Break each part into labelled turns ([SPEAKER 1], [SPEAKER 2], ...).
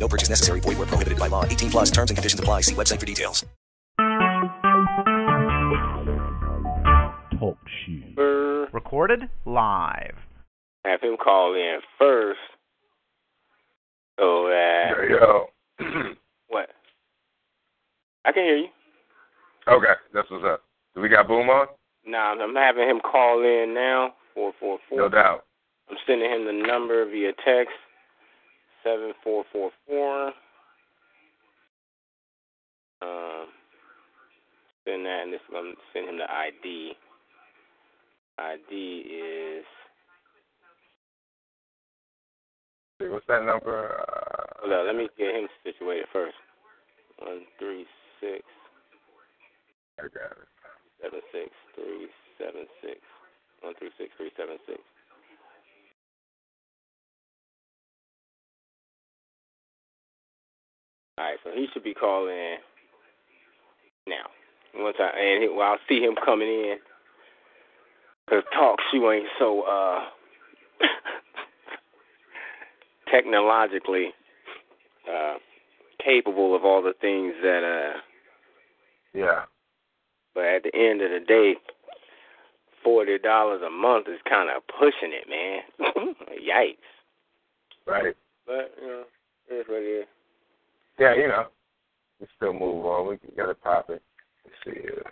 [SPEAKER 1] No purchase necessary. Void where prohibited by law. 18 plus terms and conditions apply. See website for details.
[SPEAKER 2] Talk shoe. Recorded live.
[SPEAKER 3] Have him call in first. Oh, So that.
[SPEAKER 4] Yo.
[SPEAKER 3] What? I can hear you.
[SPEAKER 4] Okay, that's what's up. Do we got Boom on?
[SPEAKER 3] Nah, I'm having him call in now. Four four four.
[SPEAKER 4] No doubt.
[SPEAKER 3] I'm sending him the number via text. Seven four four four. Um, send that, and this I'm gonna send him the ID. ID is
[SPEAKER 4] What's that number? Uh,
[SPEAKER 3] hold on. Let me get him situated first. One three six
[SPEAKER 4] I got it.
[SPEAKER 3] seven six three seven six. One three six three seven six. All right, so he should be calling now. Once I and he, well, I'll see him coming in. Cause talk shoe ain't so uh technologically uh capable of all the things that uh
[SPEAKER 4] Yeah.
[SPEAKER 3] but at the end of the day forty dollars a month is kinda pushing it, man. Yikes.
[SPEAKER 4] Right.
[SPEAKER 3] But, you know, it is what it is.
[SPEAKER 4] Yeah, you know. We still move on. We got to pop it. Let's see here.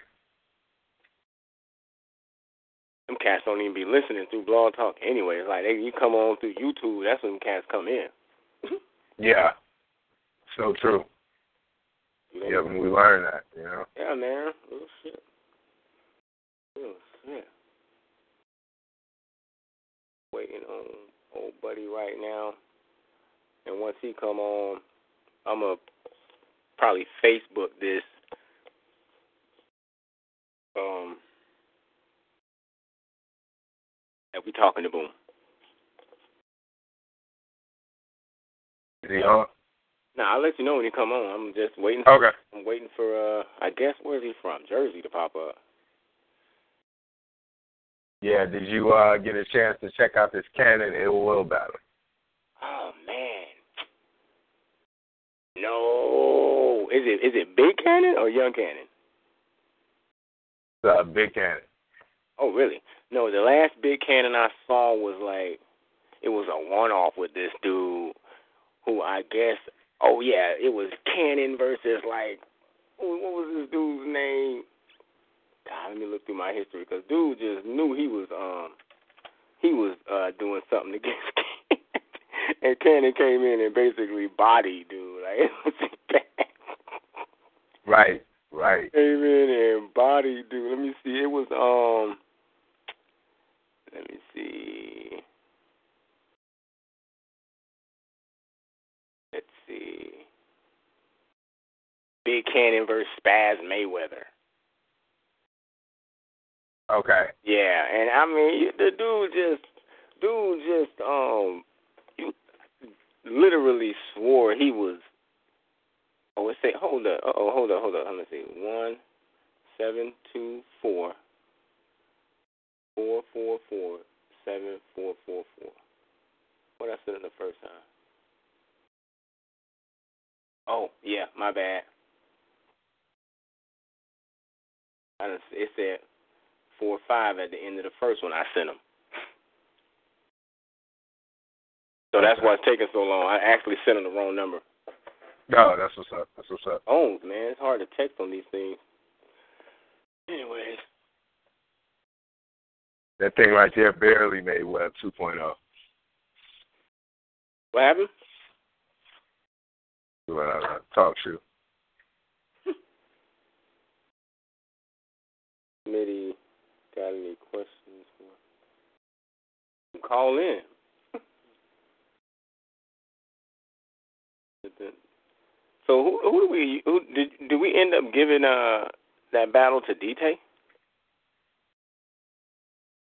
[SPEAKER 3] Them cats don't even be listening through Blog Talk anyway. It's like they you come on through YouTube, that's when them cats come in.
[SPEAKER 4] Yeah. So true. Yeah, when we learn that, you know.
[SPEAKER 3] Yeah, man. Oh shit. Oh shit. Waiting on old buddy right now. And once he come on, I'm gonna probably Facebook this. Um, that we talking to Boom.
[SPEAKER 4] Is he on?
[SPEAKER 3] Nah, I'll let you know when he come on. I'm just waiting.
[SPEAKER 4] Okay.
[SPEAKER 3] I'm waiting for. uh I guess where's he from? Jersey to pop up.
[SPEAKER 4] Yeah, did you uh get a chance to check out this Cannon Ill Will battle?
[SPEAKER 3] Oh man. No. Is it is it Big Cannon or Young Cannon?
[SPEAKER 4] Uh, Big Cannon.
[SPEAKER 3] Oh really? No, the last Big Cannon I saw was like it was a one off with this dude who I guess oh yeah, it was Cannon versus like what what was this dude's name? God, let me look through my history because dude just knew he was um he was uh doing something against Cannon. and Cannon came in and basically bodied dude. Like it was bad.
[SPEAKER 4] Right, right.
[SPEAKER 3] Came in and body, dude. Let me see. It was um let me see. Let's see. Big Cannon versus Spaz Mayweather.
[SPEAKER 4] Okay.
[SPEAKER 3] Yeah, and I mean the dude just dude just um you literally swore he was oh it say hold up. Uh oh hold up hold up. Let me see. One seven two four. Four four four. Seven four four four. What I said in the first time. Oh yeah my bad. I done, it said four five at the end of the first one. I sent him. So that's why it's taking so long. I actually sent him the wrong number.
[SPEAKER 4] No, that's what's up. That's what's up.
[SPEAKER 3] Phones, man, it's hard to text on these things. Anyways,
[SPEAKER 4] That thing right there barely made Web 2.0.
[SPEAKER 3] what happened?
[SPEAKER 4] Uh, talk shoe.
[SPEAKER 3] Committee got any questions? Call in. So who who do we who did did we end up giving uh that battle to DT?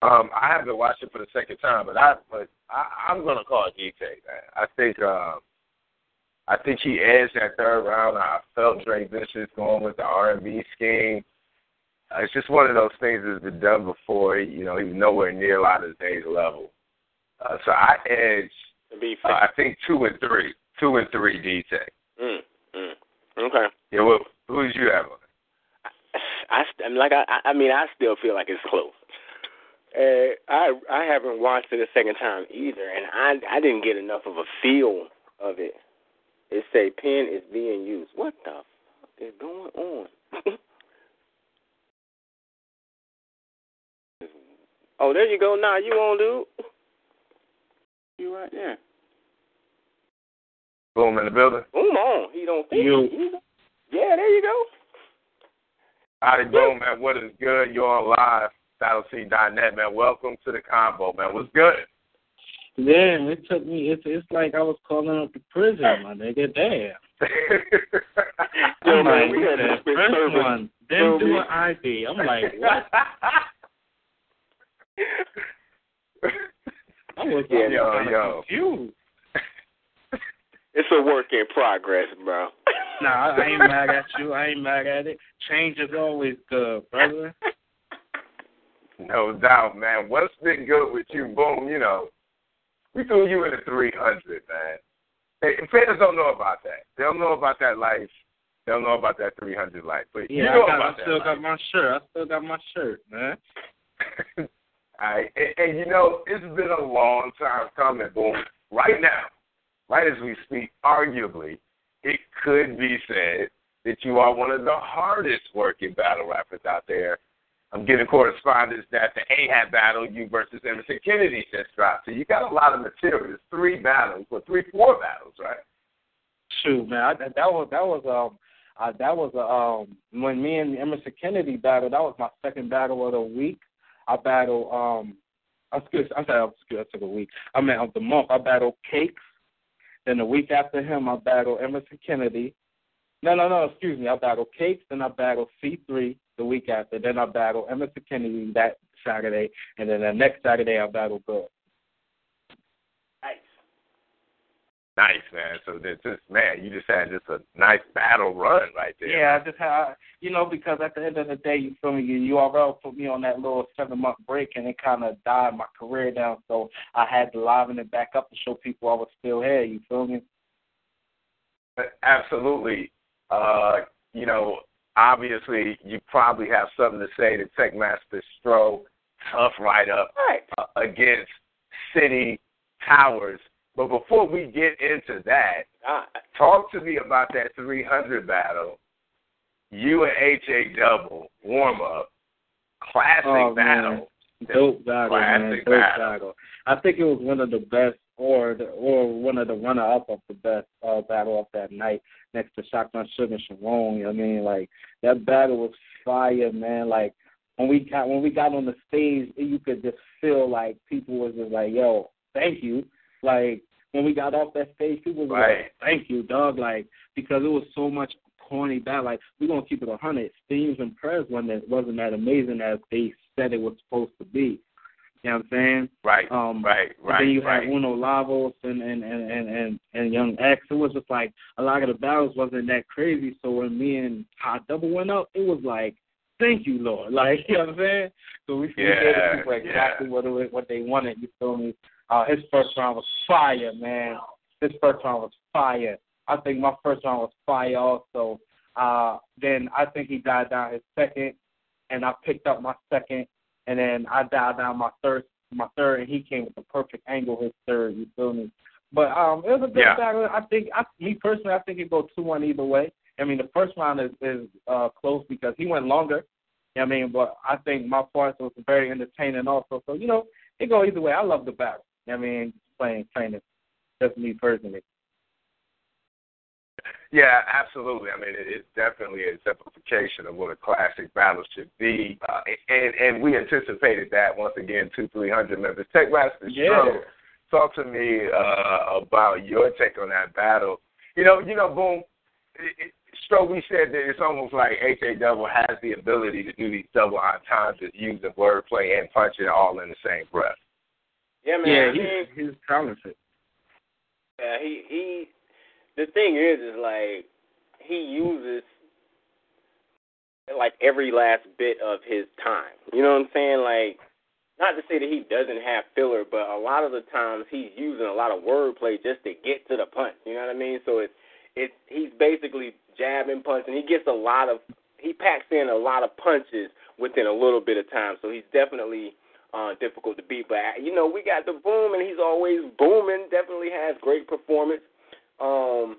[SPEAKER 4] Um, I haven't watched it for the second time, but I but I, I'm gonna call it DT. I think um, I think he edged that third round. I felt Drake Vicious going with the R and B scheme. Uh, it's just one of those things that's been done before. You know, he's nowhere near a lot of today's level. Uh, so I edge. Uh, I think two and three, two and three DT.
[SPEAKER 3] Mm, mm. Okay.
[SPEAKER 4] Yeah. Well, who did you have on?
[SPEAKER 3] I, I like I I mean I still feel like it's close. Uh, I I haven't watched it a second time either, and I I didn't get enough of a feel of it. It say pen is being used. What the fuck is going on? oh, there you go. Now nah, you on, dude? You right there.
[SPEAKER 4] Boom in the building.
[SPEAKER 3] Boom on. He don't think.
[SPEAKER 5] You.
[SPEAKER 3] Yeah, there you go.
[SPEAKER 4] Howdy, boom, man. What is good? You're on live. BattleScene.net, man. Welcome to the combo, man. What's good?
[SPEAKER 5] Damn, it took me. It's it's like I was calling up the prison, my nigga. Damn.
[SPEAKER 3] Yo,
[SPEAKER 5] I'm
[SPEAKER 3] man,
[SPEAKER 5] like,
[SPEAKER 3] we had
[SPEAKER 5] the
[SPEAKER 3] to
[SPEAKER 5] first
[SPEAKER 3] service.
[SPEAKER 5] one, then do an ID. I'm like, what? I was
[SPEAKER 3] Yeah,
[SPEAKER 5] I was
[SPEAKER 4] yo,
[SPEAKER 5] kinda
[SPEAKER 4] yo.
[SPEAKER 5] confused.
[SPEAKER 3] It's a work in progress, bro.
[SPEAKER 5] Nah, I ain't mad at you. I ain't mad at it. Change is always good, brother.
[SPEAKER 4] No doubt, man. What's been good with you, boom? You know, we threw you in the 300, man. Hey, fans don't know about that. They don't know about that life. They don't know about that 300 life. But you know
[SPEAKER 5] I, got,
[SPEAKER 4] about
[SPEAKER 5] I
[SPEAKER 4] that
[SPEAKER 5] still
[SPEAKER 4] life.
[SPEAKER 5] got my shirt. I still got my shirt, man.
[SPEAKER 4] All right, and, and you know, it's been a long time coming, boom. Right now, right as we speak, arguably, it could be said that you are one of the hardest working battle rappers out there. I'm getting correspondence that the AHAT battle, you versus Emerson Kennedy, just dropped. So you got a lot of material. It's three battles, or three, four battles, right?
[SPEAKER 5] Shoot, man, I, that was that was um uh, that was uh, um when me and Emerson Kennedy battled. That was my second battle of the week. I battled um excuse I said excuse I took a week. I meant of the month. I battled Cakes. Then the week after him, I battled Emerson Kennedy. No, no, no. Excuse me. I battled Cakes. Then I battled C3 the week after. Then I battled Emerson Kennedy that Saturday, and then the next Saturday I battled Good.
[SPEAKER 3] Nice.
[SPEAKER 4] Nice, man. So this, this man, you just had just a nice battle run right there.
[SPEAKER 5] Yeah, I just had, you know, because at the end of the day, you feel me, you URL put me on that little seven month break and it kind of died my career down. So I had to liven it back up to show people I was still here. You feel me?
[SPEAKER 4] Absolutely. Uh, you know, obviously, you probably have something to say to Techmaster Stro. Tough write up
[SPEAKER 3] Right.
[SPEAKER 4] uh, against City Towers. But before we get into that,
[SPEAKER 3] Ah,
[SPEAKER 4] talk to me about that 300 battle. You and HA Double warm up, classic
[SPEAKER 5] Oh, man.
[SPEAKER 4] battle.
[SPEAKER 5] Dope battle, man.
[SPEAKER 4] Classic
[SPEAKER 5] Dope
[SPEAKER 4] battle.
[SPEAKER 5] battle. I think it was one of the best, or the, or one of the runner up of the best uh, battle of that night, next to Shotgun Suge and Sharon. I mean, like that battle was fire, man. Like when we got when we got on the stage, you could just feel like people was just like, "Yo, thank you." Like when we got off that stage, people were
[SPEAKER 4] Right.
[SPEAKER 5] like, "Thank you, dog." Like because it was so much corny battle. Like we're gonna keep it a hundred. Steams and prayers wasn't wasn't that amazing as they said it was supposed to be. You know what I'm saying?
[SPEAKER 4] Right,
[SPEAKER 5] Um,
[SPEAKER 4] right, right,
[SPEAKER 5] then you
[SPEAKER 4] right.
[SPEAKER 5] had Uno Lavos and and, and, and, and and Young X. It was just like a lot of the battles wasn't that crazy. So when me and Hot Double went up, it was like, thank you, Lord. Like you know what I'm saying? So we, we gave the people exactly
[SPEAKER 4] yeah.
[SPEAKER 5] what it, what they wanted. You feel me? Uh, his first round was fire, man. His first round was fire. I think my first round was fire also. Uh, then I think he died down his second, and I picked up my second, and then I dialed down my third, my third, and he came with the perfect angle his third. You feel me? But um, it was a good
[SPEAKER 4] Yeah.
[SPEAKER 5] battle. I think, I, me personally, I think it go two one either way. I mean, the first round is is uh, close because he went longer. You know what I mean, but I think my parts was very entertaining also. So you know, it go either way. I love the battle. You know what I mean, playing playing it. Just me personally.
[SPEAKER 4] Yeah, absolutely. I mean, it, it's definitely a simplification of what a classic battle should be, uh, and and we anticipated that once again. Two three hundred members. Tech Master
[SPEAKER 5] Yeah.
[SPEAKER 4] Stro, talk to me uh, about your take on that battle. You know, you know, boom. it, Stroby said that it's almost like AJ Double has the ability to do these double entendres using wordplay and punching all in the same breath.
[SPEAKER 3] Yeah, man.
[SPEAKER 5] Yeah, he's he's talented.
[SPEAKER 3] Yeah, he he. The thing is, is like he uses like every last bit of his time. You know what I'm saying? Like, not to say that he doesn't have filler, but a lot of the times he's using a lot of wordplay just to get to the punch. You know what I mean? So it's it's he's basically jabbing, punching. He gets a lot of he packs in a lot of punches within a little bit of time. So he's definitely uh, difficult to beat. But you know, we got the boom, and he's always booming. Definitely has great performance, um,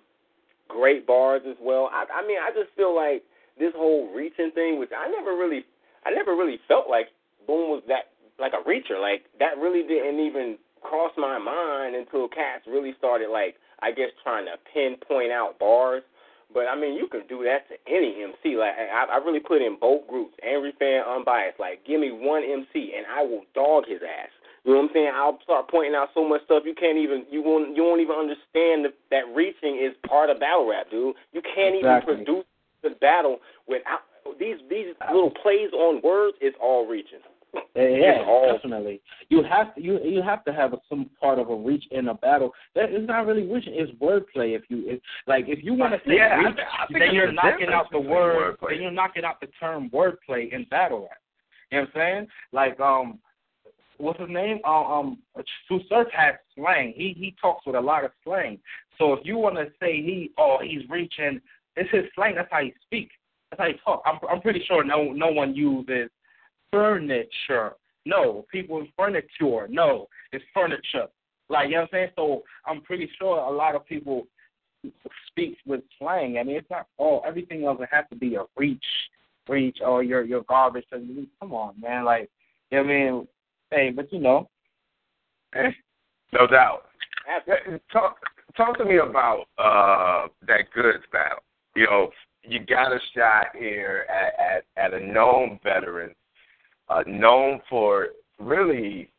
[SPEAKER 3] great bars as well. I, I mean, I just feel like this whole reaching thing, which I never really, I never really felt like Boom was that like a reacher. Like that really didn't even cross my mind until Cats really started like I guess trying to pinpoint out bars. But I mean, you can do that to any MC. Like I, I really put in both groups, angry fan, unbiased. Like, give me one MC, and I will dog his ass. You know what I'm saying? I'll start pointing out so much stuff you can't even you won't you won't even understand that, that reaching is part of battle rap, dude. You can't
[SPEAKER 5] Exactly.
[SPEAKER 3] even produce the battle without these these little plays on words. It's all reaching.
[SPEAKER 5] Yeah,
[SPEAKER 3] all-
[SPEAKER 5] definitely. You have to you you have to have a, some part of a reach in a battle. That is not really reaching. It's wordplay. If you if, like, if you want to say
[SPEAKER 4] Yeah, I
[SPEAKER 5] reach,
[SPEAKER 4] thi- I
[SPEAKER 5] then you're knocking out the word.
[SPEAKER 4] wordplay.
[SPEAKER 5] Then you're knocking out the term wordplay in battle rap. You know what I'm saying? Like um, what's his name? Um, um Surf has slang. He he talks with a lot of slang. So if you want to say he oh he's reaching, it's his slang. That's how he speaks. That's how he talk. I'm I'm pretty sure no no one uses furniture. No, people in furniture. No, it's furniture. Like you know what I'm saying. So I'm pretty sure a lot of people speak with slang. I mean, it's not all everything doesn't have to be a reach, reach or your your garbage. Come on, man. Like you know what I mean. Hey, but you know, eh,
[SPEAKER 4] No doubt. Talk talk to me about uh that goods battle. You know, you got a shot here at at, at a known veteran, uh, known for really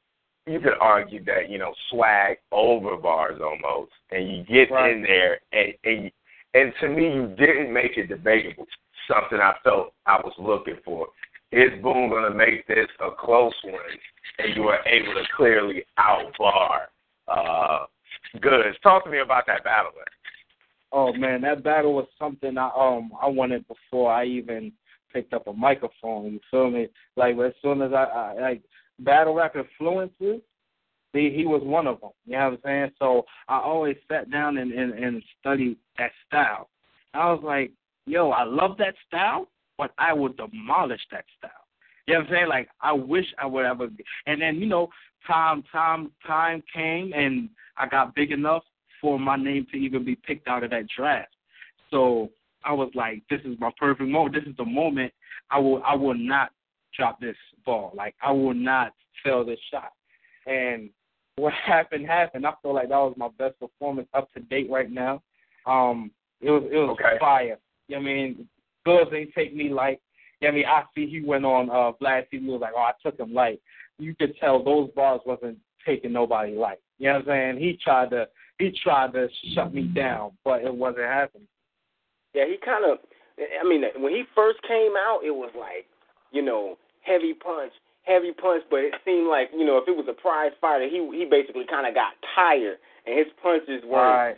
[SPEAKER 4] you could argue that, you know, swag over bars almost. And you get
[SPEAKER 5] Right.
[SPEAKER 4] in there and, and and to me you didn't make it debatable. Something I felt I was looking for. Is Boom gonna make this a close one and you were able to clearly outbar uh Goods. Talk to me about that battle.
[SPEAKER 5] oh man, that battle was something I um I wanted before I even picked up a microphone. You feel me? Like as soon as I, I like battle rap influences, he he was one of them. You know what I'm saying? So I always sat down and and, and studied that style. I was like, yo, I love that style, but I would demolish that style. You know what I'm saying? Like I wish I would ever. And then you know, time time time came and I got big enough for my name to even be picked out of that draft. So I was like, this is my perfect moment. This is the moment I will I will not drop this ball. Like I will not fail this shot. And what happened happened. I feel like that was my best performance up to date right now. Um it was it was
[SPEAKER 4] Okay.
[SPEAKER 5] fire. You know what I mean? Goods ain't take me like you know what I mean I see he went on uh Vlad TV was like, Oh, I took him light. You could tell those bars wasn't taking nobody light. You know what I'm saying? He tried to he tried to shut me down, but it wasn't happening.
[SPEAKER 3] Yeah, he kind of. I mean, when he first came out, it was like, you know, heavy punch, heavy punch. But it seemed like, you know, if it was a prize fighter, he he basically kind of got tired, and his punches weren't
[SPEAKER 5] Right.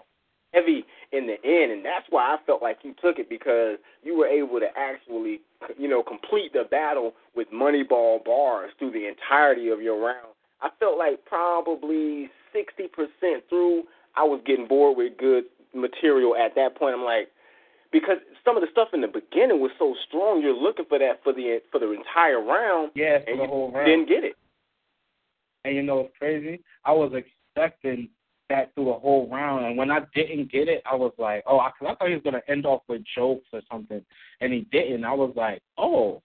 [SPEAKER 3] heavy in the end, and that's why I felt like you took it because you were able to actually, you know, complete the battle with Moneyball bars through the entirety of your round. I felt like probably sixty percent through, I was getting bored with good material at that point. I'm like, because some of the stuff in the beginning was so strong, you're looking for that for the for the entire round,
[SPEAKER 5] Yeah, for
[SPEAKER 3] and
[SPEAKER 5] the
[SPEAKER 3] you
[SPEAKER 5] whole round.
[SPEAKER 3] didn't get it.
[SPEAKER 5] And you know what's crazy? I was expecting that through the whole round, and when I didn't get it, I was like, oh, I, 'cause I thought he was gonna end off with jokes or something, and he didn't. I was like, oh,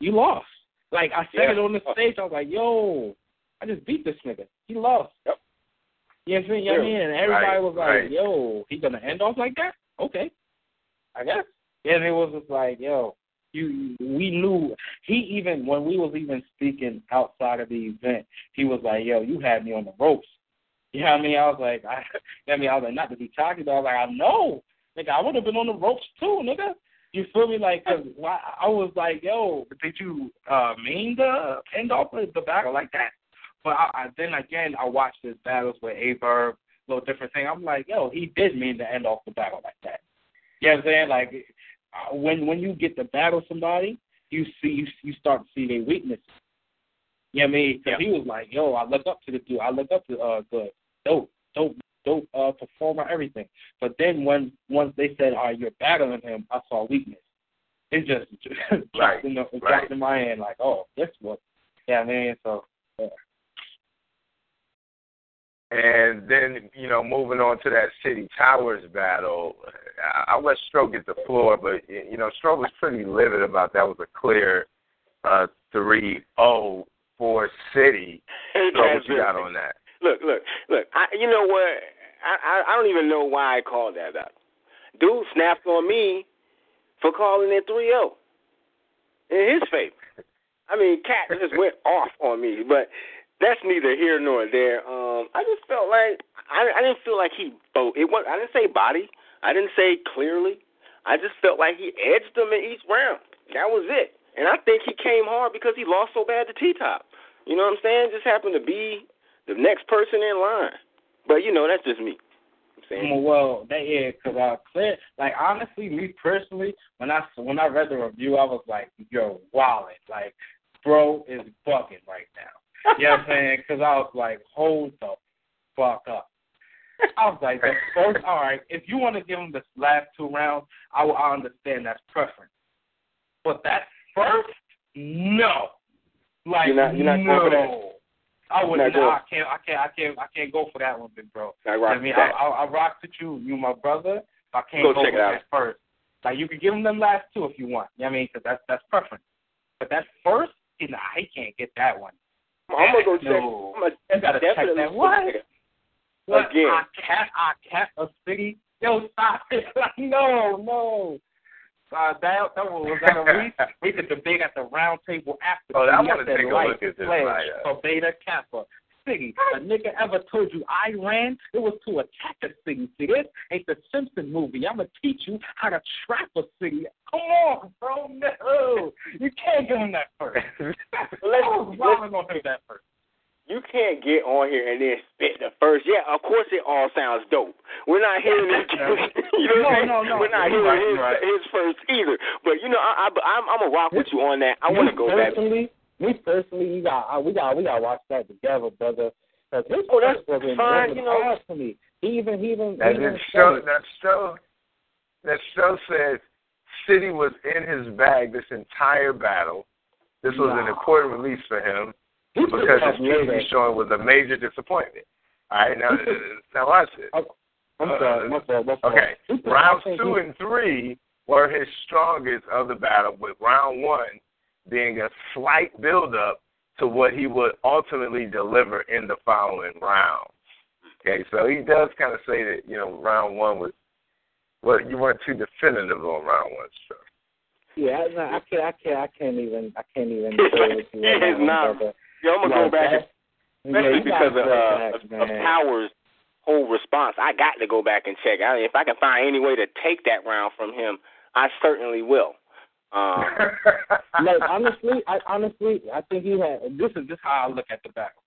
[SPEAKER 5] you lost. Like I said
[SPEAKER 3] Yeah.
[SPEAKER 5] it on the uh. stage. I was like, yo, I just beat this nigga. He lost.
[SPEAKER 3] Yep.
[SPEAKER 5] You know what I mean? You know what I mean? And everybody
[SPEAKER 4] Right,
[SPEAKER 5] was like,
[SPEAKER 4] right.
[SPEAKER 5] yo, he's gonna end off like that? Okay, I guess. And it was just like, yo, you we knew he even when we was even speaking outside of the event, he was like, Yo, you had me on the ropes. You know what I mean? I was like I, I mean I was like not to be cocky, but I was like, I know. nigga, I would have been on the ropes too, nigga. You feel me? Like, cause why, I was like, yo, did you uh mean to end off the battle like that? But I, I, then again, I watched his battles with Averb, little different thing. I'm like, yo, he did mean to end off the battle like that. You know what I'm saying? Like, uh, when when you get to battle somebody, you see you you start to see their weaknesses. You know what I mean? Because yeah. he was like, yo, I look up to the dude. I look up to uh the dope, dope, dope uh performer, everything. But then when once they said, all right, you're battling him, I saw weakness. It just
[SPEAKER 4] right.
[SPEAKER 5] dropped in the,
[SPEAKER 4] right.
[SPEAKER 5] dropped in my hand like, oh, this what. Yeah, I mean, so. Yeah.
[SPEAKER 4] And then, you know, moving on to that City Towers battle, I'll let Stroke get the floor, but, you know, Stroke was pretty livid about that. was a clear uh, 3 0 for City. So what you got on that?
[SPEAKER 3] Look, look, look. I, you know what? I, I I don't even know why I called that up. Dude snapped on me for calling it 3 0 in his favor. I mean, Cat just went off on me, but that's neither here nor there. Um, I just felt like I, I didn't feel like he both. It was I didn't say body. I didn't say clearly. I just felt like he edged them in each round. That was it. And I think he came hard because he lost so bad to T Top. You know what I'm saying? Just happened to be the next person in line. But you know, that's just me.
[SPEAKER 5] Well, that yeah, because I clear like honestly, me personally, when I when I read the review, I was like, yo, wallet, like, bro is bugging right now. You know what I'm saying? Because I was like, hold the fuck up. I was like, the first, all right, if you want to give him the last two rounds, I will I understand that's preference. But that first, no. Like,
[SPEAKER 3] you're not, you're not
[SPEAKER 5] no. I would not. I can't. I can't. I can't. I can't go for that one, big bro.
[SPEAKER 3] I rock
[SPEAKER 5] I mean, I, I, I rock with you. You my brother. I can't
[SPEAKER 3] go,
[SPEAKER 5] go
[SPEAKER 3] check
[SPEAKER 5] with
[SPEAKER 3] it out.
[SPEAKER 5] that first. Like you can give him them last two if you want. You know what I mean? Because that's that's preference. But that first, nah, he can't get that one.
[SPEAKER 3] I'm gonna go check.
[SPEAKER 5] No.
[SPEAKER 3] I'm gonna
[SPEAKER 5] You gotta check
[SPEAKER 3] definitely
[SPEAKER 5] that. What? What?
[SPEAKER 3] Again.
[SPEAKER 5] I can't. I can't. A city. Yo, stop it. no, no. Uh, that that was, that a we we could debate at the round table after.
[SPEAKER 4] Oh, I want to take a look at this. Right,
[SPEAKER 5] for Beta Kappa. City. A nigga ever told you I ran? It was to attack a city. See, this ain't the Simpson movie. I'm gonna teach you how to trap a city. Come on, bro. No, you can't give him that first.
[SPEAKER 3] let's-
[SPEAKER 5] I was wilding on him that first.
[SPEAKER 3] You can't get on here and then spit the first. Yeah, of course it all sounds dope. We're not hearing it. you know what I'm saying?
[SPEAKER 5] No, no, no.
[SPEAKER 3] We're not hearing
[SPEAKER 5] right,
[SPEAKER 3] his,
[SPEAKER 5] right.
[SPEAKER 3] his first either. But you know, I, I, I'm, I'm gonna rock with you on that. I want to go back.
[SPEAKER 5] personally, Me personally, we got uh, we got we got to watch that together, brother. Cause his
[SPEAKER 3] Oh, that's
[SPEAKER 5] first wasn't,
[SPEAKER 3] fine,
[SPEAKER 5] wasn't
[SPEAKER 3] you know.
[SPEAKER 5] hard for me. He even he even
[SPEAKER 4] That
[SPEAKER 5] even
[SPEAKER 4] show.
[SPEAKER 5] said.
[SPEAKER 4] That show. That show says City was in his bag this entire battle. This was an important release for him
[SPEAKER 5] He
[SPEAKER 4] because his. TV showing was a major disappointment. All right, now now watch this.
[SPEAKER 5] I'm sorry, uh, my fault, my fault.
[SPEAKER 4] Okay, rounds two and three were his strongest of the battle, with round one being a slight build-up to what he would ultimately deliver in the following round. Okay, so he does kind of say that you know round one was well, you weren't too definitive on round one. So.
[SPEAKER 5] Yeah, I, I can't, I can't, I can't even, I can't even say with you. on
[SPEAKER 3] It's not-
[SPEAKER 5] brother.
[SPEAKER 3] Yo, I'm gonna
[SPEAKER 5] Like
[SPEAKER 3] go back,
[SPEAKER 5] that-
[SPEAKER 3] especially
[SPEAKER 5] yeah,
[SPEAKER 3] because of,
[SPEAKER 5] go
[SPEAKER 3] uh,
[SPEAKER 5] back,
[SPEAKER 3] of, of. Powers' whole response. I got to go back and check. I if I can find any way to take that round from him, I certainly will. Um,
[SPEAKER 5] like honestly, I honestly, I think he had. This is just how I look at the battle.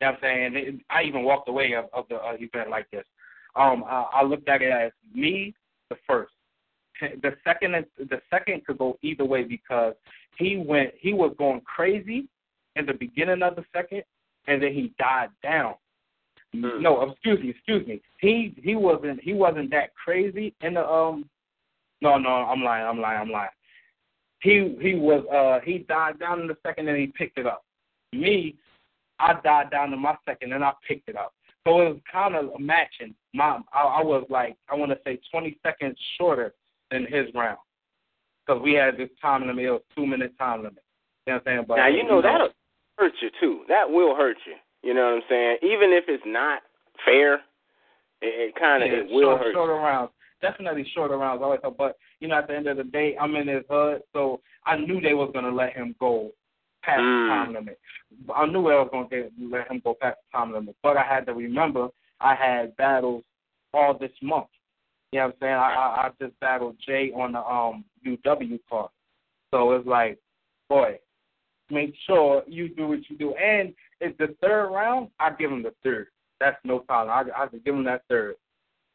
[SPEAKER 5] You know what I'm saying? It, I even walked away of, of the uh, event like this. Um, I, I looked at it as me, the first. The second, the second could go either way because he went, he was going crazy in the beginning of the second, and then he died down.
[SPEAKER 3] Hmm.
[SPEAKER 5] No, excuse me, excuse me. He he wasn't he wasn't that crazy in the um. No, no, I'm lying, I'm lying, I'm lying he he was uh he died down in the second and he picked it up. Me, I died down in my second and I picked it up. So it was kind of a matching. My I, I was like I want to say 20 seconds shorter than his round because we had this time limit. It was two minute time limit. You know what I'm saying? But
[SPEAKER 3] now you know that'll hurt you too. That will hurt you. You know what I'm saying? Even if it's not fair, it, it kind of
[SPEAKER 5] yeah,
[SPEAKER 3] it will
[SPEAKER 5] short,
[SPEAKER 3] hurt.
[SPEAKER 5] shorter rounds. Definitely shorter rounds. Always, but you know, at the end of the day, I'm in his hood, so I knew they was gonna let him go past
[SPEAKER 3] Mm.
[SPEAKER 5] the time limit. I knew they was gonna get, let him go past the time limit, but I had to remember I had battles all this month. You know what I'm saying? I I, I just battled Jay on the um UW card. So it's like, boy, make sure you do what you do. And if the third round, I give him the third. That's no problem. I I give him that third.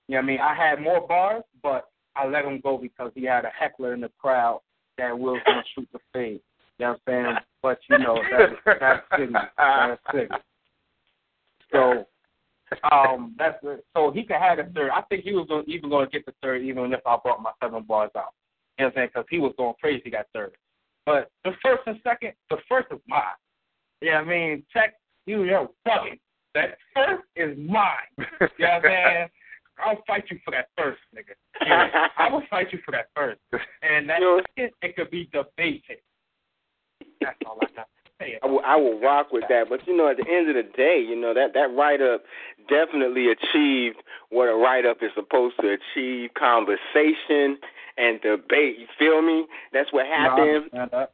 [SPEAKER 5] You know what I mean? I had more bars, but I let him go because he had a heckler in the crowd that was gonna shoot the fade. You know what I'm saying? But you know that that's city. That's city. So um that's so he could have the third. I think he was gonna, even going to get the third, even if I brought my seven bars out. You know what I'm saying? Because he was going crazy, got third. But the first and second, the first is mine. Yeah, I mean, check you, yo, fucking. That first is mine. you know what I'm saying? I'll fight you for that first, nigga. Yeah, I will fight you for that first. And that second, it could be debated. That's all I got.
[SPEAKER 3] I will, I will rock with that, but you know, at the end of the day, you know that that write up definitely achieved what a write up is supposed to achieve: conversation and debate. You feel me? That's what happened.
[SPEAKER 5] No,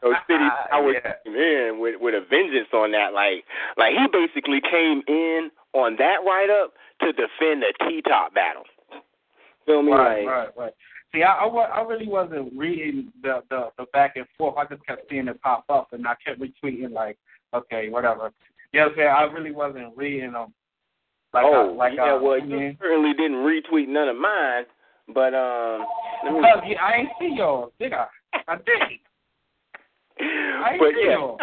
[SPEAKER 3] so City Power yeah. came in with with a vengeance on that. Like like he basically came in on that write up to defend the T top battle. Feel me?
[SPEAKER 5] Right,
[SPEAKER 3] like,
[SPEAKER 5] right, right. See, I, I, I really wasn't reading the, the the back and forth. I just kept seeing it pop up, and I kept retweeting like, okay, whatever. You know what I'm saying? I really wasn't reading them. Like
[SPEAKER 3] oh,
[SPEAKER 5] I, like
[SPEAKER 3] yeah.
[SPEAKER 5] I,
[SPEAKER 3] well,
[SPEAKER 5] you
[SPEAKER 3] you certainly didn't retweet none of mine, but um. Let me...
[SPEAKER 5] Yeah, I ain't see yours, did I? I did. I ain't
[SPEAKER 3] but
[SPEAKER 5] see
[SPEAKER 3] yeah,
[SPEAKER 5] yours.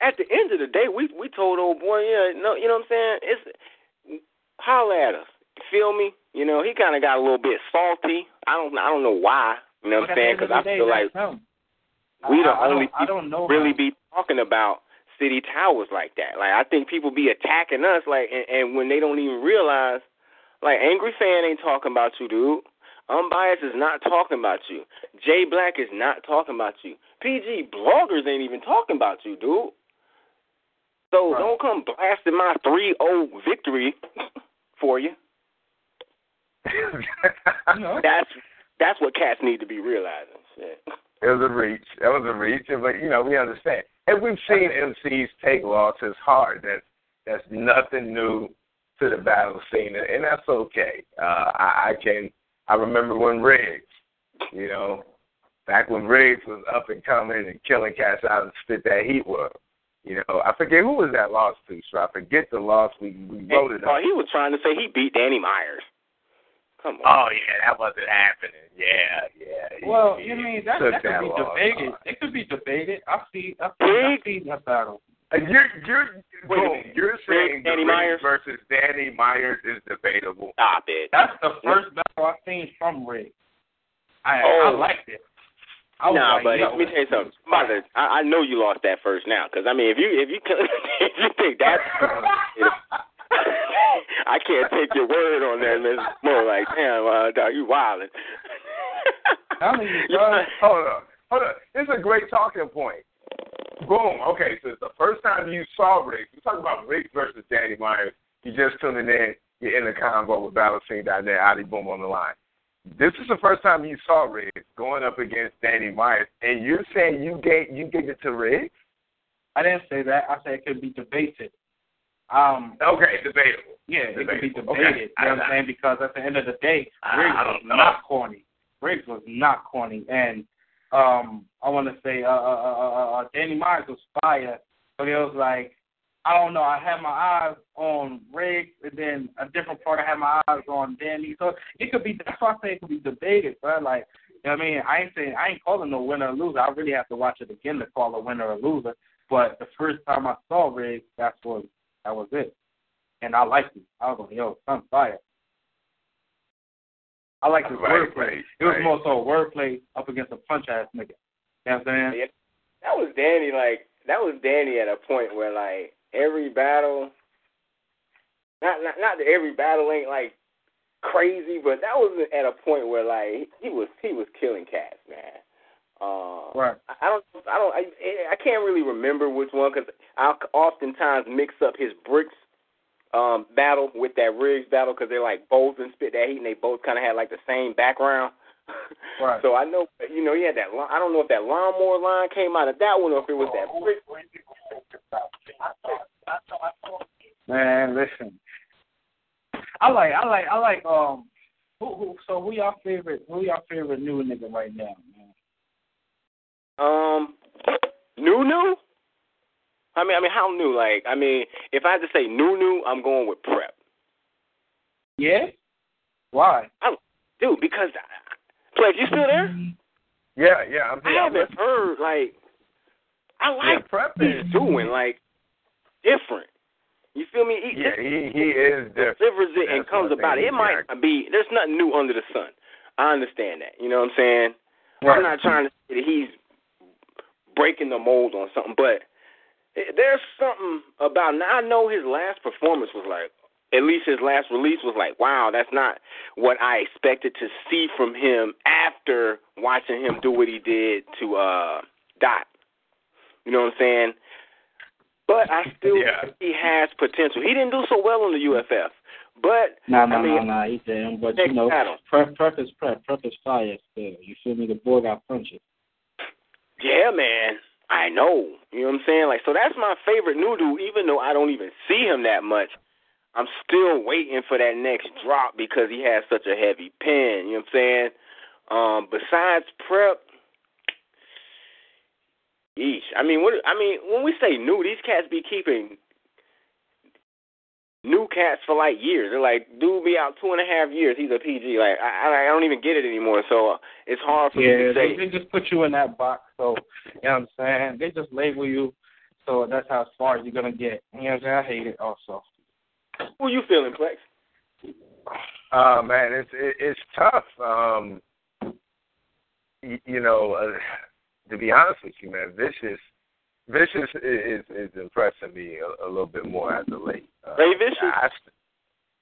[SPEAKER 3] at the end of the day, we we told old boy, yeah, no, you know what I'm saying? It's holler at us. Feel me? You know, he kind of got a little bit salty. I don't, I don't know why. You know what I'm saying? Because I feel like
[SPEAKER 5] him.
[SPEAKER 3] we the
[SPEAKER 5] I, I don't, I don't know
[SPEAKER 3] really
[SPEAKER 5] him.
[SPEAKER 3] be talking about city towers like that. Like I think people be attacking us, like, and, and when they don't even realize, like, angry fan ain't talking about you, dude. Unbiased is not talking about you. Jay Black is not talking about you. PG bloggers ain't even talking about you, dude. So
[SPEAKER 5] Right.
[SPEAKER 3] don't come blasting my 3-0 victory for you. That's that's what cats need to be realizing. Shit.
[SPEAKER 4] It was a reach. That was a reach, but you know we understand, and we've seen MCs take losses hard. That that's nothing new to the battle scene, and that's okay. Uh, I, I can. I remember when Rigz, you know, back when Rigz was up and coming and killing cats out and spit that heat was. You know, I forget who was that loss to, so I forget the loss. We we it
[SPEAKER 3] oh, he was trying to say he beat Danny Myers. Come on.
[SPEAKER 4] Oh yeah, that wasn't happening. Yeah, yeah.
[SPEAKER 5] Well,
[SPEAKER 4] he
[SPEAKER 5] you mean that
[SPEAKER 4] took
[SPEAKER 5] that could be
[SPEAKER 4] loss
[SPEAKER 5] debated.
[SPEAKER 4] hard.
[SPEAKER 5] It could be debated. I see. I see. I see that battle.
[SPEAKER 4] Uh, You're you're
[SPEAKER 3] Wait a minute.
[SPEAKER 4] you're saying
[SPEAKER 3] Danny
[SPEAKER 4] the
[SPEAKER 3] Myers?
[SPEAKER 4] Versus Danny Myers is debatable.
[SPEAKER 3] Stop it.
[SPEAKER 5] That's the first battle I've seen from Rick. I
[SPEAKER 3] Oh.
[SPEAKER 5] I liked it. I
[SPEAKER 3] Nah,
[SPEAKER 5] like,
[SPEAKER 3] but
[SPEAKER 5] yo,
[SPEAKER 3] let me tell you something. I'm about to- I, I know you lost that first now, because I mean, if you if you if you think that's, I can't take your word on that. man. It's more like, damn, uh, dog, you wildin'.
[SPEAKER 5] I'm telling you,
[SPEAKER 3] You-
[SPEAKER 5] bro.
[SPEAKER 4] Hold on, hold on. This is a great talking point. Boom. Okay, so it's the first time you saw Rigz. We're talking about Rigz versus Danny Myers. You just tuning in. You're in the convo with BattleScene.net. Ali Boom on the line. This is the first time you saw Rigz going up against Danny Myers, and you're saying you gave you gave it to Rigz?
[SPEAKER 5] I didn't say that. I said it could be debated. Um,
[SPEAKER 4] Okay, debatable.
[SPEAKER 5] yeah, it could be debated.
[SPEAKER 4] Okay.
[SPEAKER 5] You know what I'm saying? Because at the end of the day,
[SPEAKER 4] Rigz
[SPEAKER 5] was
[SPEAKER 4] know.
[SPEAKER 5] not corny. Rigz was not corny, and um, I want to say uh, uh, uh, uh, uh, Danny Myers was fire, but it was like I don't know. I had my eyes on Rigz, and then a different part I had my eyes on Danny. So it could be. That's why I say it could be debated, but like. You know what I mean, I ain't saying I ain't calling no winner or loser. I really have to watch it again to call a winner or loser. But the first time I saw Rigz, that's what that was it. And I liked it. I was like, yo, son fire. I like his
[SPEAKER 4] Right,
[SPEAKER 5] wordplay.
[SPEAKER 4] right,
[SPEAKER 5] it was
[SPEAKER 4] right.
[SPEAKER 5] more so wordplay up against a punch ass nigga. You know what I'm saying?
[SPEAKER 3] Yeah, that was Danny. Like that was Danny at a point where like every battle, not not not that every battle ain't like crazy, but that was at a point where like he was he was killing cats, man. Uh,
[SPEAKER 5] Right.
[SPEAKER 3] I I don't I don't I, I can't really remember which one because I oftentimes mix up his bricks um battle with that Rigz battle because they're like both and spit that heat and they both kind of had like the same background.
[SPEAKER 5] Right.
[SPEAKER 3] So I know you know he had that. I don't know if that lawnmower line came out of that one or if it was that brick.
[SPEAKER 5] Man, listen. I like I like I like um who who so who y'all favorite who y'all favorite new nigga right now, man?
[SPEAKER 3] Um, new new. I mean, I mean, how new? Like, I mean, if I had to say new new, I'm going with prep.
[SPEAKER 5] Yeah. Why?
[SPEAKER 3] I, dude, because Pledge, you still there?
[SPEAKER 4] Yeah, yeah. I'm
[SPEAKER 3] I
[SPEAKER 4] here.
[SPEAKER 3] haven't heard like I
[SPEAKER 4] Yeah,
[SPEAKER 3] like
[SPEAKER 4] prep
[SPEAKER 3] what
[SPEAKER 4] is
[SPEAKER 3] he's doing like different. You feel me? He,
[SPEAKER 4] Yeah, he he is different.
[SPEAKER 3] delivers it and comes about it. It might be there's nothing new under the sun. I understand that. You know what I'm saying? I'm not trying to say that he's breaking the mold on something, but there's something about. Now I know his last performance was like, at least his last release was like, wow, that's not what I expected to see from him after watching him do what he did to uh Dot. You know what I'm saying? But I still
[SPEAKER 4] Yeah.
[SPEAKER 3] think he has potential. He didn't do so well on the UFF, but
[SPEAKER 5] Nah, nah,
[SPEAKER 3] I mean,
[SPEAKER 5] nah, nah. He didn't. But you know,
[SPEAKER 3] battle.
[SPEAKER 5] prep, prep is prep. Prep is fire still. You feel me? The boy got punches.
[SPEAKER 3] Yeah, man. I know. You know what I'm saying? Like, so that's my favorite new dude, even though I don't even see him that much. I'm still waiting for that next drop because he has such a heavy pen. You know what I'm saying? Um, besides prep, yeesh. I mean, what? I mean, when we say new, these cats be keeping new cats for like years. They're like, dude, be out two and a half years. He's a PG. Like, I, I, I don't even get it anymore. So uh, it's hard for me
[SPEAKER 5] Yeah,
[SPEAKER 3] to say.
[SPEAKER 5] they, they just put you in that box. So you know what I'm saying? They just label you. So that's how far you're gonna get. You know what I'm saying? I hate it also.
[SPEAKER 3] Who you feeling, Plex?
[SPEAKER 4] Uh, man, it's it, it's tough. Um, you, you know, uh, to be honest with you, man, Vicious, Vicious is is impressing me a, a little bit more as of late. Uh,
[SPEAKER 3] Ray Vicious?
[SPEAKER 4] I,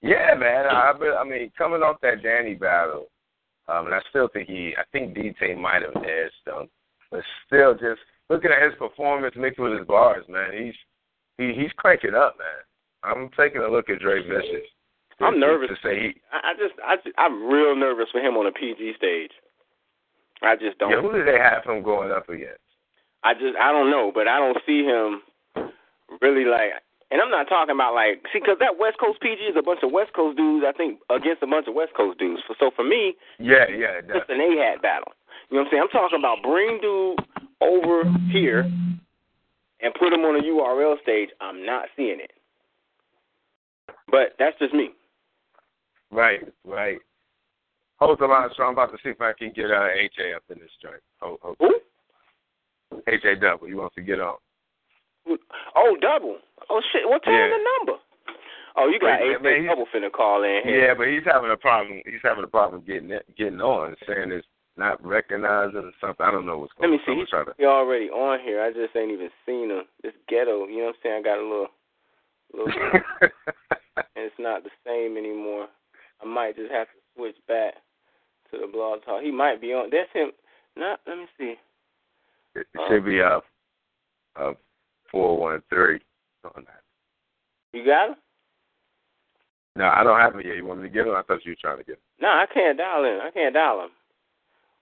[SPEAKER 4] yeah, man. I, I mean, coming off that Danny battle, um, and I still think he, I think DT might have edged him, but still, just looking at his performance mixed with his bars, man, he's he he's cranking up, man. I'm taking a look at Dre Vicious. to-
[SPEAKER 3] I'm nervous.
[SPEAKER 4] to say he,
[SPEAKER 3] I, just, I, just- I'm real nervous for him on a PG stage. I just don't.
[SPEAKER 4] Yeah, who did they have him going up against?
[SPEAKER 3] I just, I don't know, but I don't see him really like. And I'm not talking about like, see, because that West Coast PG is a bunch of West Coast dudes. I think against a bunch of West Coast dudes. So, for me,
[SPEAKER 4] Yeah, yeah,
[SPEAKER 3] it's an AHAT battle. You know what I'm saying? I'm talking about bring dude over here and put him on a URL stage. I'm not seeing it. But that's just me.
[SPEAKER 4] right, right. Hold the line, so I'm about to see if I can get uh, AJ up in this joint. Hold, hold.
[SPEAKER 3] Who?
[SPEAKER 4] AJ Double, you want to get on?
[SPEAKER 3] Oh, double. Oh shit. What time
[SPEAKER 4] Yeah.
[SPEAKER 3] the number? Oh, you got AJ
[SPEAKER 4] man,
[SPEAKER 3] double finna call in here.
[SPEAKER 4] Yeah, but he's having a problem. He's having a problem getting it, getting on, saying it's not recognizing or something. I don't know what's going on.
[SPEAKER 3] Let me
[SPEAKER 4] on.
[SPEAKER 3] see. He's
[SPEAKER 4] to.
[SPEAKER 3] he already on here. I just ain't even seen him. This ghetto, you know what I'm saying? I got a little, little, and it's not the same anymore. I might just have to switch back to the blog talk. He might be on. That's him. Not. Let me see.
[SPEAKER 4] It should be a, up four one three on that.
[SPEAKER 3] You got him?
[SPEAKER 4] No, I don't have it yet. You want me to get him? I thought you were trying to get him.
[SPEAKER 3] No, I can't dial in. I can't dial him.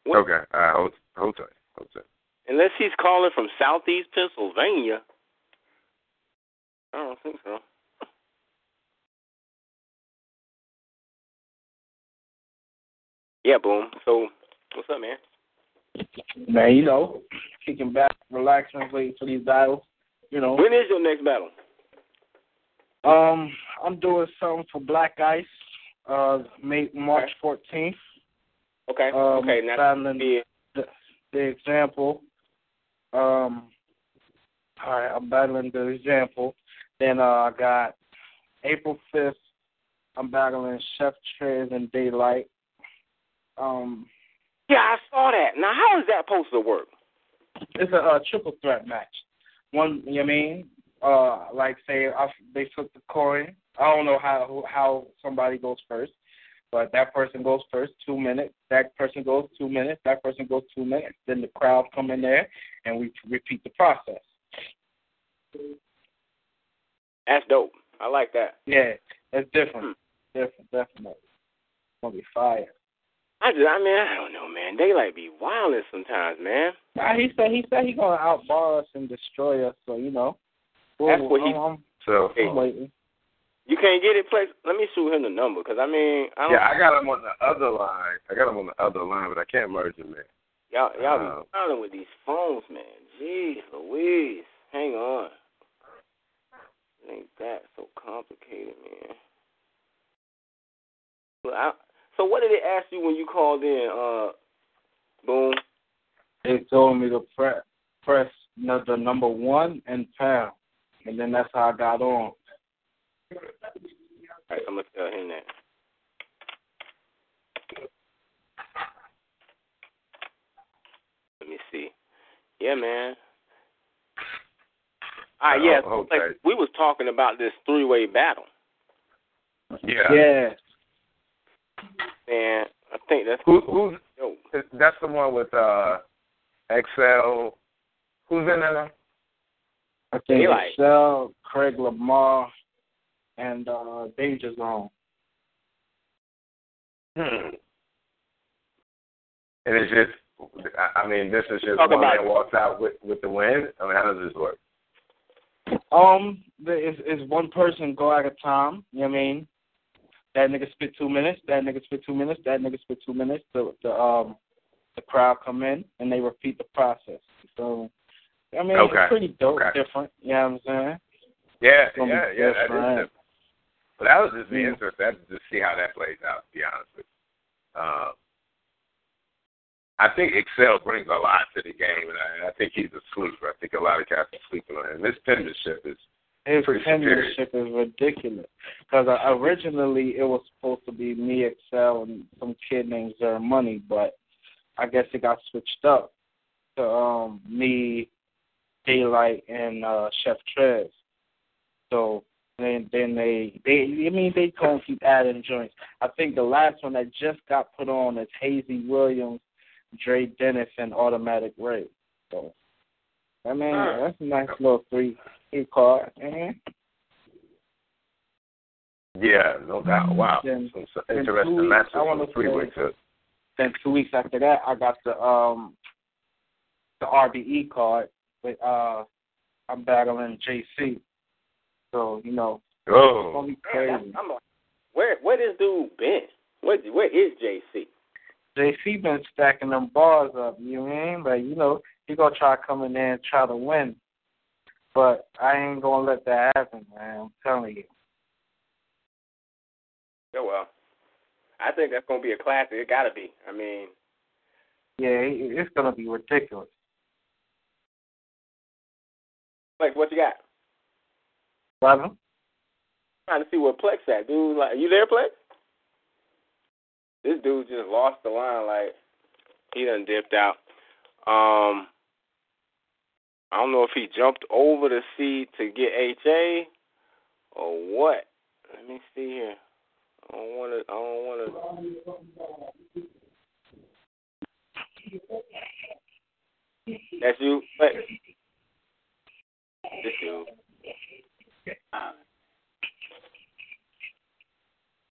[SPEAKER 3] What?
[SPEAKER 4] Okay, all right, hold, hold tight, hold tight.
[SPEAKER 3] Unless he's calling from Southeast Pennsylvania. I don't think so. Yeah, boom. So, what's up, man?
[SPEAKER 5] Man, you know, kicking back, relaxing, waiting for these dials. You know,
[SPEAKER 3] When is your next battle?
[SPEAKER 5] um, I'm doing something for Black Ice, uh, May March 14th.
[SPEAKER 3] Okay.
[SPEAKER 5] Um,
[SPEAKER 3] okay. Now, yeah.
[SPEAKER 5] the, the example. Um, all right, I'm battling the example. Then uh, I got April 5th. I'm battling Chef Trez and Daylight. Um,
[SPEAKER 3] Yeah, I saw that. Now, how is that supposed to work?
[SPEAKER 5] it's a, uh triple threat match. One, you know what I mean? Uh, like say I, they flip the coin. I don't know how how somebody goes first, but that person goes first, two minutes. That person goes two minutes. That person goes two minutes. Then the crowd come in there, and we repeat the process.
[SPEAKER 3] That's dope. I like that.
[SPEAKER 5] Yeah, it's different. Different, definitely. It's gonna be fire.
[SPEAKER 3] I just, I mean, I don't know, man. They like be wildin' sometimes, man.
[SPEAKER 5] Nah, he said he said he gonna outbar us and destroy us. So you know,
[SPEAKER 3] That's what he-
[SPEAKER 5] I'm, I'm,
[SPEAKER 4] So,
[SPEAKER 5] I'm waiting.
[SPEAKER 3] You can't get it, Plex. Let me shoot him the number, cause I mean, I don't.
[SPEAKER 4] Yeah, I got him on the other line. I got him on the other line, but I can't merge him man.
[SPEAKER 3] Y'all, y'all be
[SPEAKER 4] Uh,
[SPEAKER 3] problem with these phones, man. Jeez, Louise. Hang on. It ain't that so complicated, man. Look, I, so what did they ask you when you called in, uh, Boom?
[SPEAKER 5] They told me to press press the number one and pound, and then that's how I got on.
[SPEAKER 3] All right, I'm gonna tell him that. Let me see. Yeah, man. All right, yeah.
[SPEAKER 4] Oh,
[SPEAKER 3] so,
[SPEAKER 4] okay.
[SPEAKER 3] like, we was talking about this three-way battle,
[SPEAKER 4] Yeah.
[SPEAKER 5] Yeah,
[SPEAKER 3] and I think that's
[SPEAKER 4] Who, who's
[SPEAKER 3] yo.
[SPEAKER 4] that's the one with uh Excel. Who's in there?
[SPEAKER 5] I think
[SPEAKER 3] Eli.
[SPEAKER 5] Excel, Craig Lamar, and uh, Danger Zone.
[SPEAKER 4] Hmm. And it's just, I- I mean, this is just
[SPEAKER 3] Talk
[SPEAKER 4] one
[SPEAKER 3] about
[SPEAKER 4] that walks out with with the win. I mean, how does this work?
[SPEAKER 5] Um, the- it's, it's one person go at a time. You know what I mean? That nigga spit two minutes. That nigga spit two minutes. That nigga spit two minutes. The the um the crowd come in and they repeat the process. So I mean,
[SPEAKER 4] Okay.
[SPEAKER 5] it's pretty dope,
[SPEAKER 4] Okay.
[SPEAKER 5] different. You know what I'm saying?
[SPEAKER 4] Yeah, yeah, yeah. That is
[SPEAKER 5] different.
[SPEAKER 4] But that was just be
[SPEAKER 5] Mm.
[SPEAKER 4] interesting That- to see how that plays out. To be honest with you. Uh, I think Excel brings a lot to the game, and I, I think he's a sleeper. I think a lot of cats are sleeping on him. This penmanship is
[SPEAKER 5] His penmanship is ridiculous. Because originally it was supposed to be me, Excel, and some kid named Zer Money, but I guess it got switched up to um me, Daylight, and uh Chef Trez. So then then they they I mean they gonna keep adding joints. I think the last one that just got put on is Hazy Williams, Dre Dennis, and Automatic Ray. So I mean
[SPEAKER 3] Huh.
[SPEAKER 5] that's a nice little three three card. Mm-hmm.
[SPEAKER 4] yeah, no doubt. Wow,
[SPEAKER 5] Then-
[SPEAKER 4] some, some interesting
[SPEAKER 5] two weeks,
[SPEAKER 4] matches
[SPEAKER 5] I wanna
[SPEAKER 4] from three
[SPEAKER 5] say-
[SPEAKER 4] weeks. Up.
[SPEAKER 5] Then two weeks after that, I got the um the RBE card but uh I'm battling JC. So you know it's
[SPEAKER 4] Oh,
[SPEAKER 5] gonna be
[SPEAKER 3] Man,
[SPEAKER 5] crazy.
[SPEAKER 3] I'm, I'm where where this dude been? Where where is JC?
[SPEAKER 5] JC been stacking them bars up. You know what I mean? But you know he gonna try to come in there and try to win. But I ain't gonna let that happen, man. I'm telling you.
[SPEAKER 3] Yeah, well, I think that's gonna be a classic. It gotta be. I mean,
[SPEAKER 5] Yeah, it's gonna be ridiculous.
[SPEAKER 3] like, what you got?
[SPEAKER 5] Brother?
[SPEAKER 3] Trying to see where Plex at, dude. Like, you there, Plex? This dude just lost the line. Like, he done dipped out. Um, I don't know if he jumped over the seat to get HA or what. Let me see here. I don't want to. I don't want to. That's you, Plex. This dude.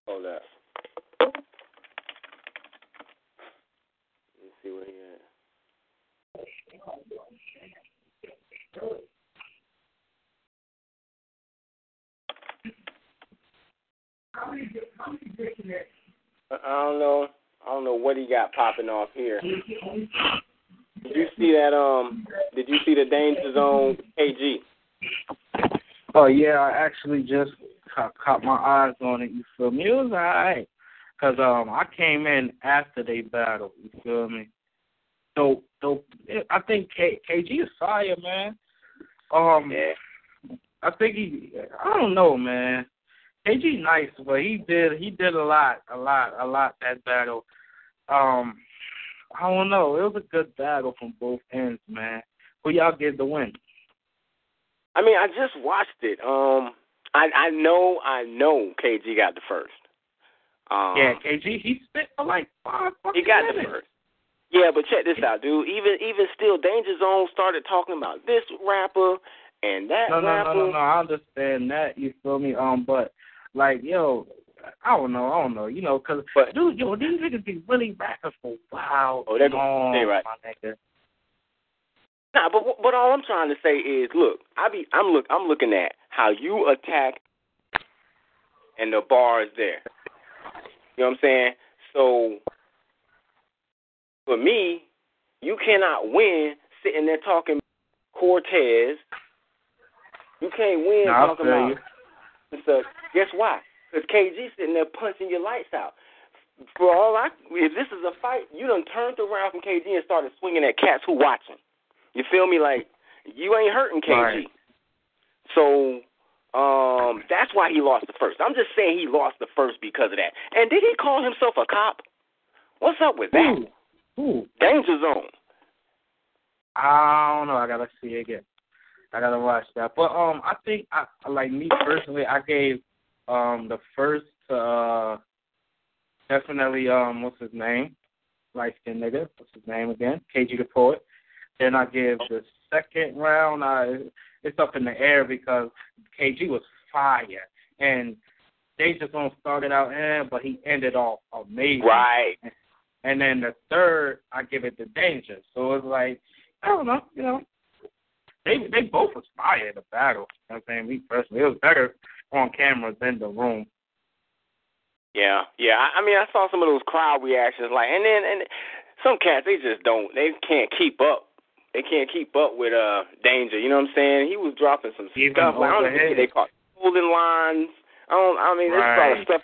[SPEAKER 3] Hold up. Let me see where he at. I I don't know. I don't know what he got popping off here. Did you see that? Um, did you see the danger zone KG?
[SPEAKER 5] Oh yeah, I actually just caught, caught my eyes on it. You feel me? It was alright, cause um I came in after they battled. You feel me? So so I think K, KG is fire, man. Um,
[SPEAKER 3] Yeah.
[SPEAKER 5] I think he. I don't know, man. KG nice, but he did he did a lot, a lot, a lot that battle. Um, I don't know. It was a good battle from both ends, man. Who y'all give the win?
[SPEAKER 3] I mean, I just watched it. Um, I I know I know KG got the first. Um,
[SPEAKER 5] Yeah, KG, he spit for like five
[SPEAKER 3] he
[SPEAKER 5] fucking
[SPEAKER 3] got the
[SPEAKER 5] minutes.
[SPEAKER 3] first. Yeah, but check this out, dude. Even even still, Danger Zone started talking about this rapper and that
[SPEAKER 5] No, no,
[SPEAKER 3] rapper.
[SPEAKER 5] no, no, no. I understand that. You feel me? Um, but like, yo, I don't know, I don't know. You know, cause
[SPEAKER 3] But-
[SPEAKER 5] dude, yo, these niggas be really rapping for wow.
[SPEAKER 3] Oh, they're gonna stay right.
[SPEAKER 5] my nigga.
[SPEAKER 3] Nah, but but all I'm trying to say is, look, I be I'm look I'm looking at how you attack and the bar is there. You know what I'm saying? So for me, you cannot win sitting there talking Cortez. You can't win
[SPEAKER 5] No,
[SPEAKER 3] talking about.
[SPEAKER 5] you.
[SPEAKER 3] So guess why? Because KG sitting there punching your lights out. For all I, if this is a fight, you done turned around from KG and started swinging at cats who watching. You feel me? Like you ain't hurting KG.
[SPEAKER 5] Right.
[SPEAKER 3] So um, that's why he lost the first. I'm just saying he lost the first because of that. And did he call himself a cop? What's up with that?
[SPEAKER 5] Ooh, ooh.
[SPEAKER 3] Danger zone.
[SPEAKER 5] I don't know. I gotta see it again. I gotta watch that. But um, I think I like me personally. I gave um the first uh, definitely um what's his name, light skinned nigga. What's his name again? KG the poet. Then I give the second round. I it's up in the air because KG was fire and they just don't started out eh, but he ended off amazing.
[SPEAKER 3] Right.
[SPEAKER 5] And then the third, I give it to Danger. So it's like, I don't know, you know, they they both was fire in the battle. You know what I'm saying? Me personally, it was better on camera than the room.
[SPEAKER 3] Yeah, yeah. I, mean, I saw some of those crowd reactions, like, and then and some cats they just don't, they can't keep up. They can't keep up with uh Danger. You know what I'm saying? He was dropping some
[SPEAKER 5] Even
[SPEAKER 3] stuff. Like, I don't even think they caught golden lines. I don't. I mean, there's a lot of stuff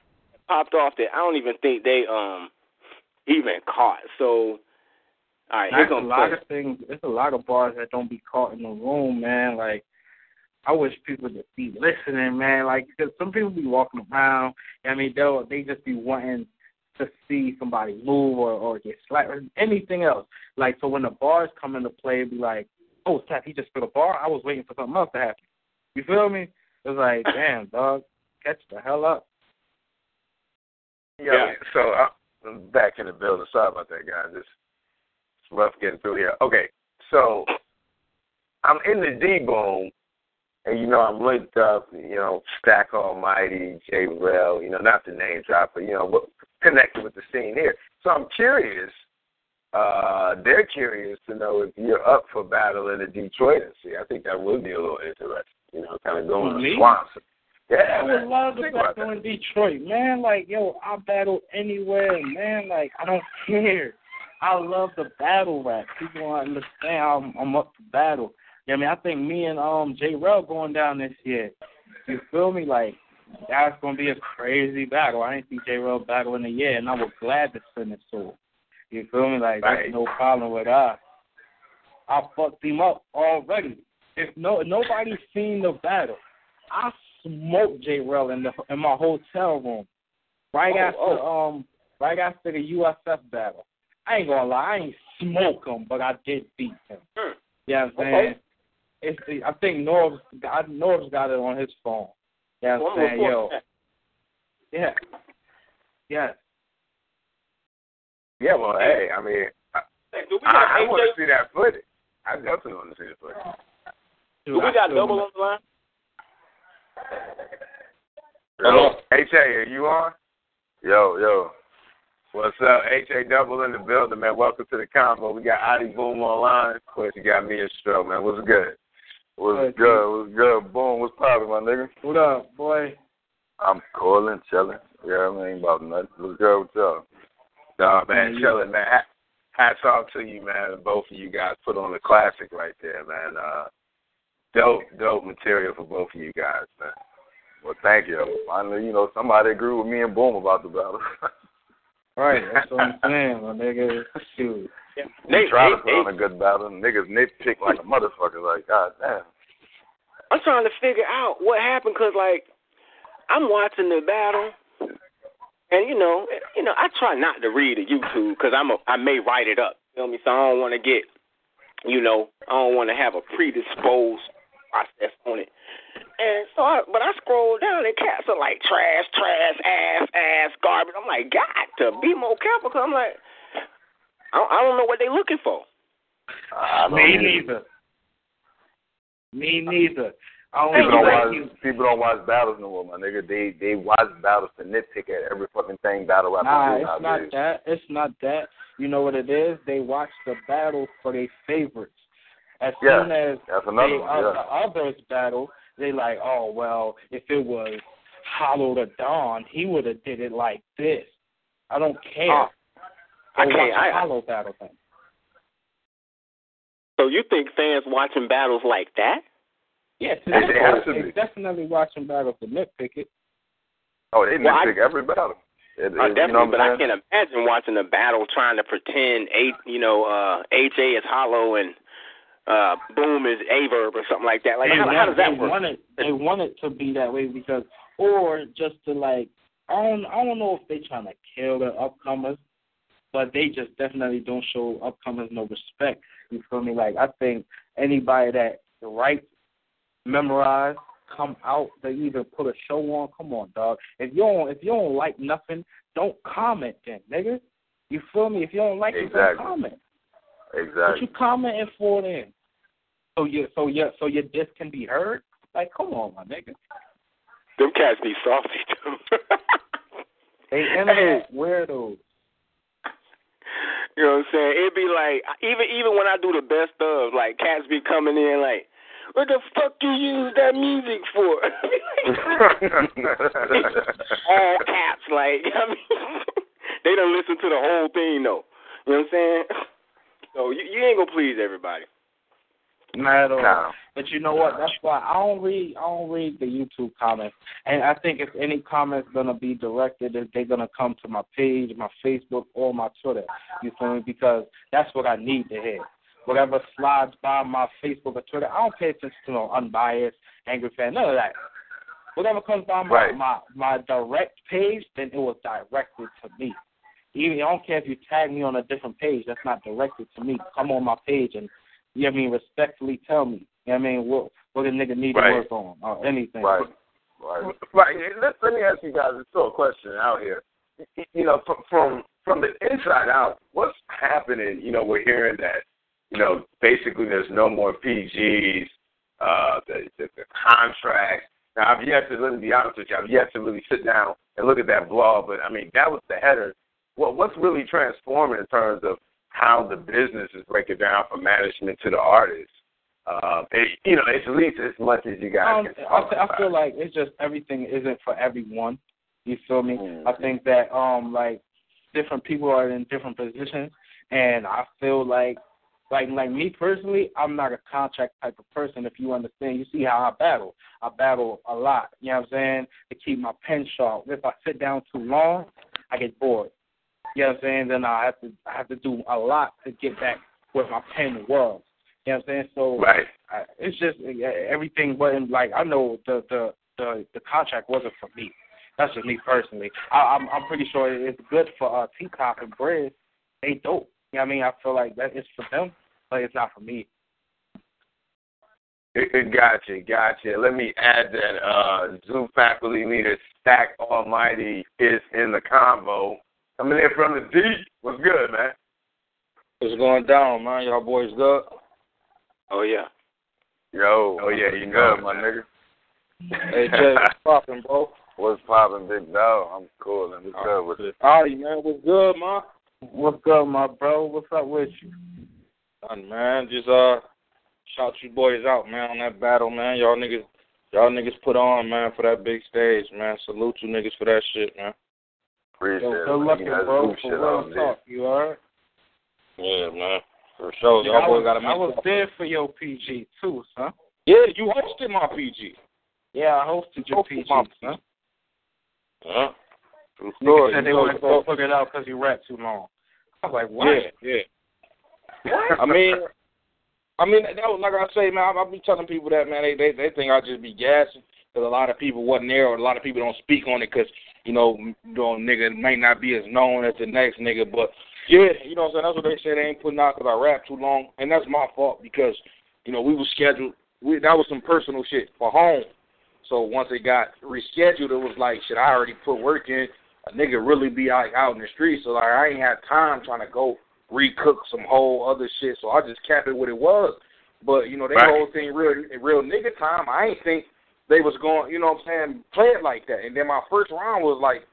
[SPEAKER 3] popped off that I don't even think they um even caught. So, all right, here
[SPEAKER 5] There's a
[SPEAKER 3] comes
[SPEAKER 5] lot
[SPEAKER 3] play.
[SPEAKER 5] of things. There's a lot of bars that don't be caught in the room, man. Like, I wish people would be listening, man. Like, because some people be walking around. I mean, they'll they just be wanting to see somebody move or or get slapped or anything else. Like, so when the bars come into play, it'd be like, oh, snap, he just put a bar. I was waiting for something else to happen. You feel me? It's like, damn, dog, catch the hell up.
[SPEAKER 4] Yeah.
[SPEAKER 3] Yeah.
[SPEAKER 4] So uh, back in the building. Sorry about that, guys. It's, it's rough getting through here. Okay. So I'm in the D boom, and you know I'm linked up. You know, Stack Almighty, J. Rel. You know, not the name drop, but you know, connected with the scene here. So I'm curious. Uh, they're curious to know if you're up for battle in the Detroit. See, I think that would be a little interesting. You know, kind of going to
[SPEAKER 5] Me?
[SPEAKER 4] Yeah,
[SPEAKER 5] I would love to battle in Detroit, man. Like, yo, I battle anywhere, man. Like, I don't care. I love the battle rap. People don't understand I'm, I'm up to battle. Yeah, I mean, I think me and um J. Rel going down this year. You feel me? Like, that's gonna be a crazy battle. I ain't see J. Rel battle in a year, and I was glad to send it to him. You feel me? Like,
[SPEAKER 4] Right.
[SPEAKER 5] there's no problem with that. I fucked him up already. If no nobody's seen the battle, I smoked J. Rel in the in my hotel room. Right
[SPEAKER 3] Oh,
[SPEAKER 5] after um right after the USF battle. I ain't gonna lie, I ain't smoke him, but I did beat him.
[SPEAKER 3] Hmm.
[SPEAKER 5] Yeah, you know what I'm
[SPEAKER 3] Okay.
[SPEAKER 5] saying. It's I think Norb's got Norb's got it on his phone. Yeah, you know what I'm saying, yo. Yeah. Yeah.
[SPEAKER 4] Yeah, well, hey, I mean, I,
[SPEAKER 3] Hey, do we got
[SPEAKER 4] I, I want to see that footage. I definitely want to see the footage.
[SPEAKER 3] Do we got double on the line?
[SPEAKER 4] Hello, HA, are you on? Yo, yo. What's up? HA Double in the building, man. Welcome to the combo. We got Adi Boom online. Of course, you got me and Stro, man. What's good? What's
[SPEAKER 5] Good?
[SPEAKER 4] What's good? Boom. What's poppin', my nigga?
[SPEAKER 5] What up, boy?
[SPEAKER 4] I'm calling, chilling. Yeah, I mean, about nothing. What's good with y'all? Nah, man,
[SPEAKER 5] Yeah,
[SPEAKER 4] chilling, man. Ha- Hats off to you, man. Both of you guys put on the classic right there, man. Uh, dope, dope material for both of you guys, man. Well, thank you. Finally, you know, somebody agree with me and Boom about the battle.
[SPEAKER 5] Right, that's what I'm saying, my nigga. Shoot.
[SPEAKER 4] they
[SPEAKER 3] Nate,
[SPEAKER 4] try to
[SPEAKER 3] Nate,
[SPEAKER 4] put on a good battle. Niggas nitpick like a motherfucker. Like, god damn.
[SPEAKER 3] I'm trying to figure out what happened because, like, I'm watching the battle, and you know, you know, I try not to read the YouTube because I'm a, I may write it up. You know me? So I don't want to get, you know, I don't want to have a predisposed process on it. And so, I, but I scroll down and cats are like trash, trash, ass, ass, garbage. I'm like, got to be more careful because I'm like, I don't, I don't know what they're looking for.
[SPEAKER 4] I don't
[SPEAKER 5] Me
[SPEAKER 4] either.
[SPEAKER 5] neither. Me neither. I
[SPEAKER 4] People don't watch.
[SPEAKER 5] you.
[SPEAKER 4] People don't watch battles no more, my nigga. They they watch battles to nitpick at every fucking thing battle rapper
[SPEAKER 5] Nah,
[SPEAKER 4] do
[SPEAKER 5] it's not that. It's not that. You know what it is? They watch the battle for their favorites. As
[SPEAKER 4] Yeah,
[SPEAKER 5] soon as
[SPEAKER 4] That's another
[SPEAKER 5] they
[SPEAKER 4] one.
[SPEAKER 5] uh,
[SPEAKER 4] Yeah.
[SPEAKER 5] the others battle, they like, oh well, if it was Hollow Da Don, he would have did it like this. I don't care.
[SPEAKER 3] Oh, I can't.
[SPEAKER 5] watch a
[SPEAKER 3] I,
[SPEAKER 5] Hollow battle thing.
[SPEAKER 3] so you think fans watching battles like that?
[SPEAKER 5] Yeah, to
[SPEAKER 4] They have to
[SPEAKER 5] they
[SPEAKER 4] be.
[SPEAKER 5] definitely watching battles to nitpick it.
[SPEAKER 4] Oh, they
[SPEAKER 3] Well, I-
[SPEAKER 4] nitpick every battle. It,
[SPEAKER 3] Uh,
[SPEAKER 4] it,
[SPEAKER 3] definitely,
[SPEAKER 4] you know
[SPEAKER 3] but
[SPEAKER 4] I'm
[SPEAKER 3] I can't imagine watching a battle trying to pretend a you know uh HA is hollow and uh Boom is a verb or something like that. Like
[SPEAKER 5] they
[SPEAKER 3] how,
[SPEAKER 5] want,
[SPEAKER 3] how does that
[SPEAKER 5] they
[SPEAKER 3] work?
[SPEAKER 5] Want it, they want it to be that way because, or just to like, I don't, I don't know if they're trying to kill the upcomers, but they just definitely don't show upcomers no respect. You feel me? Like I think anybody that writes, memorize, come out, they either put a show on. Come on, dog. If you don't, if you don't like nothing, don't comment then, nigga. You feel me? If you don't like it,
[SPEAKER 4] Exactly.
[SPEAKER 5] don't comment. Exactly. What
[SPEAKER 4] Exactly.
[SPEAKER 5] you commenting for then? So your so your so your diss can be heard? Like, come on, my nigga.
[SPEAKER 3] Them cats be saucy too.
[SPEAKER 5] They internet weirdos.
[SPEAKER 3] You know what I'm saying? It'd be like even even when I do the best of, like cats be coming in like, what the fuck you use that music for? All caps, like I mean, they don't listen to the whole thing though. You know what I'm saying? So you, you ain't gonna please everybody.
[SPEAKER 5] Not at all.
[SPEAKER 4] Nah.
[SPEAKER 5] But you know what? That's why I don't read. I don't read the YouTube comments. And I think if any comments gonna be directed, if they're gonna come to my page, my Facebook, or my Twitter. You feel me? Because that's what I need to hear. Whatever slides by my Facebook or Twitter, I don't pay attention to no unbiased, angry fan, none of that. Whatever comes by my
[SPEAKER 4] Right.
[SPEAKER 5] my my direct page, then it was directed to me. Even I don't care if you tag me on a different page, that's not directed to me. Come on my page and you know what I mean, respectfully tell me. You know what I mean, what what a nigga need
[SPEAKER 4] Right.
[SPEAKER 5] to work on or anything.
[SPEAKER 4] Right. Right. Right. Let, let me ask you guys a sort question out here. You know, from from from the inside out, what's happening? You know, we're hearing that. You know, basically, there's no more PGs. Uh, the, the the contracts. Now, I've yet to really be honest with you. I've yet to really sit down and look at that blog. But I mean, that was the header. What what's really transforming in terms of how the business is breaking down from management to the artists? Uh, it, you know, it's at least as much as you guys
[SPEAKER 5] Um,
[SPEAKER 4] can
[SPEAKER 5] I,
[SPEAKER 4] talk
[SPEAKER 5] I
[SPEAKER 4] about.
[SPEAKER 5] feel like it's just everything isn't for everyone. You feel me?
[SPEAKER 4] Mhm.
[SPEAKER 5] I think that um like different people are in different positions, and I feel like like like me personally, I'm not a contract type of person. If you understand, you see how I battle. I battle a lot. You know what I'm saying? To keep my pen sharp. If I sit down too long, I get bored. You know what I'm saying? Then I have to I have to do a lot to get back where my pen was. You know what I'm saying? So
[SPEAKER 4] Right.
[SPEAKER 5] I, it's just everything wasn't like I know the the the the contract wasn't for me. That's just me personally. I, I'm I'm pretty sure it's good for uh, T Top and Bread. They dope. You know what I mean? I feel like that is for them, but it's not for me.
[SPEAKER 4] Gotcha, gotcha. Let me add that uh, Zoo faculty leader Stack Almighty is in the convo. Coming in from the D. What's good, man?
[SPEAKER 6] What's going down, man? Y'all boys good?
[SPEAKER 3] Oh yeah.
[SPEAKER 4] Yo. Oh yeah, you good, my nigga.
[SPEAKER 6] Hey Jay, what's poppin', bro?
[SPEAKER 7] What's poppin', big dog? I'm cool and what's good with it?
[SPEAKER 6] Alright, man, what's good, man?
[SPEAKER 5] What's good, my bro? What's up with you?
[SPEAKER 6] Nothing, man. Just uh shout you boys out, man, on that battle, man. Y'all niggas y'all niggas put on, man, for that big stage, man. Salute you niggas for that shit, man.
[SPEAKER 7] Appreciate
[SPEAKER 5] Yo, good looking, bro. For real talk, you heard?
[SPEAKER 6] Yeah, man. For sure.
[SPEAKER 5] Yeah, I was,
[SPEAKER 6] gotta
[SPEAKER 5] I was there for your PG too, son.
[SPEAKER 6] Yeah, you hosted my PG.
[SPEAKER 5] Yeah, I hosted your
[SPEAKER 6] Hosted
[SPEAKER 5] PG,
[SPEAKER 6] my
[SPEAKER 5] son.
[SPEAKER 6] Huh? True story.
[SPEAKER 5] said they
[SPEAKER 6] You know,
[SPEAKER 5] weren't gonna put it out because you rap too long. I was like, what?
[SPEAKER 6] Yeah, yeah. I mean, I mean that was like I say, man. I, I be telling people that, man. They they they think I just be gassing because a lot of people wasn't there, or a lot of people don't speak on it because you know, m- mm-hmm. you know, nigga may not be as known as the next nigga. But yeah, you know, what I'm saying that's what they say. They ain't putting out because I rap too long, and that's my fault because you know we was scheduled. We that was some personal shit for home. So once it got rescheduled, it was like shit. I already put work in. A nigga really be like out in the street, so like I ain't had time trying to go recook some whole other shit. So I just kept it what it was. But you know, they
[SPEAKER 4] Right.
[SPEAKER 6] whole thing real real nigga time. I ain't think they was going, you know what I'm saying, play it like that. And then my first round was like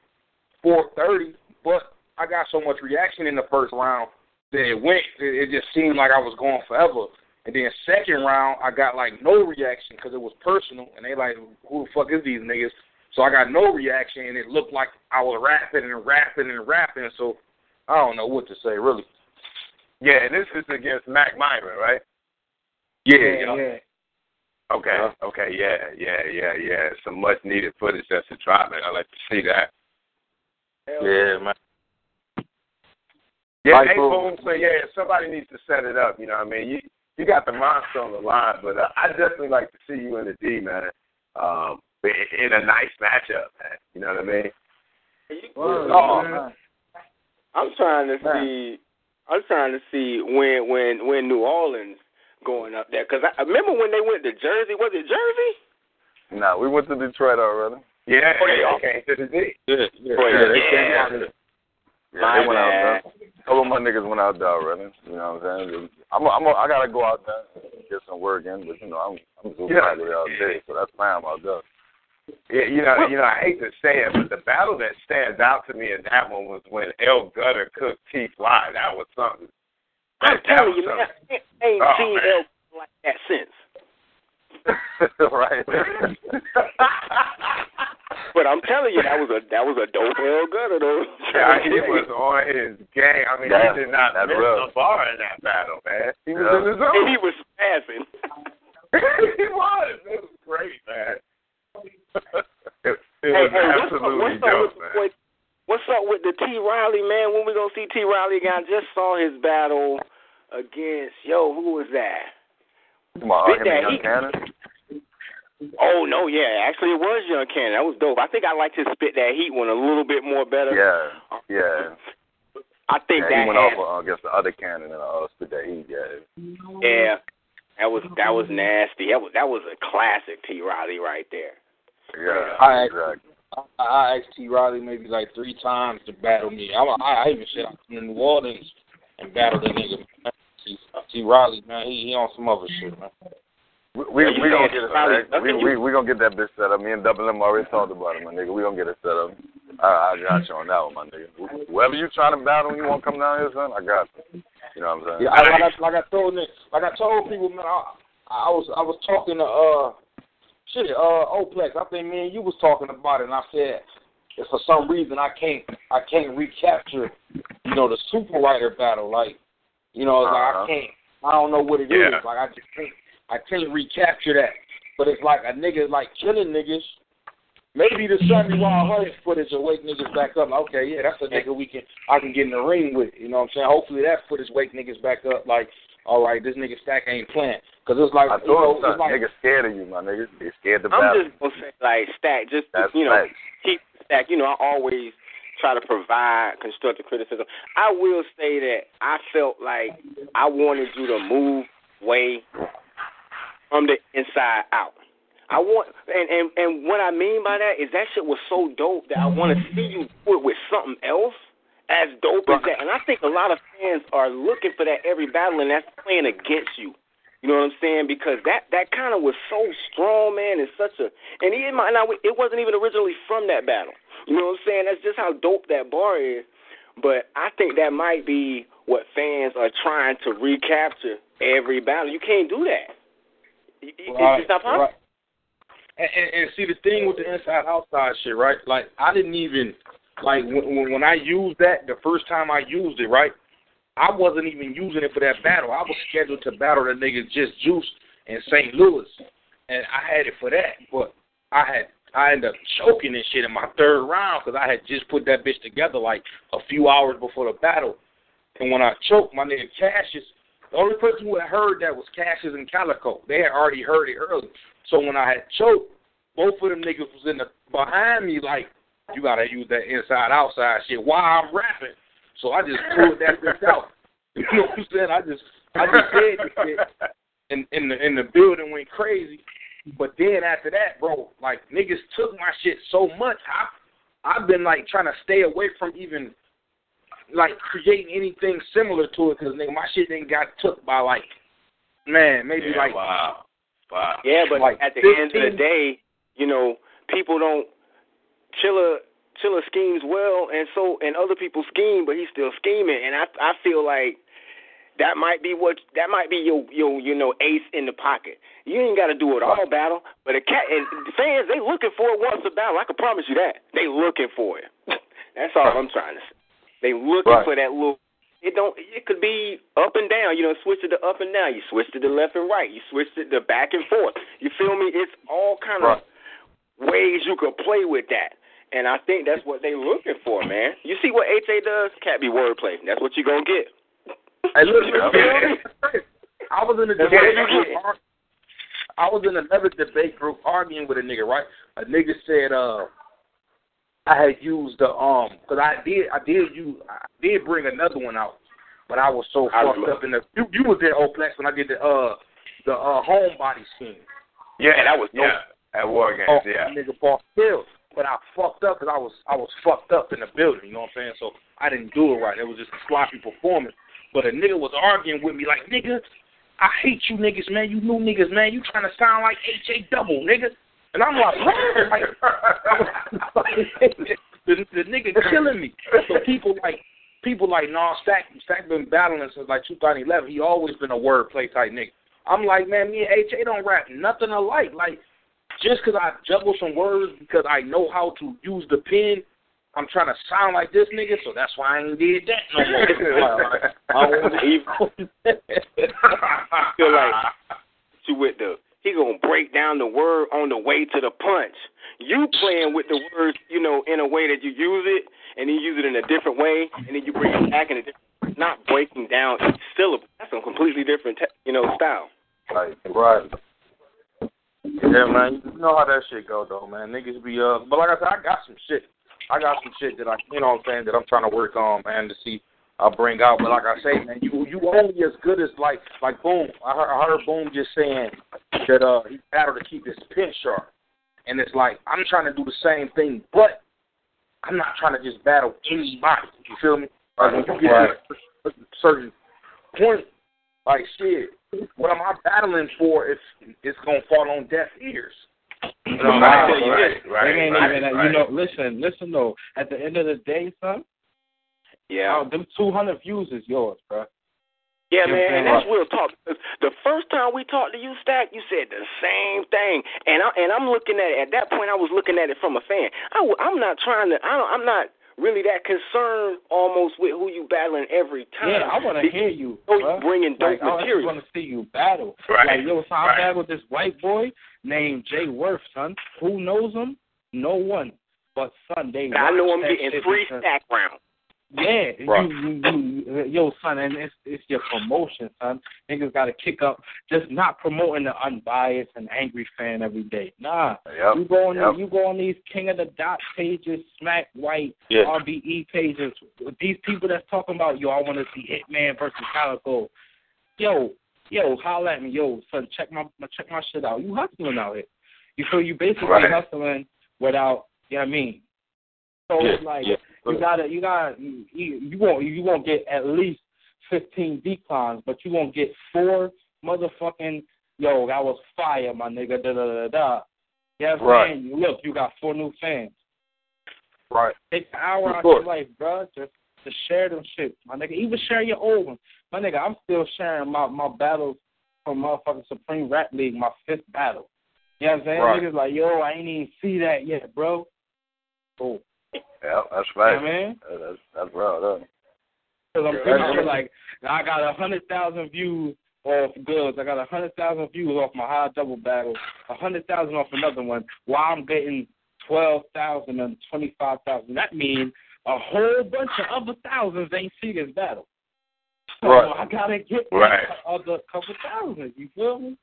[SPEAKER 6] four thirty, but I got so much reaction in the first round that it went. It, it just seemed like I was going forever. And then second round, I got like no reaction because it was personal, and they like, who the fuck is these niggas? So I got no reaction, and it looked like I was rapping and rapping and rapping. So I don't know what to say, really.
[SPEAKER 4] Yeah, and this is against Mac Myron, right?
[SPEAKER 6] Yeah,
[SPEAKER 5] yeah.
[SPEAKER 6] yeah.
[SPEAKER 4] Okay, okay, yeah, yeah, yeah, yeah. Some much needed footage that's a drop, man. I like to see that.
[SPEAKER 6] Yeah, man.
[SPEAKER 4] Yeah,
[SPEAKER 6] Like,
[SPEAKER 4] hey,
[SPEAKER 6] boom.
[SPEAKER 4] boom. So yeah, somebody needs to set it up. You know what I mean? You you got the monster on the line, but uh, I definitely like to see you in the D, man. Um, in in a nice matchup, man. You know what I mean?
[SPEAKER 3] Oh,
[SPEAKER 5] man.
[SPEAKER 3] I'm trying to see. I'm trying to see when when when New Orleans going up there because I I remember when they went to Jersey. Was it Jersey?
[SPEAKER 7] Nah, we went to Detroit already.
[SPEAKER 4] Yeah,
[SPEAKER 3] Oh,
[SPEAKER 4] yeah, okay. To.
[SPEAKER 6] Yeah, yeah, yeah, they
[SPEAKER 3] yeah.
[SPEAKER 6] came out there.
[SPEAKER 7] Yeah, they went out there. A couple of my niggas went out there already. You know what I'm saying? I'm, a, I'm, a, I gotta go out there and get some work in, but you know, I'm, I'm super
[SPEAKER 4] Yeah.
[SPEAKER 7] happy all day, so that's fine. I'm out there.
[SPEAKER 4] Yeah, you know, you know, I hate to say it, but the battle that stands out to me in that one was when El Gutter cooked T Fly. That was something.
[SPEAKER 3] I'm
[SPEAKER 4] That, that
[SPEAKER 3] telling you, man. I ain't
[SPEAKER 4] Oh,
[SPEAKER 3] seen
[SPEAKER 4] man.
[SPEAKER 3] El like that since.
[SPEAKER 7] right.
[SPEAKER 3] But I'm telling you, that was a that was a dope El Gutter though.
[SPEAKER 4] Yeah, he was on his game. I mean,
[SPEAKER 7] Yeah,
[SPEAKER 4] he did not
[SPEAKER 7] that's
[SPEAKER 4] miss
[SPEAKER 7] real.
[SPEAKER 4] a bar in that battle, man. He was
[SPEAKER 7] Yeah.
[SPEAKER 4] in his
[SPEAKER 3] and
[SPEAKER 4] zone.
[SPEAKER 3] he was spazzing.
[SPEAKER 4] he was. It was great, man. It, it
[SPEAKER 3] Hey,
[SPEAKER 4] was
[SPEAKER 3] hey, what's up,
[SPEAKER 4] absolutely
[SPEAKER 3] what's
[SPEAKER 4] dope,
[SPEAKER 3] with
[SPEAKER 4] man.
[SPEAKER 3] what, what's up with the T Riley man? When we gonna see T Riley again? I just saw his battle against yo. Who was that?
[SPEAKER 7] Come on,
[SPEAKER 3] Big
[SPEAKER 7] him and
[SPEAKER 3] Daddy.
[SPEAKER 7] Young Cannon.
[SPEAKER 3] Oh no, yeah, actually it was Young Cannon. That was dope. I think I liked his spit that heat one a little bit more better.
[SPEAKER 7] Yeah, yeah.
[SPEAKER 3] I think
[SPEAKER 7] yeah
[SPEAKER 3] that
[SPEAKER 7] he went
[SPEAKER 3] had-
[SPEAKER 7] off against the other cannon and uh, spit that heat. Yeah.
[SPEAKER 3] Yeah, that was that was nasty. That was that was a classic T Riley right there.
[SPEAKER 7] Yeah,
[SPEAKER 6] I-
[SPEAKER 7] exactly.
[SPEAKER 6] I, I asked T. Riley maybe like three times to battle me. I, I, I even said I come to New Orleans and battle the nigga. Man. T. T. Riley, man, he, he on some other shit, man.
[SPEAKER 7] We we,
[SPEAKER 3] Yeah, you
[SPEAKER 7] we gonna get it.
[SPEAKER 3] probably.
[SPEAKER 7] We we we gonna get that bitch set up. Me and Double M already talked about it, my nigga. We gonna get it set up. I I got you on that one, my nigga. Wh- Whoever you trying to battle, and you want to come down here, son. I got you. You know what I'm saying?
[SPEAKER 6] Yeah, I, like, I, like I told Nick, like I told people, man, I, I was I was talking to uh shit uh Oplex. I think me and you was talking about it, and I said if for some reason I can't I can't recapture you know the super writer battle, like you know
[SPEAKER 7] Uh-huh.
[SPEAKER 6] I can't I don't know what it is.
[SPEAKER 4] Yeah.
[SPEAKER 6] Like I just can't I can't recapture that. But it's like a nigga like killing niggas. Maybe the Sunday Wild Hunter footage will wake niggas back up. Like, okay, yeah, that's a nigga we can I can get in the ring with. You know what I'm saying? Hopefully that footage wake niggas back up. Like, all right, this nigga Stack ain't playing. Cause it's like
[SPEAKER 7] I
[SPEAKER 6] you know,
[SPEAKER 7] told you,
[SPEAKER 6] it's like
[SPEAKER 7] niggas scared of you, my nigga. They scared to
[SPEAKER 3] I'm
[SPEAKER 7] battle.
[SPEAKER 3] just gonna say like stack, just
[SPEAKER 7] That's
[SPEAKER 3] you know,
[SPEAKER 7] facts.
[SPEAKER 3] keep stack. You know, I always try to provide constructive criticism. I will say that I felt like I wanted you to move away from the inside out. I want, and and and what I mean by that is that shit was so dope that I want to see you do it with something else as dope as that. And I think a lot of fans are looking for that every battle, and that's playing against you. You know what I'm saying? Because that that kind of was so strong, man, and such a, and it might not, it wasn't even originally from that battle. You know what I'm saying? That's just how dope that bar is. But I think that might be what fans are trying to recapture every battle. You can't do that.
[SPEAKER 6] Right,
[SPEAKER 3] it's not possible.
[SPEAKER 6] right. And, and, and see the thing with the inside outside shit, right? Like I didn't even like when when- when I used that the first time I used it, right? I wasn't even using it for that battle. I was scheduled to battle the nigga just Juice in St. Louis, and I had it for that. But I had I ended up choking and shit in my third round because I had just put that bitch together like a few hours before the battle. And when I choked, my nigga Cassius, the only person who had heard that was Cassius and Calicoe. They had already heard it early. So when I had choked, both of them niggas was in the behind me like, you gotta use that inside outside shit while I'm rapping. So I just pulled that bitch out. You know what I'm saying? I just I just said the shit and and the and the building went crazy. But then after that, bro, like niggas took my shit so much. I I've been like trying to stay away from even like creating anything similar to it because nigga, my shit didn't got took by like man maybe
[SPEAKER 4] Yeah,
[SPEAKER 6] like
[SPEAKER 4] wow, wow.
[SPEAKER 3] Yeah, but
[SPEAKER 6] Like
[SPEAKER 3] at the
[SPEAKER 6] 15
[SPEAKER 3] end of the day, you know, people don't Chilla Chilla schemes well, and so and other people scheme, but he's still scheming, and I I feel like that might be what that might be your your you know ace in the pocket. You ain't got to do it all battle, but a cat and fans they looking for it once a battle. I can promise you that they looking for it. That's all I'm trying to say. They looking
[SPEAKER 4] Right.
[SPEAKER 3] for that little. It don't. It could be up and down. You know, switch it to up and down. You switch it to left and right. You switch it to back and forth. You feel me? It's all kind of ways you could play with that. And I think that's what they looking for, man. You see what HA does? Can't be wordplay. That's what you gonna get.
[SPEAKER 6] Hey, look,
[SPEAKER 3] You?
[SPEAKER 6] I was in a debate group. I was in another debate group arguing with a nigga. Right, a nigga said, "Uh, I had used the um, cause I did, I did use, I did bring another one out, but I was so
[SPEAKER 3] I
[SPEAKER 6] fucked up in the. You, you was there, Oplex, when I did the uh, the uh, homebody scheme.
[SPEAKER 4] Yeah,
[SPEAKER 3] that was
[SPEAKER 4] yeah. At War Games,
[SPEAKER 6] Oh,
[SPEAKER 4] yeah.
[SPEAKER 6] nigga bought pills. But I fucked up because I was I was fucked up in the building. You know what I'm saying? So I didn't do it right. It was just a sloppy performance. But a nigga was arguing with me like, nigga, I hate you niggas, man. You new niggas, man. You trying to sound like H A double, nigga. And I'm like, what? like, the, the nigga killing me. So people like people like nah, Stack Stack been battling since like 2011. He always been a wordplay type nigga. I'm like, man, me and H A don't rap nothing alike. Like just because I juggle some words because I know how to use the pen, I'm trying to sound like this nigga, so that's why I ain't did that no more. I don't wanna-
[SPEAKER 3] feel like you with the he gonna break down the word on the way to the punch. You playing with the words, you know, in a way that you use it, and then you use it in a different way, and then you bring it back in a different, not breaking down each syllable. That's a completely different, te- you know, style.
[SPEAKER 6] Right, right. Yeah, man, you know how that shit go though, man. Niggas be uh, but like I said, I got some shit. I got some shit that I, you know, what I'm saying that I'm trying to work on, man, to see I bring out. But like I say, man, you you only as good as like like Boom. I heard, I heard Boom just saying that uh he battled to keep his pen sharp, and it's like I'm trying to do the same thing, but I'm not trying to just battle anybody. You feel me? Like when you get to a certain point, like shit, what am I battling for if it's gonna fall on deaf ears? Know,
[SPEAKER 4] Right,
[SPEAKER 6] I
[SPEAKER 4] right, right,
[SPEAKER 5] They ain't
[SPEAKER 4] right,
[SPEAKER 5] even,
[SPEAKER 4] right.
[SPEAKER 5] you know, listen, listen though. At the end of the day, son,
[SPEAKER 3] Yeah.
[SPEAKER 5] uh, them 200 views is yours, bro.
[SPEAKER 3] Yeah, man, and that's real talk. The first time we talked to you, Stack, you said the same thing, and I and I'm looking at it. At that point, I was looking at it from a fan. I, I'm not trying to. I don't, I'm not really that concerned almost with who you battling every time.
[SPEAKER 5] Yeah, I want to hear you.
[SPEAKER 3] Oh, you bringing dope
[SPEAKER 5] like, I just want to see you battle.
[SPEAKER 4] Right,
[SPEAKER 5] Like, yo, so I
[SPEAKER 4] right.
[SPEAKER 5] battled this white boy named Jay Worth, son. Who knows him? No one. But son, they.
[SPEAKER 3] And I know
[SPEAKER 5] watch
[SPEAKER 3] I'm getting
[SPEAKER 5] shit
[SPEAKER 3] free
[SPEAKER 5] because-
[SPEAKER 3] stack round.
[SPEAKER 5] Yeah,
[SPEAKER 6] Right.
[SPEAKER 5] you, you, you, yo, son, and it's it's your promotion, son. Niggas got to kick up, just not promoting the unbiased and angry fan every day. Nah,
[SPEAKER 4] Yep.
[SPEAKER 5] you go on
[SPEAKER 4] yep.
[SPEAKER 5] you go on these King of the Dot pages, Smack White,
[SPEAKER 6] Yeah.
[SPEAKER 5] RBE pages. These people that's talking about yo, I want to see Hitman versus Calicoe. Yo, yo, holla at me, yo, son, check my check my shit out. You hustling out here. You feel you basically
[SPEAKER 4] Right.
[SPEAKER 5] hustling without, you know what I mean. So
[SPEAKER 6] Yeah,
[SPEAKER 5] it's like
[SPEAKER 6] yeah.
[SPEAKER 5] you gotta, you gotta, you, you won't, you won't get at least fifteen declines, but you won't get four motherfucking. Yo, that was fire, my nigga. Da da da da. You know what I'm
[SPEAKER 6] Right.
[SPEAKER 5] saying? Look, you got four new fans.
[SPEAKER 6] Right.
[SPEAKER 5] Take an hour
[SPEAKER 6] Of
[SPEAKER 5] out your life, bro. Just to share them shit, my nigga. Even share your old ones, my nigga. I'm still sharing my my battles from motherfucking Supreme Rap League, my fifth battle. You know what I'm saying?
[SPEAKER 6] Right.
[SPEAKER 5] Niggas like, yo, I ain't even see that yet, bro. Oh.
[SPEAKER 4] Yeah, that's
[SPEAKER 5] You know
[SPEAKER 4] right.
[SPEAKER 5] what I mean?
[SPEAKER 4] That's that's real. That.
[SPEAKER 5] Because I'm pretty sure,
[SPEAKER 6] right.
[SPEAKER 5] like, I got a hundred thousand views off goods. I got a hundred thousand views off my high double battle. A hundred thousand off another one. While I'm getting twelve thousand and twenty five thousand. That means a whole bunch of other thousands ain't see this battle. So
[SPEAKER 6] Right.
[SPEAKER 5] I gotta get
[SPEAKER 4] Right.
[SPEAKER 5] that other couple thousand. You feel me?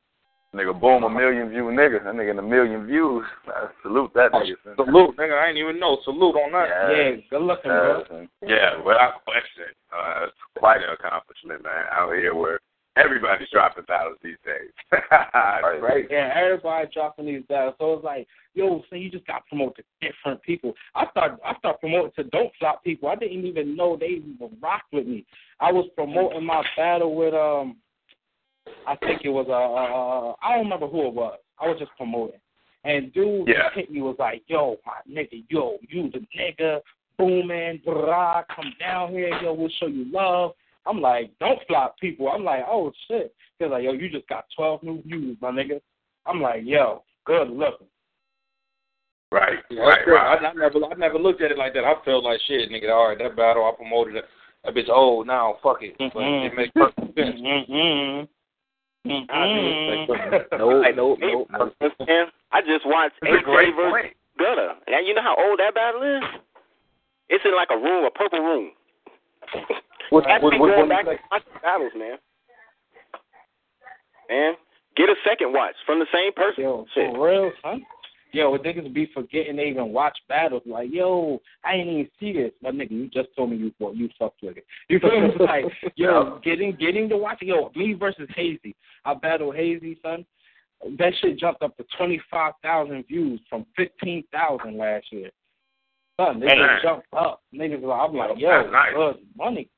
[SPEAKER 4] Nigga, boom, a million view nigga. That nigga in a million views. I salute that nigga. son.
[SPEAKER 6] Salute, nigga. I ain't even know. Salute on that.
[SPEAKER 4] Yeah.
[SPEAKER 5] Yeah, good looking, bro.
[SPEAKER 4] Yeah.
[SPEAKER 7] Yeah, without question. Uh, it's quite an accomplishment, man, out here where everybody's dropping battles these days.
[SPEAKER 4] Right.
[SPEAKER 7] Right.
[SPEAKER 5] Yeah, everybody dropping these battles. So it's like, yo, so you just got promoted to different people. I start I start promoting to don't flop people. I didn't even know they even rocked with me. I was promoting my battle with um I think it was uh, uh I don't remember who it was. I was just promoting. And dude
[SPEAKER 7] Yeah.
[SPEAKER 5] hit me was like, Yo, my nigga, yo, you the nigga, booming, blah, come down here, yo, we'll show you love. I'm like, don't flop people. I'm like, oh shit. He's like, yo, you just got 12 new views, my nigga. I'm like, yo, good looking.
[SPEAKER 4] Right,
[SPEAKER 6] Yeah,
[SPEAKER 4] right,
[SPEAKER 6] that's right.
[SPEAKER 4] right.
[SPEAKER 6] I, I never, I never looked at it like that. I felt like shit, nigga. All right, that battle I promoted it. That bitch old now. Fuck it. But
[SPEAKER 5] Mhm.
[SPEAKER 6] it makes perfect sense.
[SPEAKER 5] Mm-mm.
[SPEAKER 8] Nope,
[SPEAKER 3] Like,
[SPEAKER 8] nope,
[SPEAKER 3] hey,
[SPEAKER 8] nope, nope.
[SPEAKER 3] I just watched
[SPEAKER 4] It's a
[SPEAKER 3] AJ
[SPEAKER 4] great
[SPEAKER 3] versus
[SPEAKER 4] point.
[SPEAKER 3] Gunner. And you know how old that battle is? It's in like a room, a purple room.
[SPEAKER 8] What,
[SPEAKER 3] I
[SPEAKER 8] what,
[SPEAKER 3] be
[SPEAKER 8] what,
[SPEAKER 3] going
[SPEAKER 8] what,
[SPEAKER 3] back and watching battles, man. Man, get a second watch from the same person.
[SPEAKER 5] Yo,
[SPEAKER 3] Shit.
[SPEAKER 5] for real, son. Yo, niggas be forgetting they even watch battles. Like, yo, I ain't even see this. But nigga, you just told me you fought, you fucked with it. You feel me? Like, yo, getting getting to watch. Yo, me versus Hazy. I battle Hazy, son. That shit jumped up to twenty five thousand views from fifteen thousand last year. Son, they just jumped up. Niggas, I'm like, yo,
[SPEAKER 4] nice.
[SPEAKER 5] good money.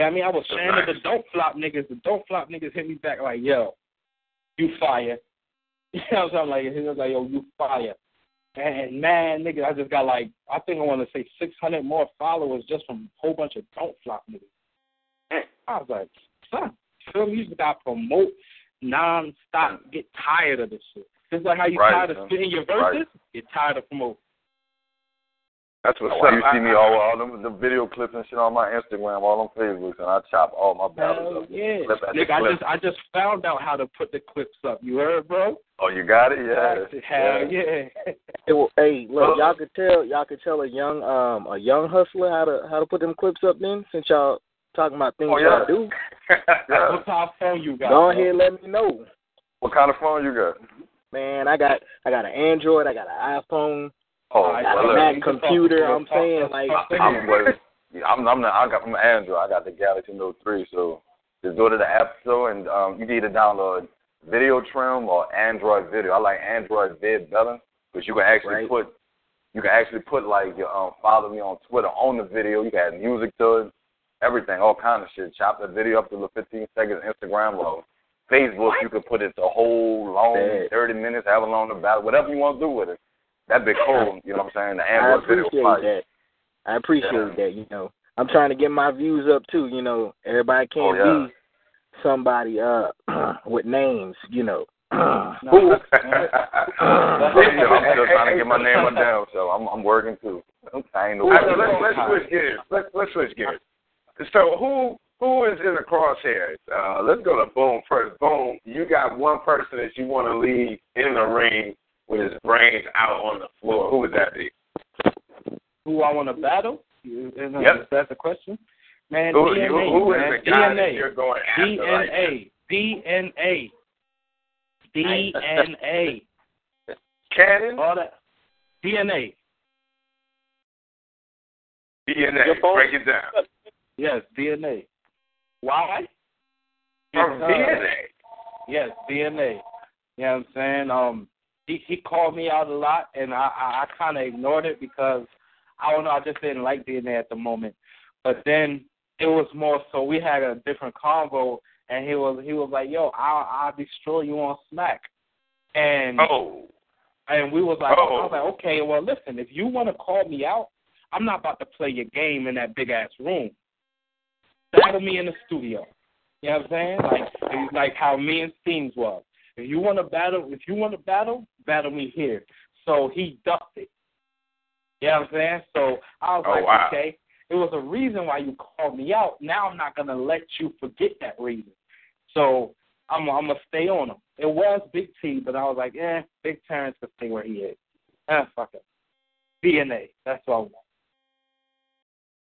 [SPEAKER 5] Yeah, I mean, I was to
[SPEAKER 4] nice.
[SPEAKER 5] the dope flop niggas. The dope flop niggas hit me back like, yo, you fire. You know what I'm saying? Like, he was like, yo, you fire. And man, nigga, I just got like, I think I want to say 600 more followers just from a whole bunch of don't flop niggas. I was like, son? You just got to promote nonstop. Get tired of this shit. Just like how you
[SPEAKER 7] Right,
[SPEAKER 5] tired of spitting your verses, you're tired of promoting.
[SPEAKER 4] That's what's
[SPEAKER 7] Why
[SPEAKER 4] up.
[SPEAKER 7] you see me all all them the video clips and shit on my Instagram, all on Facebook, and I chop all my battles
[SPEAKER 5] Hell
[SPEAKER 7] up.
[SPEAKER 5] yeah.
[SPEAKER 7] Clip after
[SPEAKER 5] Nigga, I just I just found out how to put the clips up. You heard, bro?
[SPEAKER 7] Oh, you got it? Yeah.
[SPEAKER 5] Hell yeah.
[SPEAKER 8] It will- hey, look,
[SPEAKER 7] Uh,
[SPEAKER 8] y'all could tell y'all could tell a young um a young hustler how to how to put them clips up then since y'all talking about things
[SPEAKER 7] Oh, yeah.
[SPEAKER 8] y'all do.
[SPEAKER 7] yeah.
[SPEAKER 5] What type of phone you got?
[SPEAKER 8] Go
[SPEAKER 5] bro?
[SPEAKER 8] ahead, let me know.
[SPEAKER 7] What kind of phone you got?
[SPEAKER 8] Man, I got I got an Android, I got an iPhone,
[SPEAKER 7] Oh,
[SPEAKER 5] All right,
[SPEAKER 8] I got
[SPEAKER 7] well,
[SPEAKER 8] a
[SPEAKER 7] look,
[SPEAKER 8] Mac
[SPEAKER 5] you can talk-
[SPEAKER 8] computer. I'm saying like
[SPEAKER 7] I'm,
[SPEAKER 5] him.
[SPEAKER 7] well, I'm, I'm, not, I got from Android. I got the Galaxy Note 3. So just go to the App Store and um, you can either download Video Trim or Android Video. I like AndroVid better because you can actually
[SPEAKER 8] Right.
[SPEAKER 7] put you can actually put like your um, follow me on Twitter on the video. You can add music to it, everything, all kind of shit. Chop the video up to the 15 seconds. Instagram or Facebook, you can put it to whole long
[SPEAKER 8] Bad.
[SPEAKER 7] 30 minutes, have however long the battle, whatever you want to do with it. That big cool. You know what I'm saying? The
[SPEAKER 8] I
[SPEAKER 7] Android video.
[SPEAKER 8] appreciate that. I appreciate
[SPEAKER 7] Yeah.
[SPEAKER 8] that, you know. I'm trying to get my views up too, you know. Everybody can't
[SPEAKER 7] Oh, yeah.
[SPEAKER 8] be somebody uh with names, you know.
[SPEAKER 5] No,
[SPEAKER 7] I'm still trying to get my name on down, so I'm I'm working too. I ain't no.
[SPEAKER 4] All right, so let's let's switch gears. Let's let's switch gears. So who who is in the crosshairs? Uh, let's go to Boom first. Boom, you got one person that you want to leave in the ring with his brains out on the floor. Who would that be?
[SPEAKER 5] who I want to battle? Is, is
[SPEAKER 4] Yep.
[SPEAKER 5] that the question? Man,
[SPEAKER 4] Who,
[SPEAKER 5] DNA,
[SPEAKER 4] you, who is
[SPEAKER 5] man.
[SPEAKER 4] the guy that
[SPEAKER 5] DNA.
[SPEAKER 4] you're going after? right
[SPEAKER 5] DNA. DNA. DNA.
[SPEAKER 4] Cannon,
[SPEAKER 5] All that. DNA.
[SPEAKER 4] DNA. Break it down.
[SPEAKER 5] Yes, DNA. Why?
[SPEAKER 4] From
[SPEAKER 5] Because-
[SPEAKER 4] DNA.
[SPEAKER 5] Yes, DNA. You know what I'm saying? Um, he he called me out a lot, and I I, I kind of ignored it because I don't know. I just didn't like being there at the moment. But then it was more so we had a different convo, and he was he was like, "Yo, I'll I'll destroy you on Smack," and
[SPEAKER 4] Oh,
[SPEAKER 5] and we was like,
[SPEAKER 4] Oh.
[SPEAKER 5] I was like, okay, well, listen, if you want to call me out, I'm not about to play your game in that big ass room. Battle me in the studio. You know what I'm saying? Like, like how me and Steams was. If you want to battle, if you want to battle, battle me here. So he ducked it. You know what I'm saying? So I was
[SPEAKER 4] Oh,
[SPEAKER 5] like,
[SPEAKER 4] wow.
[SPEAKER 5] okay, it was a reason why you called me out. Now I'm not gonna let you forget that reason. So I'm I'm gonna stay on him. It was Big T, but I was like, eh, Big Terrence can stay where he is. Eh, fuck it. DNA. That's what I want.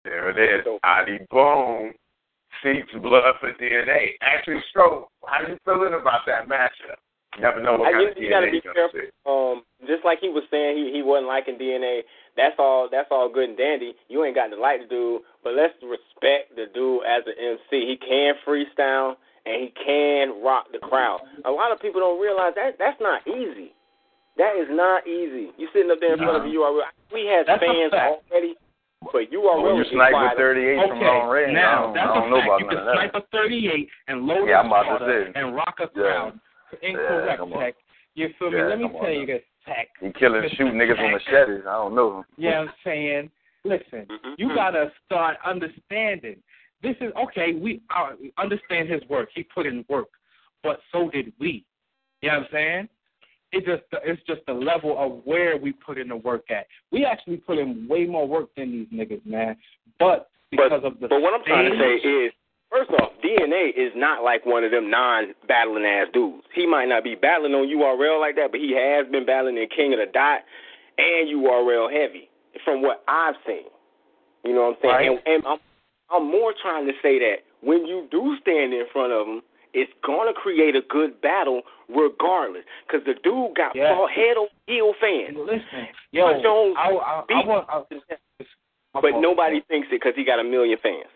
[SPEAKER 4] there it is. Adi Boom seeks blood for DNA. Actually, Stroke, how you feeling about that matchup? You never know what
[SPEAKER 3] I,
[SPEAKER 4] kind of
[SPEAKER 3] you gotta
[SPEAKER 4] DNA
[SPEAKER 3] be careful. Um, just like he was saying, he he wasn't liking DNA. That's all. That's all good and dandy. You ain't got to like the dude, but let's respect the dude as an MC. He can freestyle and he can rock the crowd. A lot of people don't realize that that's not easy. That is not easy. You sitting up there in front of you URL. We had
[SPEAKER 5] That's
[SPEAKER 3] fans already, but URL
[SPEAKER 7] When you
[SPEAKER 3] is
[SPEAKER 7] snipe
[SPEAKER 3] quiet.
[SPEAKER 7] with 38 from long range, I
[SPEAKER 5] now
[SPEAKER 7] don't,
[SPEAKER 5] that's
[SPEAKER 7] I don't
[SPEAKER 5] a
[SPEAKER 7] know
[SPEAKER 5] fact.
[SPEAKER 7] about
[SPEAKER 5] You can
[SPEAKER 7] of
[SPEAKER 5] snipe
[SPEAKER 7] that.
[SPEAKER 5] a 38 and load
[SPEAKER 7] Yeah,
[SPEAKER 5] a
[SPEAKER 7] I'm about to
[SPEAKER 5] starter
[SPEAKER 7] say.
[SPEAKER 5] and rock a
[SPEAKER 7] Yeah.
[SPEAKER 5] crowd. Incorrect,
[SPEAKER 7] come on.
[SPEAKER 5] Tech. You feel me? Let me
[SPEAKER 7] come on
[SPEAKER 5] tell you this, Tech.
[SPEAKER 7] He killing, shooting niggas with machetes. I don't know.
[SPEAKER 5] You know what I'm saying? Listen,
[SPEAKER 3] Mhm.
[SPEAKER 5] you gotta start understanding. This is okay. We uh, understand his work. He put in work, but so did we. You know what I'm saying? It just it's just the level of where we put in the work at. We actually put in way more work than these niggas, man. But because
[SPEAKER 3] but,
[SPEAKER 5] of the
[SPEAKER 3] but what I'm trying to say is, first off, DNA is not like one of them non-battling ass dudes. He might not be battling on URL like that, but he has been battling in King of the Dot and URL heavy, from what I've seen. You know what I'm saying?
[SPEAKER 5] Right.
[SPEAKER 3] And, and I'm I'm more trying to say that when you do stand in front of him, it's gonna create a good battle regardless. Because the dude got
[SPEAKER 5] Yeah.
[SPEAKER 3] fought head over heel fans.
[SPEAKER 5] Listen, yo,
[SPEAKER 3] Jones
[SPEAKER 5] I, I, I
[SPEAKER 3] beat-
[SPEAKER 5] want. I,
[SPEAKER 3] but nobody thinks it because he got a million fans.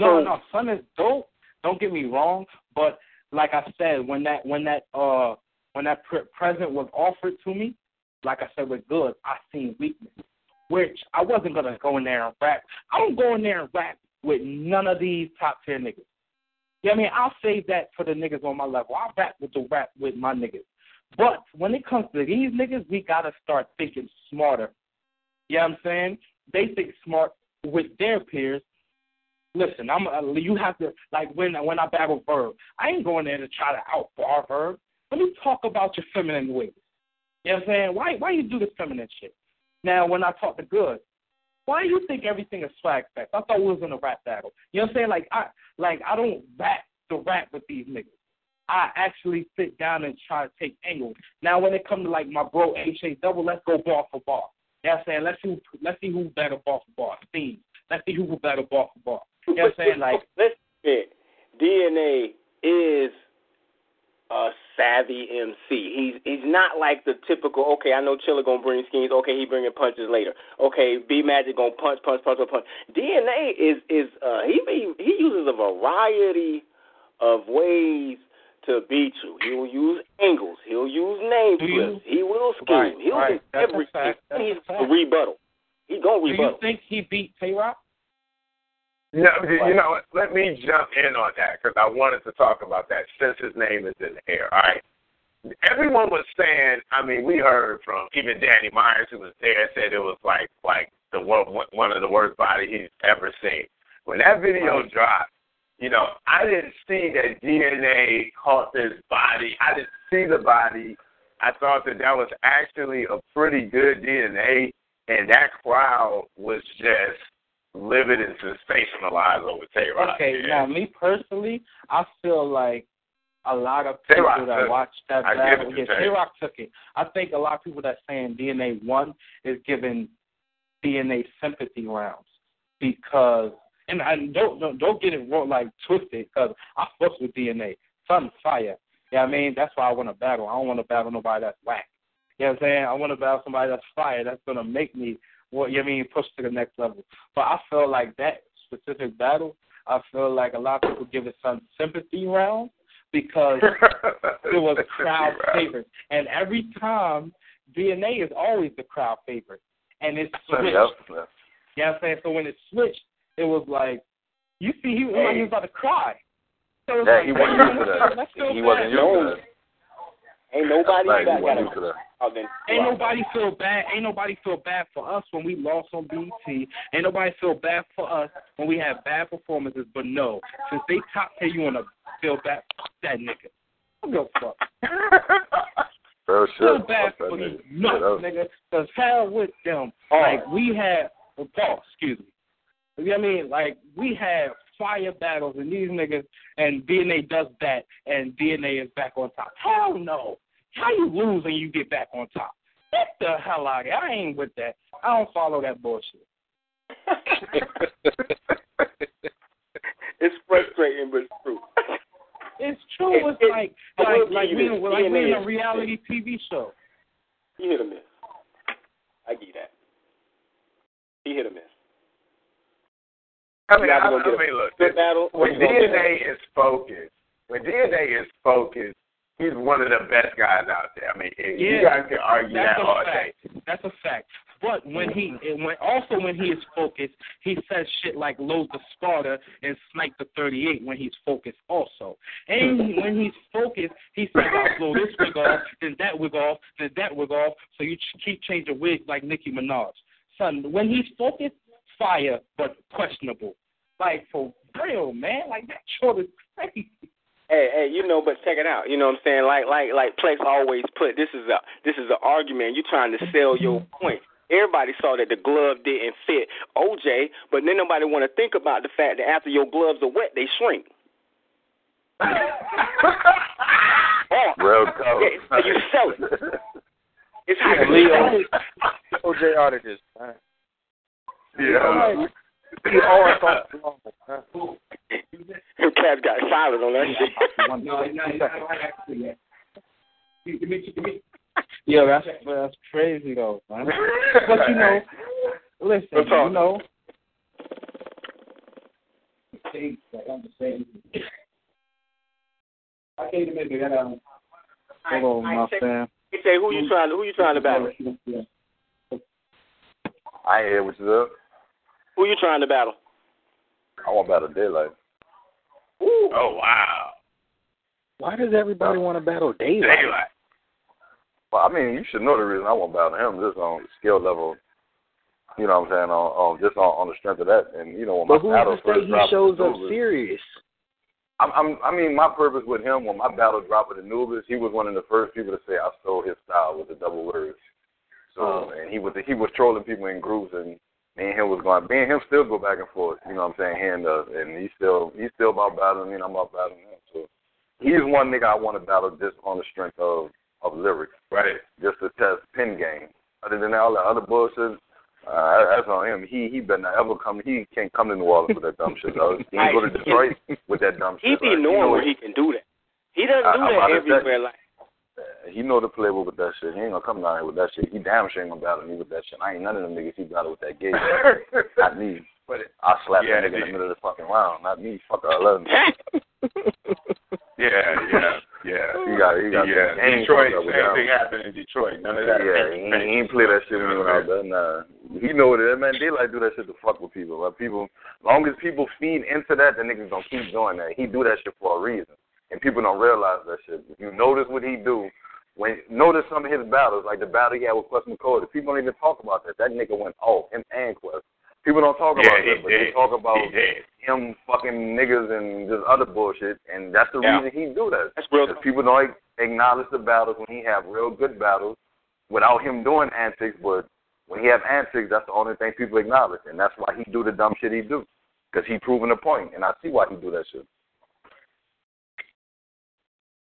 [SPEAKER 5] No,
[SPEAKER 3] So-
[SPEAKER 5] no, son is dope. Don't get me wrong, but like I said, when that when that uh when that pre- present was offered to me, like I said with good, I seen weakness, which I wasn't gonna go in there and rap. I don't go in there and rap with none of these top tier niggas. Yeah, I mean, I'll save that for the niggas on my level. I'll rap with the rap with my niggas. But when it comes to these niggas, we gotta start thinking smarter. You know what I'm saying? They think smart with their peers. Listen, I'm uh, you have to like when when I battle Verb, I ain't going there to try to outbar Verb. Let me talk about your feminine ways. You know what I'm saying? Why why you do this feminine shit? Now when I talk to Good, why do you think everything is swag fest? I thought we was in a rap battle. You know what I'm saying? Like I like I don't rap the rap with these niggas. I actually sit down and try to take angles. Now when it comes to like my bro H A double, let's go bar for bar. You know what I'm saying? Let's see let's see who better bar for bar. Themes. Let's see who better bar for bar. You know what I'm saying? Like
[SPEAKER 3] let's admit, DNA is a savvy MC. He's he's not like the typical. Okay, I know Chilla gonna bring schemes. Okay, he bringing punches later. Okay, B Magic gonna punch, punch, punch, punch, punch. DNA is is uh he be, he uses a variety of ways to beat you. He will use angles. He'll use name
[SPEAKER 5] you-
[SPEAKER 3] He will scheme.
[SPEAKER 5] Right,
[SPEAKER 3] He'll
[SPEAKER 5] right.
[SPEAKER 3] do everything. He's
[SPEAKER 5] a
[SPEAKER 3] rebuttal. He gonna rebuttal.
[SPEAKER 5] do you think he beat Tay Roc?
[SPEAKER 4] No, you know what? Let me jump in on that because I wanted to talk about that since his name is in the air. All right. Everyone was saying. I mean, we heard from even Danny Myers, who was there, said it was like like the one one of the worst body he's ever seen. When that video dropped, you know, I didn't see that DNA caught this body. I didn't see the body. I thought that that was actually a pretty good DNA, and that crowd was just livid and sensationalized over Tay Roc.
[SPEAKER 5] Okay,
[SPEAKER 4] yeah.
[SPEAKER 5] now me personally, I feel like a lot of people that watched that
[SPEAKER 4] I
[SPEAKER 5] battle, yeah,
[SPEAKER 4] Tay.
[SPEAKER 5] Tay Roc took it. I think a lot of people that saying DNA one is giving DNA sympathy rounds because, and I don't don't, don't get it wrong like twisted because I fuck with DNA. Son fire. Yeah, I mean that's why I want to battle. I don't want to battle nobody that's whack. You know what I'm saying? I want to battle somebody that's fire. That's gonna make me what you know I mean push to the next level. But I feel like that specific battle, I feel like a lot of people give it some sympathy rounds because it was crowd favorite. And every time DNA is always the crowd favorite. And it's switched.
[SPEAKER 7] Yep.
[SPEAKER 5] You know what I'm saying? So when it switched, it was like you see he, was he was about to cry. So it was
[SPEAKER 7] Yeah,
[SPEAKER 5] like,
[SPEAKER 7] he wasn't used to that. He wasn't used to that.
[SPEAKER 3] Ain't nobody
[SPEAKER 7] Like,
[SPEAKER 3] got, got a
[SPEAKER 7] used to that.
[SPEAKER 3] crowd oh, than
[SPEAKER 5] Ain't
[SPEAKER 3] Rock.
[SPEAKER 5] nobody feel bad. Ain't nobody feel bad for us when we lost on BT. Ain't nobody feel bad for us when we have bad performances. But no, since they top tier, you want to feel bad. Fuck that nigga. I don't give a fuck.
[SPEAKER 7] Real
[SPEAKER 5] Feel bad
[SPEAKER 7] Fuck
[SPEAKER 5] for
[SPEAKER 7] that
[SPEAKER 5] these
[SPEAKER 7] nigga.
[SPEAKER 5] nuts,
[SPEAKER 7] Yeah, that was-
[SPEAKER 5] nigga. Cause hell with them.
[SPEAKER 3] Oh.
[SPEAKER 5] Like we had, well, Paul, excuse me. You know what I mean? Like we had fire battles and these niggas, and DNA does that, and DNA is back on top. Hell no. How you lose and you get back on top? Get the hell out of here. I ain't with that. I don't follow that bullshit.
[SPEAKER 3] it's frustrating, but it's true.
[SPEAKER 5] It's true.
[SPEAKER 3] It-
[SPEAKER 5] It's
[SPEAKER 3] it-
[SPEAKER 5] like
[SPEAKER 3] I will
[SPEAKER 5] like like
[SPEAKER 3] you
[SPEAKER 5] we
[SPEAKER 3] this.
[SPEAKER 5] like we in a reality TV show.
[SPEAKER 3] He hit a miss. I you that. He hit a miss.
[SPEAKER 4] I mean, I, I
[SPEAKER 3] get a
[SPEAKER 4] mean, look,
[SPEAKER 3] Good battle. or
[SPEAKER 4] when
[SPEAKER 3] you gonna get
[SPEAKER 4] DNA is focused, when DNA is focused, he's one of the best guys out there. I mean, you
[SPEAKER 5] Yeah,
[SPEAKER 4] guys can argue that all
[SPEAKER 5] fact.
[SPEAKER 4] day.
[SPEAKER 5] That's a fact. But when he, when also when he is focused, he says shit like load the Sparta and snipe the 38 when he's focused also. And when he's focused, he says I'll blow this wig off, then that wig off, then that wig off. So you keep changing wigs like Nicki Minaj. Son, when he's focused, fire but questionable. Like for real, man. Like that short is crazy.
[SPEAKER 3] Hey, hey, you know, but check it out. You know what I'm saying? Like, like, like Plex always put. This is a, this is an argument. You're trying to sell your point. Everybody saw that the glove didn't fit OJ, but then nobody want to think about the fact that after your gloves are wet, they shrink. oh,
[SPEAKER 7] Real cold.
[SPEAKER 3] yeah, you sell it. It's how you
[SPEAKER 6] Leo,
[SPEAKER 3] sell it.
[SPEAKER 6] OJ out of this. Man.
[SPEAKER 7] Yeah.
[SPEAKER 6] He always thought it was wrong, man.
[SPEAKER 3] Them cats got silent on that shit.
[SPEAKER 5] Yeah, that's that's crazy though, man. But you know, listen, you know.
[SPEAKER 3] What's
[SPEAKER 5] you
[SPEAKER 3] up?
[SPEAKER 5] know. Hold on, my fam.
[SPEAKER 3] He say, "Who you trying to? Who you trying to battle?
[SPEAKER 7] I ain't hear what you said.
[SPEAKER 3] Who you trying to battle?"
[SPEAKER 7] I want to battle Daylyt.
[SPEAKER 3] Ooh.
[SPEAKER 4] Oh wow.
[SPEAKER 8] Why does everybody want to battle Daylyt?
[SPEAKER 4] Daylyt.
[SPEAKER 7] Well, I mean, you should know the reason I want to battle him just on skill level. You know what I'm saying? On, on just on, on the strength of that, and you know when
[SPEAKER 8] But
[SPEAKER 7] my
[SPEAKER 8] who's
[SPEAKER 7] battle
[SPEAKER 8] to say
[SPEAKER 7] first
[SPEAKER 8] he shows up
[SPEAKER 7] Anubis-
[SPEAKER 8] serious?
[SPEAKER 7] I'm, I'm, I mean, my purpose with him when my battle dropped with Anubis, he was one of the first people to say I stole his style with the double words. So, oh. and he was he was trolling people in groups, and me and him was going. Me and him still go back and forth. You know what I'm saying? Hand us, and he's still he's still about battling me, and I'm about battling him. So, he's one nigga I want to battle just on the strength of of lyrics,
[SPEAKER 4] Right.
[SPEAKER 7] just to test pin game. Other than all that other bullshit, uh, that's on him. He he better not ever come. He can't come to New Orleans with that dumb shit. Though. He can go to Detroit with that dumb shit.
[SPEAKER 3] He be
[SPEAKER 7] like, you
[SPEAKER 3] knowing
[SPEAKER 7] know,
[SPEAKER 3] where he can do that. He doesn't do
[SPEAKER 7] about
[SPEAKER 3] that everywhere. Like Uh,
[SPEAKER 7] he know the playbook with that shit. He ain't gonna come down here with that shit. He damn sure ain't gonna battle me with that shit. I ain't none of them niggas he battle with that gate. not me.
[SPEAKER 4] but it,
[SPEAKER 7] I slap
[SPEAKER 4] Yeah,
[SPEAKER 7] that nigga in the middle of the fucking round. Not me. Fuck I love him.
[SPEAKER 4] yeah, yeah, yeah.
[SPEAKER 7] He got he got
[SPEAKER 4] yeah,
[SPEAKER 7] the game
[SPEAKER 4] Detroit.
[SPEAKER 7] fucked up with
[SPEAKER 4] Same
[SPEAKER 7] that.
[SPEAKER 4] thing happened in Detroit. None of that.
[SPEAKER 7] Yeah, he, ain't- he ain't play that shit when he went out there. Nah, he know what it is, man. They like do that shit to fuck with people. Like people, long as people feed into that, the niggas gonna keep doing that. He do that shit for a reason, and people don't realize that shit. If you notice what he do, when notice some of his battles, like the battle he had with Quest McCoy, people don't even talk about that. That nigga went off him and Quest. People don't talk
[SPEAKER 4] Yeah,
[SPEAKER 7] about that, but they talk about him fucking niggas and just other bullshit, and that's the
[SPEAKER 3] Yeah.
[SPEAKER 7] reason he do that.
[SPEAKER 3] that's real.
[SPEAKER 7] Because people don't acknowledge the battles when he have real good battles without him doing antics, but when he have antics, that's the only thing people acknowledge, and that's why he do the dumb shit he do. Because he proving a point, and I see why he do that shit.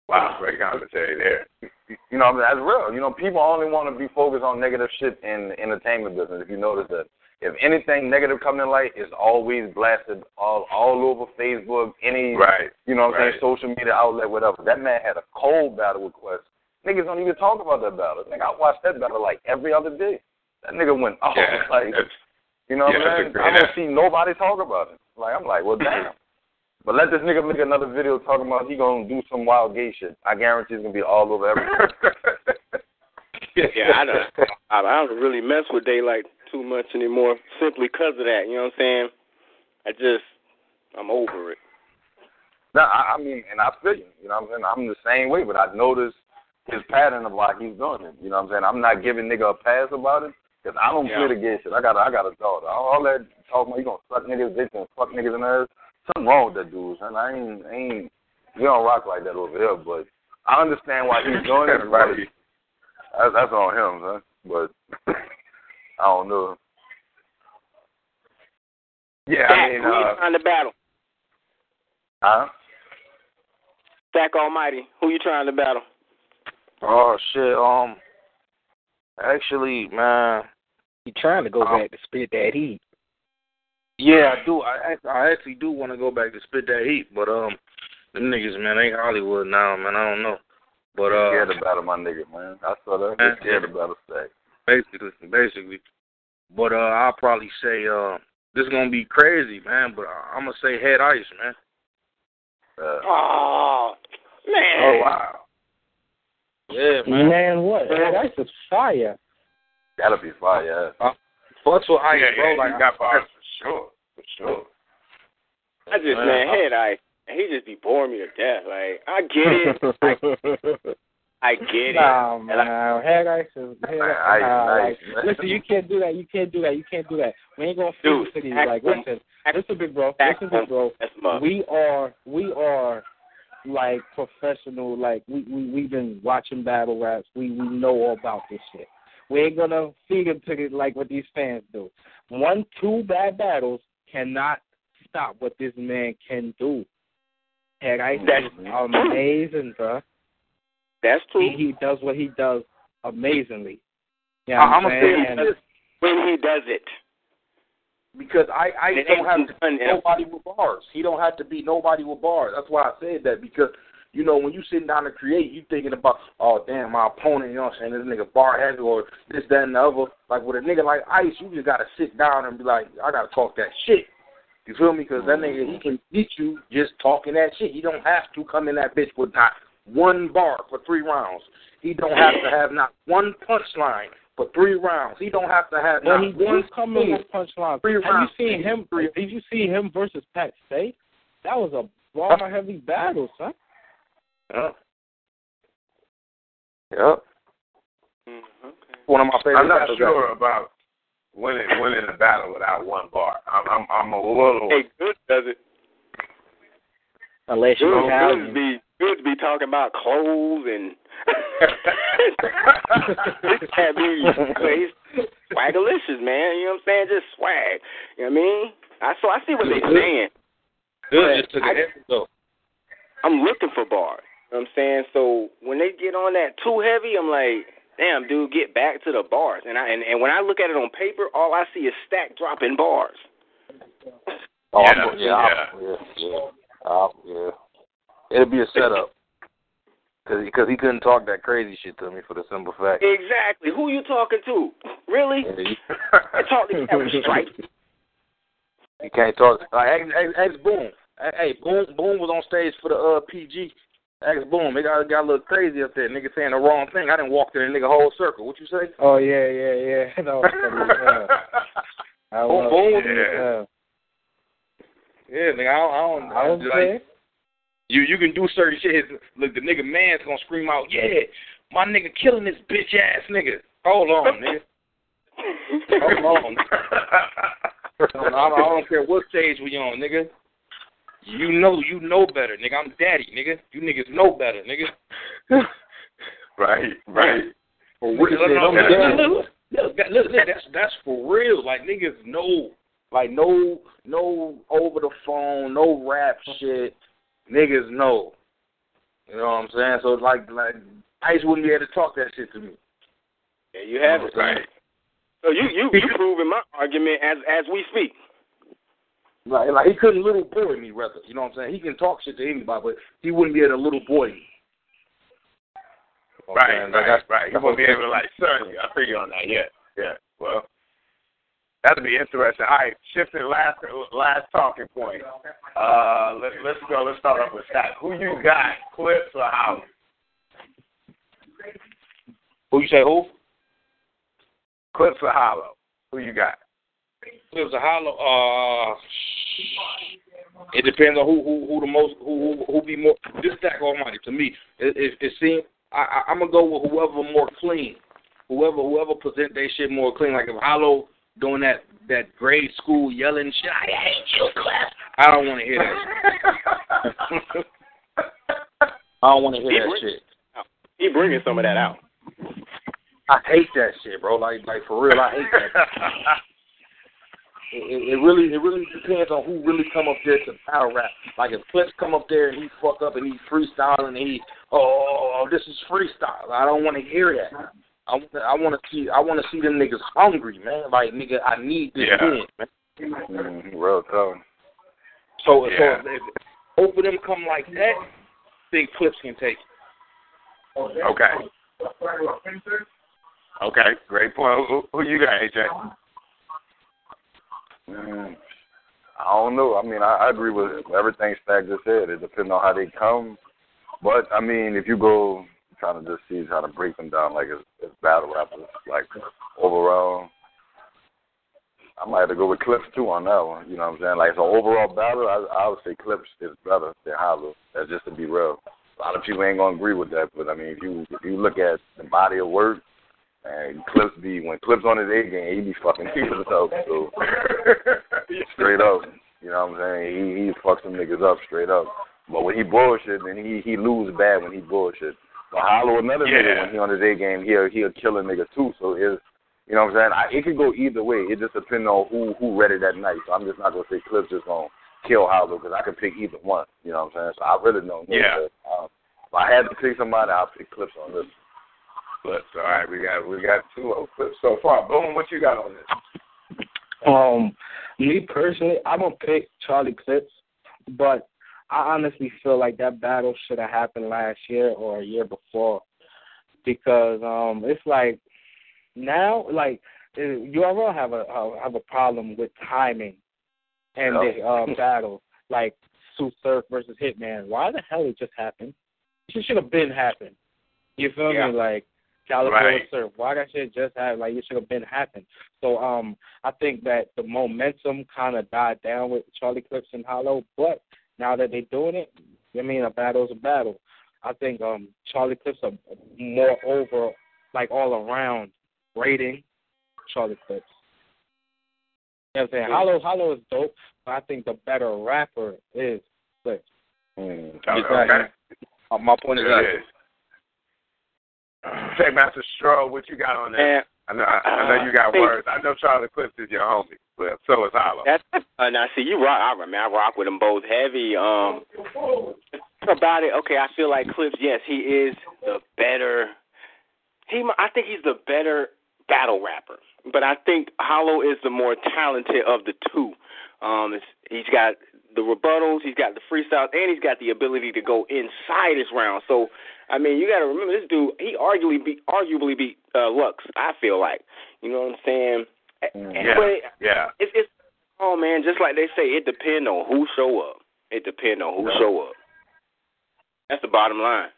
[SPEAKER 4] Wow, great commentary there.
[SPEAKER 7] You know, I mean, that's real. You know, people only want to be focused on negative shit in the entertainment business. If you notice that, if anything negative coming in light, it's always blasted all all over Facebook, any
[SPEAKER 4] Right.
[SPEAKER 7] you know what I'm saying, social media outlet, whatever. That man had a cold battle with Quest. Niggas don't even talk about that battle. Nigga, I watch that battle like every other day. That nigga went off
[SPEAKER 4] Yeah,
[SPEAKER 7] like you know what
[SPEAKER 4] yeah,
[SPEAKER 7] I'm saying? I don't see nobody talk about it. Like I'm like, well damn. But let this nigga make another video talking about he gonna do some wild gay shit. I guarantee it's gonna be all over everywhere.
[SPEAKER 3] Yeah, I don't. I, I don't really mess with Daylyt too much anymore, simply because of that. You know what I'm saying? I just, I'm over it.
[SPEAKER 7] No, I, I mean, and I feel you. You know what I'm saying? I'm the same way, but I noticed his pattern of why he's doing it. You know what I'm saying? I'm not giving nigga a pass about it because I don't
[SPEAKER 3] Yeah.
[SPEAKER 7] play the gay shit. I got, a, I got a daughter. All, that talk about you gonna suck niggas' dicks and fuck niggas in the ass. Something wrong with that dude, son. I ain't, I ain't. We don't rock like that over here, but I understand why he's doing it. but
[SPEAKER 4] right.
[SPEAKER 7] That's, that's on him, son. But I don't know.
[SPEAKER 4] Yeah,
[SPEAKER 3] Stack,
[SPEAKER 4] I mean,
[SPEAKER 3] who you
[SPEAKER 4] uh,
[SPEAKER 3] trying to battle?
[SPEAKER 7] Huh?
[SPEAKER 3] Stack Almighty, who you trying to battle?
[SPEAKER 6] Oh shit. Um. Actually, man.
[SPEAKER 8] He trying to go
[SPEAKER 6] Um,
[SPEAKER 8] back to spit that heat.
[SPEAKER 6] Yeah, I do. I I actually do want to go back to spit that heat, but um, them niggas, man, they Hollywood now, man. I don't know, but uh,
[SPEAKER 7] scared to battle my nigga, man. I saw that.
[SPEAKER 6] Man.
[SPEAKER 7] They scared to battle Stack.
[SPEAKER 6] basically, basically. But uh, I'll probably say uh, this is gonna be crazy, man. But I- I'm gonna say head ice, man.
[SPEAKER 7] Uh,
[SPEAKER 3] Oh, man.
[SPEAKER 6] Oh wow. Yeah, man.
[SPEAKER 5] Man, what? That's just fire.
[SPEAKER 7] gotta be fire. Yeah.
[SPEAKER 6] Fucks with ice,
[SPEAKER 4] yeah,
[SPEAKER 6] bro.
[SPEAKER 4] yeah,
[SPEAKER 6] like
[SPEAKER 4] got bars for sure, for sure.
[SPEAKER 3] I just, man, head I, he just be boring me to death. Like, I get it. I, I get it.
[SPEAKER 5] Nah,
[SPEAKER 3] And I-
[SPEAKER 5] man. Head ice is head ice.
[SPEAKER 7] ice,
[SPEAKER 5] Nah,
[SPEAKER 7] nice,
[SPEAKER 5] like, listen, you can't do that. You can't do that. You can't do that. We ain't gonna
[SPEAKER 3] Dude,
[SPEAKER 5] figure cities. Like, listen, listen, big bro. Listen, big bro. We are, we are like professional. Like we we we've been watching battle raps. We we know all about this shit. We ain't gonna feed him to it like what these fans do. One two bad battles cannot stop what this man can do. And I
[SPEAKER 3] That's
[SPEAKER 5] is amazing, bro.
[SPEAKER 3] That's true.
[SPEAKER 5] He, he does what he does amazingly. Yeah,
[SPEAKER 6] I- I'm
[SPEAKER 5] I'm
[SPEAKER 6] gonna
[SPEAKER 5] saying?
[SPEAKER 6] say
[SPEAKER 5] And-
[SPEAKER 6] this
[SPEAKER 3] when he does it.
[SPEAKER 6] because I I don't have to
[SPEAKER 3] done
[SPEAKER 6] be nobody with bars. He don't have to be nobody with bars. That's why I said that because you know when you sitting down to create, you thinking about oh damn my opponent. You know what I'm saying? This nigga bar heavy or this that and the other. Like with a nigga like Ice, you just gotta sit down and be like I gotta talk that shit. You feel me? Because that nigga he can beat you just talking that shit. He don't have to come in that bitch with not one bar for three rounds. He don't have to have not one punchline for three rounds. He don't have to have
[SPEAKER 5] Well,
[SPEAKER 6] not
[SPEAKER 5] he
[SPEAKER 6] one
[SPEAKER 5] in with punchlines.
[SPEAKER 6] Three
[SPEAKER 5] Have you
[SPEAKER 6] rounds.
[SPEAKER 5] seen him? Did you see him versus Pat Stay? That was a bar heavy battle, son.
[SPEAKER 6] Yeah. Yep.
[SPEAKER 3] Mm-hmm.
[SPEAKER 6] One of my favorite
[SPEAKER 4] I'm not
[SPEAKER 6] battles
[SPEAKER 4] sure about winning winning a battle without one bar. I'm I'm, I'm a little.
[SPEAKER 3] Hey, good does it.
[SPEAKER 8] Unless
[SPEAKER 3] Good,
[SPEAKER 8] you're
[SPEAKER 3] good
[SPEAKER 8] Italian.
[SPEAKER 3] be good to be talking about clothes and this can't be he's swagalicious, man. You know what I'm saying? Just swag. You know what I mean? I so I see what they're saying.
[SPEAKER 6] Good just took
[SPEAKER 3] I-
[SPEAKER 6] an effort though.
[SPEAKER 3] I'm looking for bars. You know what I'm saying? So when they get on that too heavy, I'm like, damn, dude, get back to the bars. And I and, and when I look at it on paper, all I see is stack dropping bars.
[SPEAKER 6] Oh,
[SPEAKER 4] Yeah,
[SPEAKER 6] I'm, yeah, I'm- yeah, yeah, uh, yeah. It'll be a setup. Cause, he- cause he couldn't talk that crazy shit to me for the simple fact.
[SPEAKER 3] Exactly. Who you talking to? Really?
[SPEAKER 6] Yeah, he,
[SPEAKER 3] I talk to Kevin Strike.
[SPEAKER 6] he can't talk. Like, ask, ask, ask Boom. Hey, Boom, Boom was on stage for the uh PG. Ask Boom. It got got a little crazy up there. Nigga saying the wrong thing. I didn't walk through the nigga whole circle. What you say?
[SPEAKER 5] Oh yeah, yeah, yeah. That was funny as hell.
[SPEAKER 6] Boom, boom.
[SPEAKER 5] hell.
[SPEAKER 6] Yeah, nigga. I don't. I, don't,
[SPEAKER 5] I was
[SPEAKER 6] like,
[SPEAKER 5] there.
[SPEAKER 6] You you can do certain shit. Look, the nigga man's gonna scream out, yeah, my nigga killing this bitch ass nigga. Hold on, nigga. Hold on. I don't, I don't care what stage we on, nigga. You know, you know better, nigga. I'm daddy, nigga. You niggas know better, nigga.
[SPEAKER 4] right, right.
[SPEAKER 6] For real. Look, look, look, look, look, look, look, that's that's for real. Like niggas know, like no, no over the phone, no rap shit. Niggas know. You know what I'm saying? So it's like, like Ice wouldn't be able to talk that shit to me.
[SPEAKER 3] Yeah, you have it.
[SPEAKER 4] Right.
[SPEAKER 3] So you you you proving my argument as as we speak.
[SPEAKER 6] Like, like he couldn't little boy me, rather. You know what I'm saying? He can talk shit to anybody, but he wouldn't be able to little boy me. You know what I'm
[SPEAKER 4] Right.
[SPEAKER 6] Like,
[SPEAKER 4] right,
[SPEAKER 6] that's-
[SPEAKER 4] right. You won't be able to like son you. I feel you on that. Yeah, yeah. Well, that'll be interesting. All right, shifting last last talking point. Uh, let, let's go. Let's start off with Scott. Who you got? Clips or Hollow?
[SPEAKER 6] Who you say who?
[SPEAKER 4] Clips or Hollow? Who you got?
[SPEAKER 6] It was a hollow. Uh, it depends on who who who the most who who, who be more. This stack almighty to me. It it, it seems I, I I'm gonna go with whoever more clean. Whoever whoever present their shit more clean. Like if Hollow doing that that grade school yelling shit, I hate you, class. I don't want to hear that. I don't want to hear
[SPEAKER 3] He
[SPEAKER 6] that
[SPEAKER 3] bring-
[SPEAKER 6] shit.
[SPEAKER 3] He bringing some of that out.
[SPEAKER 6] I hate that shit, bro. Like like for real, I hate that. It, it, it really it really depends on who really come up there to battle rap. Like if Clips come up there and he fuck up and he freestyling and he oh this is freestyle. I don't want to hear that. I want I want to see I want to see them niggas hungry, man. Like nigga, I need this
[SPEAKER 4] Yeah.
[SPEAKER 6] win, man.
[SPEAKER 7] Mm, real tough.
[SPEAKER 6] So
[SPEAKER 4] Yeah.
[SPEAKER 6] so if both of them come like that, think Clips can take. it.
[SPEAKER 4] Okay. Okay. Great point. Who, who you got, AJ?
[SPEAKER 7] Mm, I don't know. I mean, I, I agree with everything Stack just said. It depends on how they come. But I mean, if you go trying to just see how to break them down, like as, as battle rappers, like overall, I might have to go with Clips too on that one. You know what I'm saying? Like so overall battle, I, I would say Clips is better than Hollow. That's just to be real. A lot of people ain't gonna agree with that, but I mean, if you if you look at the body of work, and Clips be when Clips on his A game, he be fucking niggas up. So straight up, you know what I'm saying? He he fucks some niggas up straight up. But when he bullshit, then he he lose bad when he bullshit. But Hollow another
[SPEAKER 4] Yeah.
[SPEAKER 7] nigga when he on his A game, he'll he'll kill a nigga too. So it's you know what I'm saying? I, it could go either way. It just depends on who who read it that night. So I'm just not gonna say Clips just gonna kill Hollow because I can pick either one. You know what I'm saying? So I really don't know.
[SPEAKER 4] Yeah.
[SPEAKER 7] But, um, if I had to pick somebody, I'll pick Clips on this.
[SPEAKER 4] Clips. All right, we got we got two old clips so far. Boom, what you got on this?
[SPEAKER 5] Um, me personally, I'm gonna pick Charlie Clips, but I honestly feel like that battle should have happened last year or a year before, because um, it's like now, like uh, URL have a uh, have a problem with timing and the uh, battle, like Sue Surf versus Hitman. Why the hell it just happened? It should have been happened. You feel
[SPEAKER 3] Yeah.
[SPEAKER 5] me? Like California
[SPEAKER 4] Right.
[SPEAKER 5] Surf. Why that shit just happened? Like it should have been happened. So um, I think that the momentum kind of died down with Charlie Clips and Hollow, but now that they're doing it, I mean, a battle's a battle. I think um Charlie Clips are more over, like all around rating Charlie Clips. You know what I'm saying? Hollow Hollow is dope, but I think the better rapper is Clips.
[SPEAKER 7] Mm.
[SPEAKER 4] Okay.
[SPEAKER 6] Exactly. Uh, my point is
[SPEAKER 4] There
[SPEAKER 6] that
[SPEAKER 4] it is. Check Master Stroh, what you got on that?
[SPEAKER 3] And
[SPEAKER 4] I know I, I know you got
[SPEAKER 3] Uh,
[SPEAKER 4] words. I know Charlie Clips is your homie, but so is Hollow.
[SPEAKER 3] That's uh, now. See, you rock. I mean, I rock with them both heavy. Um, about it. Okay, I feel like Clips. Yes, he is the better. He, I think he's the better battle rapper. But I think Hollow is the more talented of the two. Um, it's, he's got the rebuttals, he's got the freestyles, and he's got the ability to go inside his round. So, I mean, you got to remember this dude. He arguably be, arguably beat uh, Lux. I feel like, you know what I'm saying.
[SPEAKER 7] Mm.
[SPEAKER 4] Yeah.
[SPEAKER 3] but
[SPEAKER 4] Yeah.
[SPEAKER 3] it's it's oh man, just like they say, it depends on who show up. It depends on who
[SPEAKER 7] Yeah.
[SPEAKER 3] show up. That's the bottom line.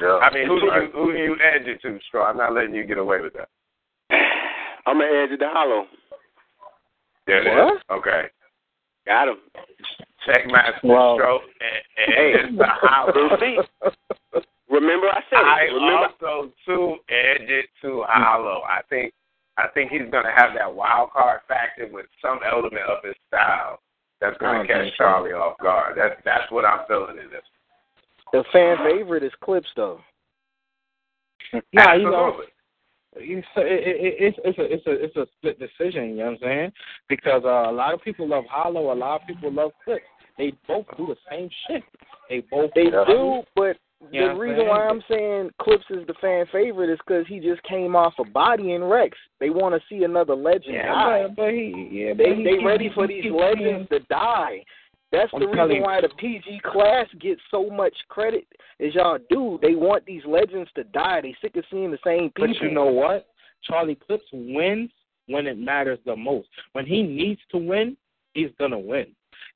[SPEAKER 7] Yeah.
[SPEAKER 4] I mean, who do you who you edge it to, Straw? I'm not letting you get away with that.
[SPEAKER 3] I'm gonna edge it to Hollow.
[SPEAKER 4] There it
[SPEAKER 8] What?
[SPEAKER 4] is. Okay.
[SPEAKER 3] Got him.
[SPEAKER 4] Check Master
[SPEAKER 5] Wow.
[SPEAKER 4] Stroh and, and
[SPEAKER 3] Hey.
[SPEAKER 4] the Hollow.
[SPEAKER 3] Remember I said
[SPEAKER 4] I
[SPEAKER 3] it. Remember
[SPEAKER 4] also too edge it to Hollow. I think I think he's gonna have that wild card factor with some element of his style that's gonna
[SPEAKER 8] oh,
[SPEAKER 4] catch
[SPEAKER 8] think so.
[SPEAKER 4] Charlie off guard. That's that's what I'm feeling in this.
[SPEAKER 8] The fan favorite is Clips though.
[SPEAKER 5] Nah, you know,
[SPEAKER 4] Absolutely.
[SPEAKER 5] it's a, it, it, it's it's a it's a it's a split decision. You know what I'm saying? Because uh, a lot of people love Hollow, a lot of people love Clips. They both do the same shit. They both
[SPEAKER 8] They
[SPEAKER 7] Yeah.
[SPEAKER 8] do, but
[SPEAKER 5] You
[SPEAKER 8] the reason
[SPEAKER 5] saying?
[SPEAKER 8] why I'm saying Clips is the fan favorite is because he just came off a body in Rex. They want to see another legend
[SPEAKER 5] Yeah,
[SPEAKER 8] die.
[SPEAKER 5] but, but he yeah,
[SPEAKER 8] They
[SPEAKER 5] he
[SPEAKER 8] they
[SPEAKER 5] keep-
[SPEAKER 8] ready
[SPEAKER 5] he
[SPEAKER 8] for these
[SPEAKER 5] he
[SPEAKER 8] legends to die. That's
[SPEAKER 5] I'm
[SPEAKER 8] the reason
[SPEAKER 5] you.
[SPEAKER 8] why the PG class gets so much credit as y'all do. They want these legends to die. They sick of seeing the same people.
[SPEAKER 5] But you know what? Charlie Clips wins when it matters the most. When he needs to win, he's gonna win.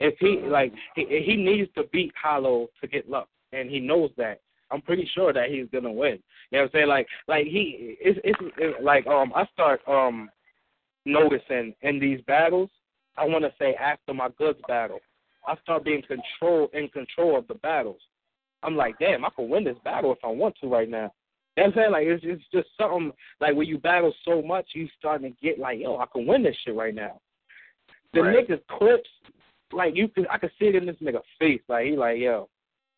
[SPEAKER 5] If he like he he needs to beat Hollow to get luck, and he knows that. I'm pretty sure that he's gonna win. You know what I'm saying? Like like he it's it's, it's like um I start um noticing in these battles. I want to say after my Goodz battle, I start being control in control of the battles. I'm like, damn, I can win this battle if I want to right now. You know what I'm saying? Like it's it's just something like when you battle so much, you starting to get like, yo, I can win this shit right now. The
[SPEAKER 7] Right.
[SPEAKER 5] niggas clips, like you could I could see it in this nigga face. Like he like, yo,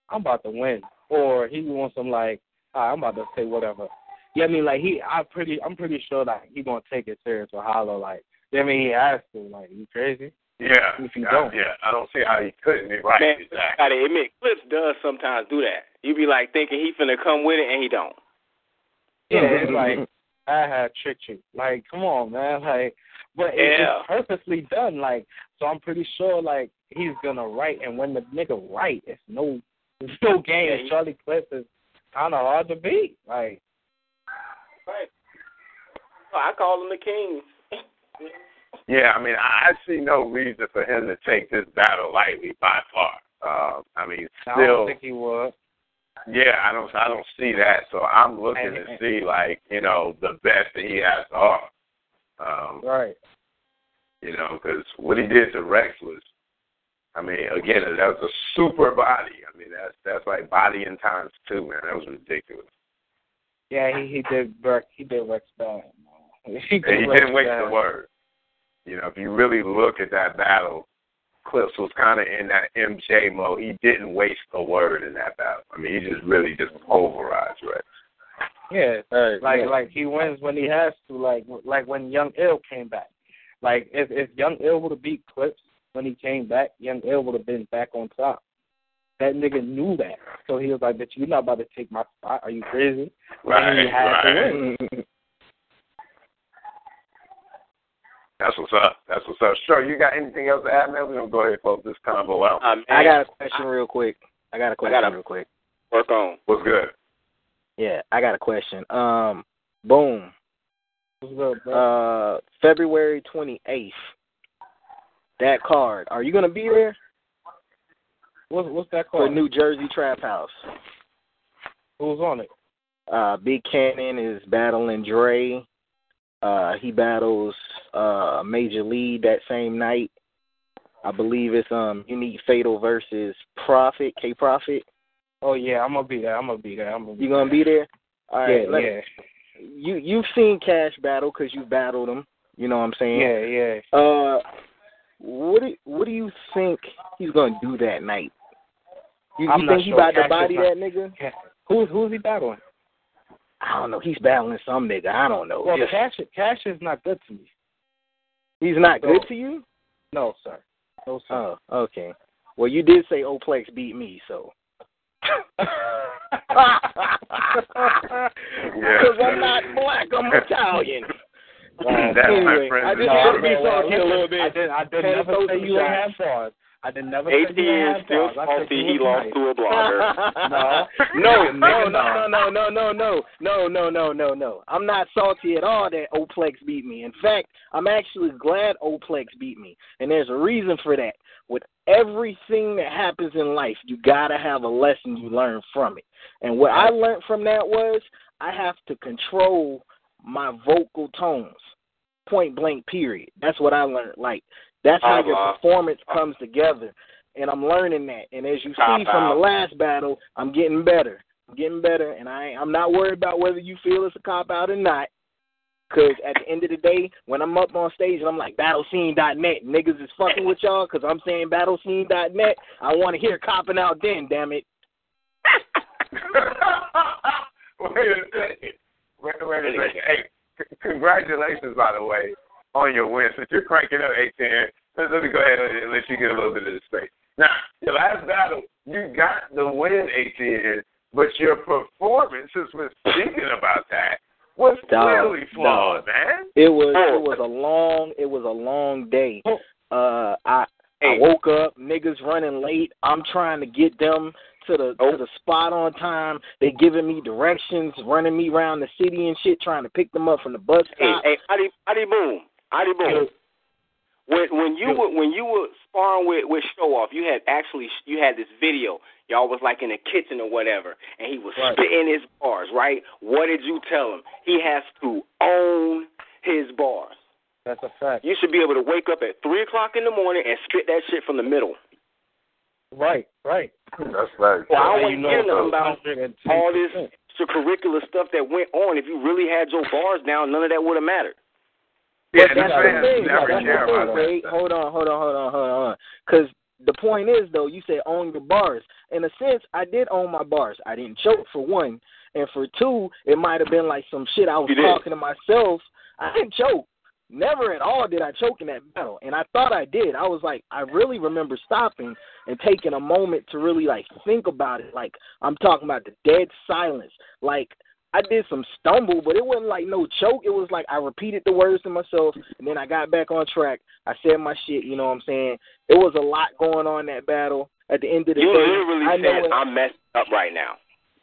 [SPEAKER 5] I'm about to win. Or he wants some like, "Ah, I'm about to say whatever. Yeah, I mean like he I pretty I'm pretty sure that he gonna take it serious with Hollow, like I mean he has to, like you crazy?
[SPEAKER 4] Yeah.
[SPEAKER 5] If you
[SPEAKER 4] I-
[SPEAKER 5] don't.
[SPEAKER 4] yeah. I don't see how he couldn't be right.
[SPEAKER 3] Man,
[SPEAKER 4] exactly.
[SPEAKER 3] gotta admit, Clips does sometimes do that. You be like thinking he finna come with it and he don't.
[SPEAKER 5] Yeah, it's like I had tricked you. Like, come on, man. Like, but it,
[SPEAKER 3] Yeah.
[SPEAKER 5] it's purposely done. Like, so I'm pretty sure like he's gonna write, and when the nigga write, it's no, it's no game.
[SPEAKER 3] Yeah, he-
[SPEAKER 5] Charlie Clips is kind of hard to beat. Like,
[SPEAKER 3] Right. Oh, I call them the kings.
[SPEAKER 4] Yeah, I mean, I I see no reason for him to take this battle lightly by far. Uh, I mean,
[SPEAKER 5] I
[SPEAKER 4] still,
[SPEAKER 5] don't think he would.
[SPEAKER 4] yeah, I don't, I don't see that. So I'm looking
[SPEAKER 5] And-
[SPEAKER 4] to see like, you know, the best that he has to offer. Um,
[SPEAKER 5] Right.
[SPEAKER 4] you know, because what he did to Rex was, I mean, again, that was a super body. I mean, that's that's like body in times two, man. That was ridiculous.
[SPEAKER 5] Yeah, he he did Rex. He did Rex bad. He
[SPEAKER 4] And he
[SPEAKER 5] Rex
[SPEAKER 4] didn't waste
[SPEAKER 5] bad.
[SPEAKER 4] the word. You know, if you really look at that battle, Clips was kind of in that MJ mode. He didn't waste a word in that battle. I mean, he just really just pulverized Rex.
[SPEAKER 5] Yeah,
[SPEAKER 8] Right,
[SPEAKER 5] like
[SPEAKER 8] yeah.
[SPEAKER 5] like he wins when he has to. Like like when Young Ill came back. Like if if Young Ill would have beat Clips when he came back, Young Ill would have been back on top. That nigga knew that, so he was like, "But you're not about to take my spot. Are you crazy?"
[SPEAKER 4] Right,
[SPEAKER 5] And he had to
[SPEAKER 4] right.
[SPEAKER 5] win.
[SPEAKER 4] That's what's up. That's what's up. Sure, you got anything else to add, man? We're gonna go ahead and close this convo out.
[SPEAKER 3] Um,
[SPEAKER 8] I got a question real quick. I got a question
[SPEAKER 3] gotta-
[SPEAKER 8] real quick.
[SPEAKER 3] work on.
[SPEAKER 4] What's good?
[SPEAKER 8] Yeah, I got a question. Um, boom.
[SPEAKER 5] What's good, bro?
[SPEAKER 8] Uh, February twenty eighth. That card. Are you gonna be there
[SPEAKER 5] what's what's that
[SPEAKER 8] for
[SPEAKER 5] called?
[SPEAKER 8] New Jersey Trap House?
[SPEAKER 5] Who's on it?
[SPEAKER 8] Uh, Big Cannon is battling Dre. Uh, he battles uh Major League that same night. I believe it's um Unique Fatal versus Profit, K Profit.
[SPEAKER 5] Oh yeah, I'm gonna be there. I'm gonna be there. I'm gonna be
[SPEAKER 8] You gonna be there? All right.
[SPEAKER 5] yeah,
[SPEAKER 8] let-
[SPEAKER 5] yeah,
[SPEAKER 8] You you've seen Cash battle because you battled him. You know what I'm saying?
[SPEAKER 5] yeah, yeah.
[SPEAKER 8] Uh, what do what do you think he's gonna do that night? You, you think he about to body that nigga?
[SPEAKER 5] Who's who's he battling?
[SPEAKER 8] I don't know. He's battling some nigga. I don't know.
[SPEAKER 5] Well,
[SPEAKER 8] Just-
[SPEAKER 5] Cash Cash is not good to me.
[SPEAKER 8] he's not
[SPEAKER 5] so-
[SPEAKER 8] good to you.
[SPEAKER 5] No, sir. No, sir.
[SPEAKER 8] Oh, okay. Well, you did say Oplex beat me, so. Because I'm not black, I'm Italian. Uh,
[SPEAKER 4] That's my friend.
[SPEAKER 8] I just
[SPEAKER 4] No,
[SPEAKER 8] had to be
[SPEAKER 5] well, well,
[SPEAKER 8] salty a little bit.
[SPEAKER 5] I did. I did
[SPEAKER 8] Had
[SPEAKER 5] never say you didn't
[SPEAKER 8] shots.
[SPEAKER 5] I did never
[SPEAKER 3] AT is still
[SPEAKER 5] bars. I said
[SPEAKER 3] salty. He lost to a blogger.
[SPEAKER 8] no, no, no, no, no, no, no, no, no, no, no, no, no. I'm not salty at all that Oplex beat me. In fact, I'm actually glad Oplex beat me, and there's a reason for that. With everything that happens in life, you gotta have a lesson you learn from it. And what I learned from that was I have to control my vocal tones. Point blank. Period. That's what I learned. Like that's how your performance comes together and I'm learning that. And as you see from the last battle, I'm getting better. I'm getting better, and I I'm not worried about whether you feel it's a cop out or not. Cause at the end of the day, when I'm up on stage and I'm like battlescene.net, niggas is fucking with y'all because I'm saying battlescene.net. I want to hear copping out then, damn it.
[SPEAKER 4] wait a second. Wait, wait a second. Hey, c- congratulations, by the way, on your win. Since you're cranking up 18, let, let me go ahead and let you get a little bit of the space. Now, your last battle, you got the win, 18, but your performance, since we're speaking about that, was
[SPEAKER 8] Dog,
[SPEAKER 4] clearly flawed, man.
[SPEAKER 8] It was it was a long it was a long day. Uh, I I woke up, niggas running late. I'm trying to get them to the to the spot on time. They giving me directions, running me around the city and shit, trying to pick them up from the bus
[SPEAKER 3] Hey,
[SPEAKER 8] stop.
[SPEAKER 3] hey, Adi, Adi Boom, Adi Boom. When when you were when you were sparring with with Show Off, you had actually you had this video. Y'all was like in the kitchen or whatever, and he was
[SPEAKER 5] Right.
[SPEAKER 3] spitting his bars. Right? What did you tell him? He has to own his bars.
[SPEAKER 5] That's a fact.
[SPEAKER 3] You should be able to wake up at three o'clock in the morning and spit that shit from the middle.
[SPEAKER 5] Right, right.
[SPEAKER 4] That's right.
[SPEAKER 3] Well, I don't want to hear nothing about all this extracurricular stuff that went on. If you really had your bars down, none of that would have mattered.
[SPEAKER 4] Yeah,
[SPEAKER 8] that's the thing.
[SPEAKER 4] never
[SPEAKER 8] That's the
[SPEAKER 4] about
[SPEAKER 8] thing.
[SPEAKER 4] that.
[SPEAKER 8] Wait, hold on, hold on, hold on, hold on. Because the point is, though, you said own your bars. In a sense, I did own my bars. I didn't choke for one, and for two, it might have been like some shit I was
[SPEAKER 3] You did.
[SPEAKER 8] talking to myself. I didn't choke. Never at all did I choke in that battle, and I thought I did. I was like, I really remember stopping and taking a moment to really like think about it. Like I'm talking about the dead silence. Like I did some stumble, but it wasn't like no choke. It was like I repeated the words to myself, and then I got back on track. I said my shit. You know what I'm saying? It was a lot going on that battle. At the end of the
[SPEAKER 3] You
[SPEAKER 8] day,
[SPEAKER 3] literally
[SPEAKER 8] I
[SPEAKER 3] said, "I'm messed up right now."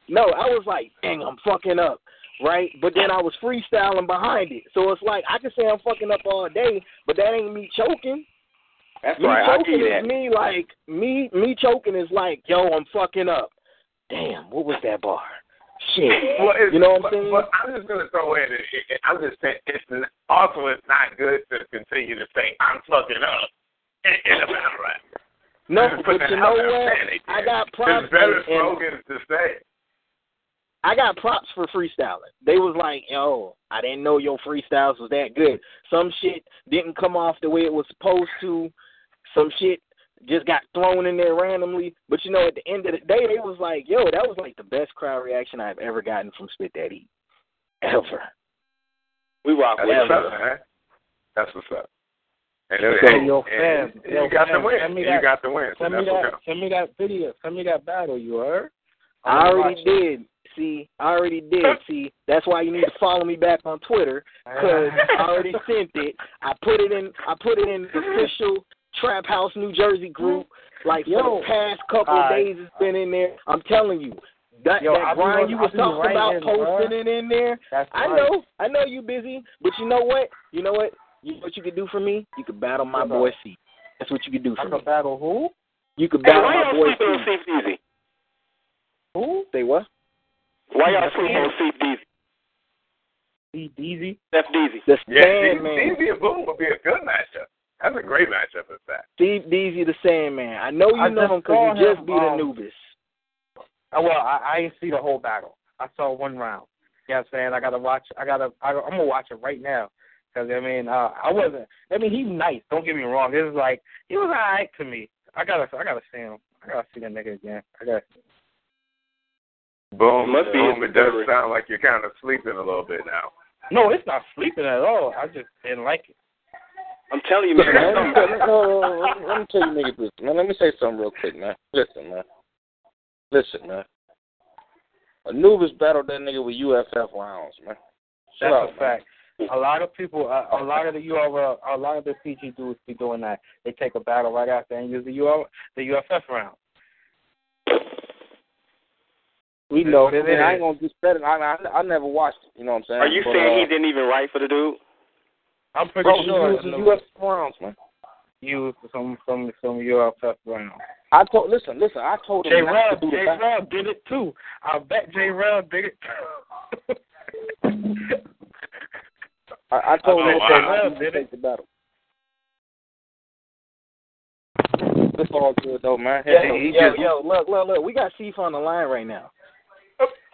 [SPEAKER 8] no, I was like, dang, I'm fucking up, right? But then I was freestyling behind it. So it's like I can say I'm fucking up all day, but that ain't me choking.
[SPEAKER 3] That's
[SPEAKER 8] Me
[SPEAKER 3] right. I
[SPEAKER 8] choking is
[SPEAKER 3] that.
[SPEAKER 8] me like me me choking is like, yo, I'm fucking up. Damn, what was that bar? Shit.
[SPEAKER 4] Well, it's,
[SPEAKER 8] you know what I'm saying?
[SPEAKER 4] But I'm just gonna throw in. It, it, I'm just saying it's also it's not good to continue to say I'm fucking up in, in a battle rap.
[SPEAKER 8] no, but you know what?
[SPEAKER 4] I'm saying it,
[SPEAKER 8] I got props
[SPEAKER 4] It's better slogans to say.
[SPEAKER 8] I got props for freestyling. They was like, yo, I didn't know your freestyles was that good. Some shit didn't come off the way it was supposed to. Some shit just got thrown in there randomly. But you know, at the end of the day, they was like, "Yo, that was like the best crowd reaction I've ever gotten from Spit That Heat, ever."
[SPEAKER 3] We rock
[SPEAKER 4] That's
[SPEAKER 3] with
[SPEAKER 4] what's up, man. That's what's up. And,
[SPEAKER 5] Yo,
[SPEAKER 4] and,
[SPEAKER 5] yo,
[SPEAKER 4] and
[SPEAKER 5] fam,
[SPEAKER 4] you got
[SPEAKER 5] fam,
[SPEAKER 4] the win.
[SPEAKER 5] send me
[SPEAKER 4] You got the win. So
[SPEAKER 5] Send me that. Send me that video. Send me that battle. You heard?
[SPEAKER 8] I
[SPEAKER 5] wanna
[SPEAKER 8] already
[SPEAKER 5] watch it.
[SPEAKER 8] did. See, I already did. See, that's why you need to follow me back on Twitter because I already sent it. I put it in. I put it in the official Trap House New Jersey group. Like for the past couple of days, it's been in there. I'm telling you. That,
[SPEAKER 5] Yo,
[SPEAKER 8] that grind
[SPEAKER 5] on-
[SPEAKER 8] you was talking
[SPEAKER 5] right
[SPEAKER 8] about
[SPEAKER 5] in, bruh.
[SPEAKER 8] posting it in there.
[SPEAKER 5] That's
[SPEAKER 8] I
[SPEAKER 5] right.
[SPEAKER 8] know, I know you busy, but you know what? You know what? You know what you could do for me? You could battle my boy C. That's what you could do
[SPEAKER 5] I
[SPEAKER 8] for
[SPEAKER 5] can
[SPEAKER 8] me.
[SPEAKER 5] battle who?
[SPEAKER 8] You could
[SPEAKER 3] Hey,
[SPEAKER 8] battle
[SPEAKER 3] why
[SPEAKER 8] my
[SPEAKER 3] y'all
[SPEAKER 8] boy
[SPEAKER 3] sleeping on
[SPEAKER 8] C.
[SPEAKER 3] Steve Deasy?
[SPEAKER 5] Who?
[SPEAKER 8] Say what?
[SPEAKER 3] Why y'all sleeping on Steve Deasy?
[SPEAKER 5] Steve Deasy.
[SPEAKER 3] Steph Deasy.
[SPEAKER 8] The
[SPEAKER 4] Yeah,
[SPEAKER 8] Sandman.
[SPEAKER 4] Stevie and Boom would be a good matchup. That's a great matchup, in fact.
[SPEAKER 8] Steve Deasy the Sandman. I know you
[SPEAKER 5] I
[SPEAKER 8] know him because you just
[SPEAKER 5] him,
[SPEAKER 8] beat
[SPEAKER 5] um,
[SPEAKER 8] Anubis.
[SPEAKER 5] Oh, well, I, I didn't see the whole battle. I saw one round. You know what I'm saying? I gotta watch. I gotta. I, I'm gonna watch it right now. Cause I mean, uh, I wasn't. I mean, he's nice. Don't get me wrong. It was like he was alright to me. I gotta. I gotta see him. I gotta see that nigga again. I gotta.
[SPEAKER 4] Boom.
[SPEAKER 3] Must be
[SPEAKER 4] Boom. It does sound like you're kind of sleeping a little bit now.
[SPEAKER 5] No, it's not sleeping at all. I just didn't like it.
[SPEAKER 3] I'm telling you, man.
[SPEAKER 6] Man,
[SPEAKER 3] that's
[SPEAKER 6] let, me,
[SPEAKER 3] something-
[SPEAKER 6] no, no, no, let me- let me tell you niggas this, man. Let me say something real quick, man. Listen, man. Listen, man. Anubis battled that nigga with UFF rounds, man. Shut
[SPEAKER 5] That's
[SPEAKER 6] up,
[SPEAKER 5] a
[SPEAKER 6] man.
[SPEAKER 5] fact. A lot of people, uh, a lot of the UR, a lot of the PG dudes be doing that. They take a battle right after and use the UR, the UFF round.
[SPEAKER 6] We know.
[SPEAKER 5] It
[SPEAKER 6] and I
[SPEAKER 5] is.
[SPEAKER 6] ain't gonna discredit. I, I I never watched it. You know what I'm saying?
[SPEAKER 3] Are you
[SPEAKER 6] But,
[SPEAKER 3] saying
[SPEAKER 6] uh,
[SPEAKER 3] he didn't even write for the dude?
[SPEAKER 5] I'm pretty
[SPEAKER 6] Bro,
[SPEAKER 5] sure
[SPEAKER 6] he
[SPEAKER 5] it's
[SPEAKER 6] used
[SPEAKER 5] no-
[SPEAKER 6] UFF rounds, man.
[SPEAKER 5] used some some some UFF round.
[SPEAKER 6] I told. Listen, listen. I told him
[SPEAKER 5] J.
[SPEAKER 6] not
[SPEAKER 5] Rel,
[SPEAKER 6] to do
[SPEAKER 5] J.
[SPEAKER 6] back-
[SPEAKER 5] did it too. I bet J. Rel did it too.
[SPEAKER 6] I, I told
[SPEAKER 4] Oh,
[SPEAKER 6] him
[SPEAKER 4] wow.
[SPEAKER 6] that
[SPEAKER 5] Rel
[SPEAKER 6] they
[SPEAKER 5] did
[SPEAKER 6] it. the battle. It's all good though, man.
[SPEAKER 8] Yo,
[SPEAKER 6] He- he
[SPEAKER 8] yo,
[SPEAKER 6] just-
[SPEAKER 8] yo, look, look, look. We got Chief on the line right now.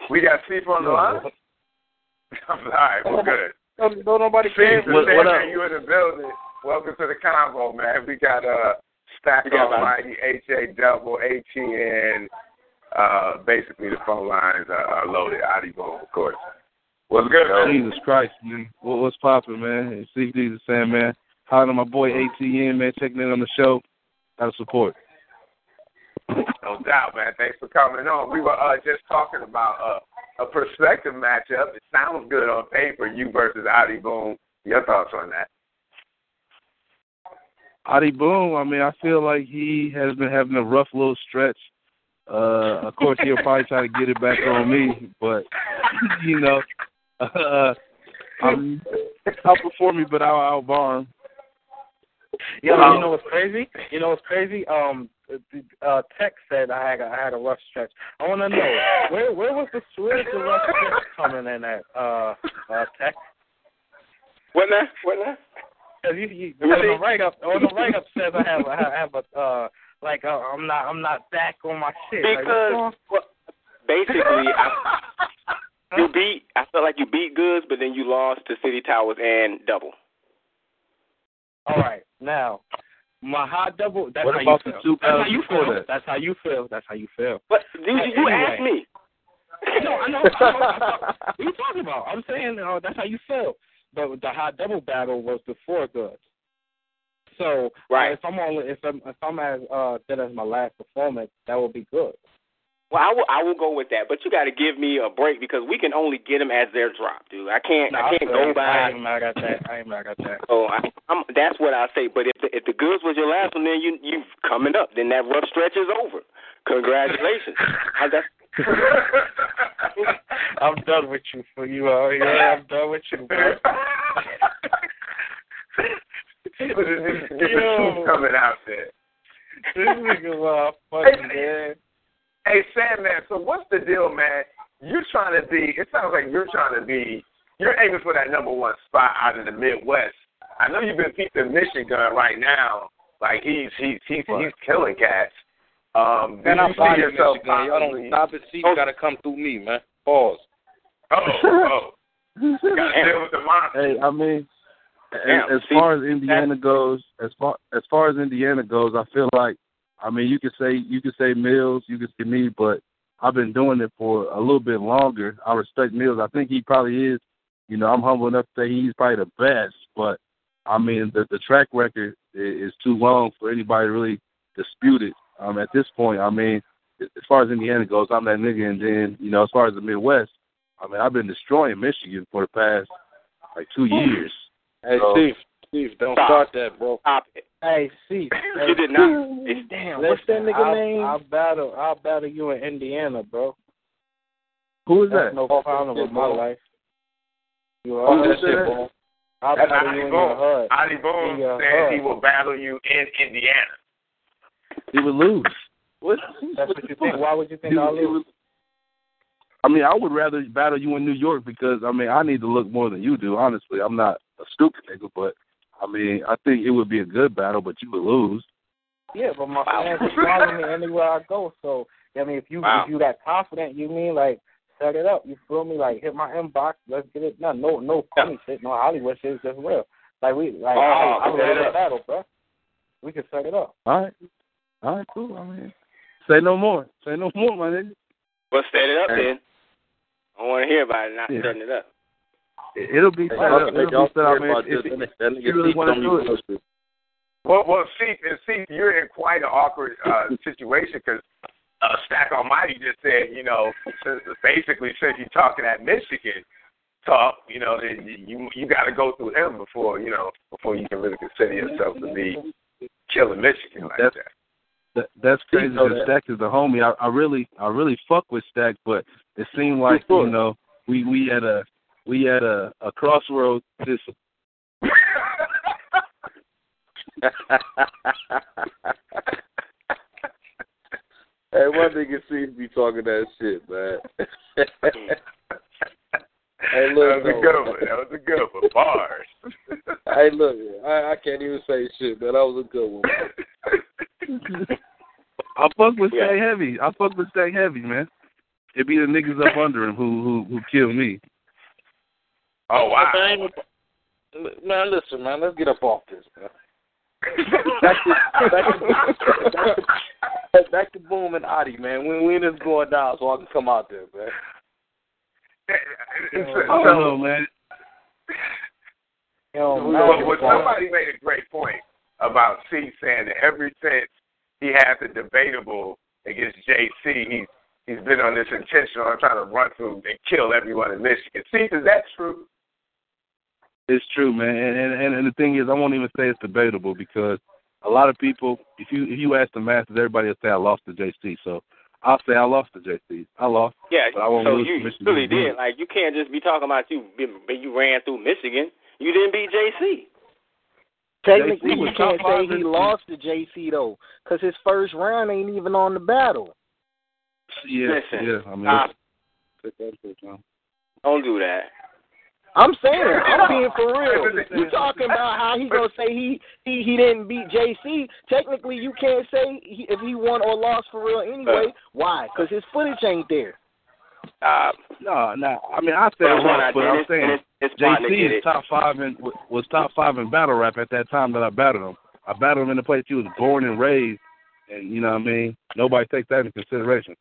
[SPEAKER 4] We got Steve on the line. I'm All right, well, good.
[SPEAKER 6] Don't, don't nobody care.
[SPEAKER 5] What- what up?
[SPEAKER 4] You in the building. Welcome to the convo, man. We got uh, Stack
[SPEAKER 3] We got
[SPEAKER 4] Almighty, H.A. Double, ATN. Uh, basically, the phone lines are, are loaded. Audible, of course. What's good, man?
[SPEAKER 9] Jesus Christ, man. What, what's poppin', man? It's CD the Sandman. Holler to my boy ATN, man, checking in on the show. Gotta support.
[SPEAKER 4] No doubt, man. Thanks for coming on. We were uh, just talking about uh, a perspective matchup. It sounds good on paper, you versus Audi Boom. Your thoughts on that?
[SPEAKER 9] Adi Boom, I mean, I feel like he has been having a rough little stretch. Uh, of course, he'll probably try to get it back on me, but you know, uh, I'm outperform me, but I'll outbar him.
[SPEAKER 5] Yo,
[SPEAKER 4] Um,
[SPEAKER 5] you know what's crazy? You know what's crazy? Um, uh, Tech said I had a, I had a rough stretch. I want to know where where was the where was the rough stretch coming in at? Uh, uh, Tech.
[SPEAKER 3] What now? What now?
[SPEAKER 5] Cause you, you on the write up on the write up says I have I have a uh like uh, I'm not I'm not back on my shit.
[SPEAKER 3] Because
[SPEAKER 5] wrong?
[SPEAKER 3] well, basically, I, you beat. I felt like you beat Goodz, but then you lost to City Towers and Double.
[SPEAKER 5] All right, now my hot double. That's
[SPEAKER 9] What
[SPEAKER 5] how
[SPEAKER 9] about
[SPEAKER 5] you
[SPEAKER 9] the
[SPEAKER 5] feel.
[SPEAKER 9] two
[SPEAKER 5] That's how you feel.
[SPEAKER 9] that?
[SPEAKER 5] That's how you feel. That's how you feel.
[SPEAKER 3] But you, you
[SPEAKER 5] Anyway.
[SPEAKER 3] asked me.
[SPEAKER 5] No, I know. I know, I know. What are you talking about? I'm saying uh, that's how you feel. But the hot double battle was before Goodz. So uh,
[SPEAKER 3] Right.
[SPEAKER 5] if I'm only if I'm if I'm as uh that as my last performance, that would be good.
[SPEAKER 3] Well, I will. I will go with that, but you got to give me a break because we can only get them as they're dropped, dude. I can't.
[SPEAKER 5] No,
[SPEAKER 3] I can't
[SPEAKER 5] feel
[SPEAKER 3] go
[SPEAKER 5] you. I
[SPEAKER 3] by.
[SPEAKER 5] ain't mad at that. I ain't mad at that.
[SPEAKER 3] Oh, I, I'm, that's what I say. But if the, if the Goodz was your last one, then you you coming up. Then that rough stretch is over. Congratulations. I, that's,
[SPEAKER 5] I'm done with you for you. Uh, yeah, I'm done with you, bro. Yo.
[SPEAKER 4] coming out there.
[SPEAKER 5] this nigga was funny, man.
[SPEAKER 4] Hey, Sandman, so what's the deal, man? You're trying to be, it sounds like you're trying to be, you're aiming for that number one spot out in the Midwest. I know you've been peeping Michigan right now. Like, he's he's he's, he's killing cats. Um, do
[SPEAKER 6] Man,
[SPEAKER 4] you
[SPEAKER 6] I'm
[SPEAKER 4] see
[SPEAKER 6] body
[SPEAKER 4] yourself
[SPEAKER 6] Michigan. Y'all don't stop it. See, you gotta come through me, man. Pause.
[SPEAKER 4] Oh, oh. Got to deal with the monster.
[SPEAKER 9] Hey, I mean,
[SPEAKER 3] Damn,
[SPEAKER 9] as, as
[SPEAKER 3] see,
[SPEAKER 9] far as Indiana goes, as far as far as Indiana goes, I feel like I mean, you could say you could say Mills, you could say me, but I've been doing it for a little bit longer. I respect Mills. I think he probably is. You know, I'm humble enough to say he's probably the best, but I mean, the the track record is, is too long for anybody to really dispute it. Um, at this point, I mean, as far as Indiana goes, I'm that nigga, and then you know, as far as the Midwest, I mean, I've been destroying Michigan for the past like two years.
[SPEAKER 6] Hey,
[SPEAKER 9] So-
[SPEAKER 6] Steve, Steve, don't
[SPEAKER 3] Stop.
[SPEAKER 6] start that, bro.
[SPEAKER 3] Stop it.
[SPEAKER 5] Hey, see,
[SPEAKER 3] You did not. It's,
[SPEAKER 8] Damn, what's that nigga
[SPEAKER 5] I'll,
[SPEAKER 8] name?
[SPEAKER 5] I'll battle. I'll battle you in Indiana, bro.
[SPEAKER 9] Who is
[SPEAKER 5] That's
[SPEAKER 9] that?
[SPEAKER 5] no problem with my life. You
[SPEAKER 4] Who
[SPEAKER 5] heard?
[SPEAKER 4] that shit, boy?
[SPEAKER 5] I'll
[SPEAKER 4] That's
[SPEAKER 5] battle
[SPEAKER 4] Adi
[SPEAKER 5] you in your hood.
[SPEAKER 4] Adi
[SPEAKER 5] In
[SPEAKER 4] Boone
[SPEAKER 5] your
[SPEAKER 4] said he will battle you in Indiana.
[SPEAKER 9] He would lose. What?
[SPEAKER 5] That's what you think. Why would you think I'll lose?
[SPEAKER 9] would- I mean, I would rather battle you in New York because I mean, I need to look more than you do. Honestly, I'm not a stupid nigga, but I mean, I think it would be a good battle, but you would lose.
[SPEAKER 5] Yeah, but my
[SPEAKER 3] Wow.
[SPEAKER 5] fans will follow me anywhere I go. So I mean, if you
[SPEAKER 3] Wow.
[SPEAKER 5] if you that confident, you mean like set it up. You feel me? Like hit my inbox. Let's get it done. No, no funny shit. No Hollywood shit. It's just real. Like we like
[SPEAKER 3] Oh,
[SPEAKER 5] I, I
[SPEAKER 3] set
[SPEAKER 5] love that battle, bro. We can set it up.
[SPEAKER 9] All right, all right, cool. I mean, say no more. Say no more, my nigga.
[SPEAKER 3] well, set it up then. I want to hear about it, not
[SPEAKER 9] Yeah.
[SPEAKER 3] setting it up.
[SPEAKER 9] It- It'll be set up. It'll be set up. I mean, if, if, if you really want to do it,
[SPEAKER 4] Well, well, see, and see, you're in quite an awkward uh, situation because uh, Stack Almighty just said, you know, since, basically since you're talking at Michigan talk, you know, that you you got to go through him before you know before you can really consider yourself to be killing Michigan like
[SPEAKER 9] That's-
[SPEAKER 4] that.
[SPEAKER 9] that, that's crazy.
[SPEAKER 4] know that.
[SPEAKER 9] Stack is the homie. I, I really, I really fuck with Stack, but it seemed like you know we we had a we had a a crossroads. This
[SPEAKER 10] Hey, one nigga seems to be talking that shit, man. hey, look,
[SPEAKER 4] that was a good one. That was a good one. Bars.
[SPEAKER 10] Hey, look, I, I can't even say shit, man. That was a good one.
[SPEAKER 9] I fuck with
[SPEAKER 3] Yeah.
[SPEAKER 9] Stack heavy. I fuck with Stack heavy, man. It be the niggas up under him who who who kill me.
[SPEAKER 4] Oh wow.
[SPEAKER 6] Man, man, listen, man, let's get up off this, man.
[SPEAKER 10] back to back to, back to, back to Boom and Adi, man. When when is going down so I can come out there, man.
[SPEAKER 4] It's-
[SPEAKER 9] I don't man.
[SPEAKER 5] Yo,
[SPEAKER 4] But,
[SPEAKER 5] man,
[SPEAKER 4] but somebody made a great point about C saying that ever since he had the debatable against JC, he's he's been on this intention on trying to run through and kill everyone in Michigan. See, is that true?
[SPEAKER 9] It's true, man. And, and and the thing is, I won't even say it's debatable because a lot of people, if you if you ask the masses, everybody will say I lost to JC. So I'll say I lost to JC. I lost.
[SPEAKER 3] Yeah,
[SPEAKER 9] But I won't
[SPEAKER 3] so
[SPEAKER 9] lose
[SPEAKER 3] you
[SPEAKER 9] to Michigan
[SPEAKER 3] really
[SPEAKER 9] again.
[SPEAKER 3] did. Like you can't just be talking about you. But you ran through Michigan. You didn't beat JC.
[SPEAKER 8] Technically, you can't say he lost to JC though, because his first round ain't even on the battle.
[SPEAKER 9] Yeah,
[SPEAKER 3] Listen,
[SPEAKER 9] yeah. I mean,
[SPEAKER 3] stop.
[SPEAKER 9] take that into account.
[SPEAKER 3] Don't do that.
[SPEAKER 8] I'm saying, I'm being for real. You talking about how he gonna say he he he didn't beat JC? Technically, you can't say he, if he won or lost for real anyway. Why? Because his footage ain't there.
[SPEAKER 3] Uh,
[SPEAKER 9] No, no. I mean, I said I
[SPEAKER 3] first one I
[SPEAKER 9] lost, but
[SPEAKER 3] did
[SPEAKER 9] I'm
[SPEAKER 3] it,
[SPEAKER 9] saying
[SPEAKER 3] his, his
[SPEAKER 9] JC is top five in was top five in battle rap at that time that I battled him. I battled him in the place he was born and raised, and you know what I mean. Nobody takes that into consideration.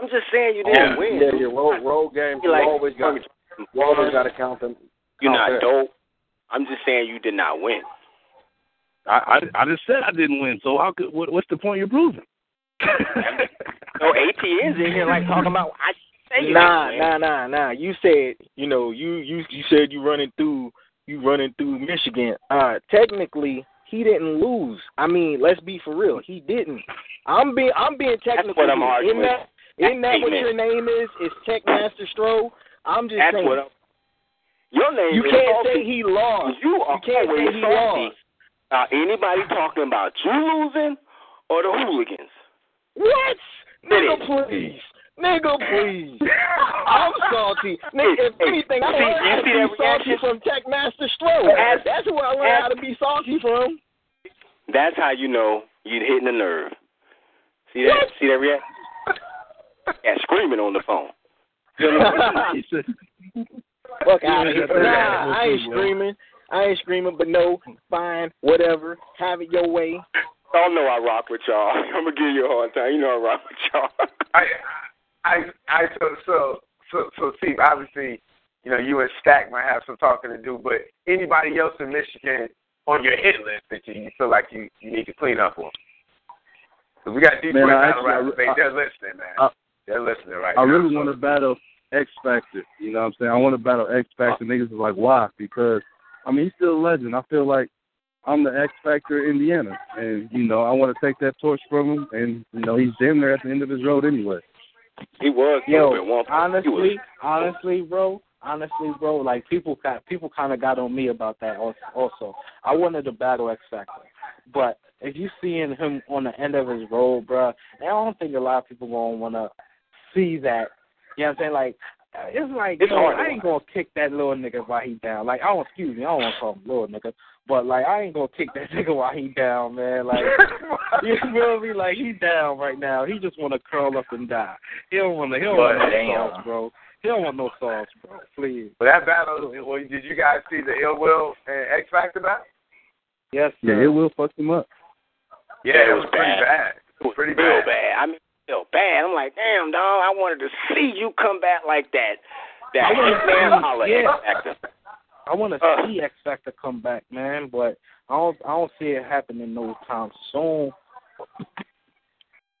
[SPEAKER 3] I'm just saying you didn't
[SPEAKER 4] Yeah.
[SPEAKER 3] win.
[SPEAKER 10] Yeah, your road road game.
[SPEAKER 3] You
[SPEAKER 10] You
[SPEAKER 3] like,
[SPEAKER 10] always got you always got to count them.
[SPEAKER 3] You're not
[SPEAKER 10] that.
[SPEAKER 3] dope. I'm just saying you did not win.
[SPEAKER 9] I I, I just said I didn't win, so how could what, what's the point you're proving?
[SPEAKER 3] No ATN's in here like talking about I say you
[SPEAKER 8] Nah,
[SPEAKER 3] didn't win.
[SPEAKER 8] nah, nah, nah. You said, you know, you you you said you running through you running through Michigan. Uh technically he didn't lose. I mean, let's be for real. He didn't. I'm being I'm being technical.
[SPEAKER 3] what I'm arguing.
[SPEAKER 8] Isn't that isn't that what your name is? Is Tech Master Stro? I'm just
[SPEAKER 3] That's
[SPEAKER 8] saying.
[SPEAKER 3] what I'm. Your name
[SPEAKER 8] you can't
[SPEAKER 3] salty.
[SPEAKER 8] say he lost.
[SPEAKER 3] You are
[SPEAKER 8] You can't say he
[SPEAKER 3] salty.
[SPEAKER 8] lost.
[SPEAKER 3] Now, anybody talking about you losing or the hooligans?
[SPEAKER 8] What? Nigga, please. Nigga, please. I'm salty. Nigga, if anything, I
[SPEAKER 3] see-
[SPEAKER 8] learned how
[SPEAKER 3] you
[SPEAKER 8] to
[SPEAKER 3] see
[SPEAKER 8] be
[SPEAKER 3] that
[SPEAKER 8] salty from Tech Master Stro.
[SPEAKER 3] Ask-
[SPEAKER 8] That's where I learned how to be salty from.
[SPEAKER 3] That's how you know you're hitting the nerve. See that?
[SPEAKER 8] What?
[SPEAKER 3] See that reaction? Yeah, screaming on the phone.
[SPEAKER 9] He said-
[SPEAKER 8] Fuck out of here. Nah, I ain't screaming. I ain't screaming, but no, fine, whatever. Have it your way.
[SPEAKER 3] Oh, y'all know I rock with y'all. I'm gonna give you a hard time. You know I rock with y'all.
[SPEAKER 4] I, I, I, so, so, so, so, Steve. Obviously, you know, you and Stack might have some talking to do, but anybody else in Michigan on your hit list that you, you feel like you, you need to clean up on? Cause we got Detroit
[SPEAKER 9] Man, I
[SPEAKER 4] battle
[SPEAKER 9] actually-
[SPEAKER 4] rappers.
[SPEAKER 9] I-
[SPEAKER 4] They're listening, man.
[SPEAKER 9] I-
[SPEAKER 4] They're listening right
[SPEAKER 9] I
[SPEAKER 4] now.
[SPEAKER 9] really
[SPEAKER 4] so-
[SPEAKER 9] want to battle X Factor. You know what I'm saying? I want to battle X Factor. Niggas is like, why? Because, I mean, he's still a legend. I feel like I'm the X Factor of Indiana. And, you know, I want to take that torch from him. And, you know, he's damn near at the end of his road anyway.
[SPEAKER 3] He was
[SPEAKER 5] Yo,
[SPEAKER 3] at one. He
[SPEAKER 5] honestly,
[SPEAKER 3] was-
[SPEAKER 5] honestly, bro, honestly, bro, like people got people kind of got on me about that als- also. I wanted to battle X Factor, but if you seeing him on the end of his road, bro, I don't think a lot of people gonna want to see that. You know what I'm saying? Like, uh, it's like
[SPEAKER 3] It's
[SPEAKER 5] yo,
[SPEAKER 3] hard
[SPEAKER 5] I ain't gonna kick that little nigga while he down. Like, I don't excuse me, I don't want to call him little nigga, but like, I ain't gonna kick that nigga while he down, man. Like, you feel me? Like he down right now. He just want to curl up and die. He don't want to. He don't
[SPEAKER 4] But
[SPEAKER 5] want no sauce, bro. He don't want no sauce, bro. Please.
[SPEAKER 4] But that battle, well, did you guys see the Ill Will and X Factor battle?
[SPEAKER 5] Yes,
[SPEAKER 9] Yeah,
[SPEAKER 5] sir.
[SPEAKER 9] it will fuck him up.
[SPEAKER 4] Yeah,
[SPEAKER 3] it
[SPEAKER 4] it
[SPEAKER 3] was
[SPEAKER 4] was pretty
[SPEAKER 3] bad.
[SPEAKER 4] bad.
[SPEAKER 3] It was
[SPEAKER 4] Pretty
[SPEAKER 3] real
[SPEAKER 4] bad.
[SPEAKER 3] bad. I mean, real bad. I'm like, damn, dog. I wanted to see you come back like that. That
[SPEAKER 5] I wanna
[SPEAKER 3] hitman holler
[SPEAKER 5] yeah.
[SPEAKER 3] X Factor.
[SPEAKER 5] I want to
[SPEAKER 3] Uh.
[SPEAKER 5] see X Factor come back, man, but I don't. I don't see it happening no time soon.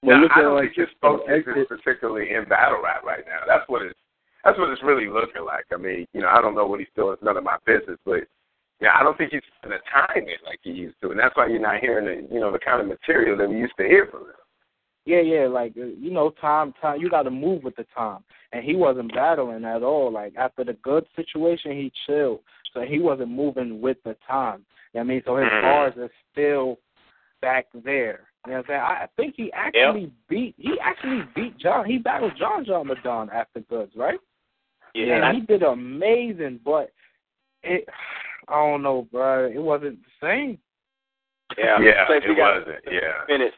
[SPEAKER 9] Well,
[SPEAKER 4] Now,
[SPEAKER 9] look
[SPEAKER 4] I don't
[SPEAKER 9] like
[SPEAKER 4] think his focus
[SPEAKER 9] X-
[SPEAKER 4] is particularly in battle rap right now. That's what it's that's what it's really looking like. I mean, you know, I don't know what he's doing. It's none of my business, but yeah, I don't think he's putting the time in like he used to, and that's why you're not hearing the you know the kind of material that we used to hear from him.
[SPEAKER 5] Yeah, yeah, like uh, you know, time, time. You got to move with the time, and he wasn't battling at all. Like after the good situation, he chilled, so he wasn't moving with the time. You know what I mean, so his
[SPEAKER 3] Mhm.
[SPEAKER 5] bars are still back there. You know what I'm saying? I I think he actually beat. He actually beat John. He battled John John Da Don after Goodz, right?
[SPEAKER 3] Yeah,
[SPEAKER 5] and he did amazing, but it. I don't know, bro. It wasn't the same.
[SPEAKER 3] yeah,
[SPEAKER 4] yeah, it
[SPEAKER 3] got
[SPEAKER 4] wasn't. Yeah,
[SPEAKER 3] Minutes.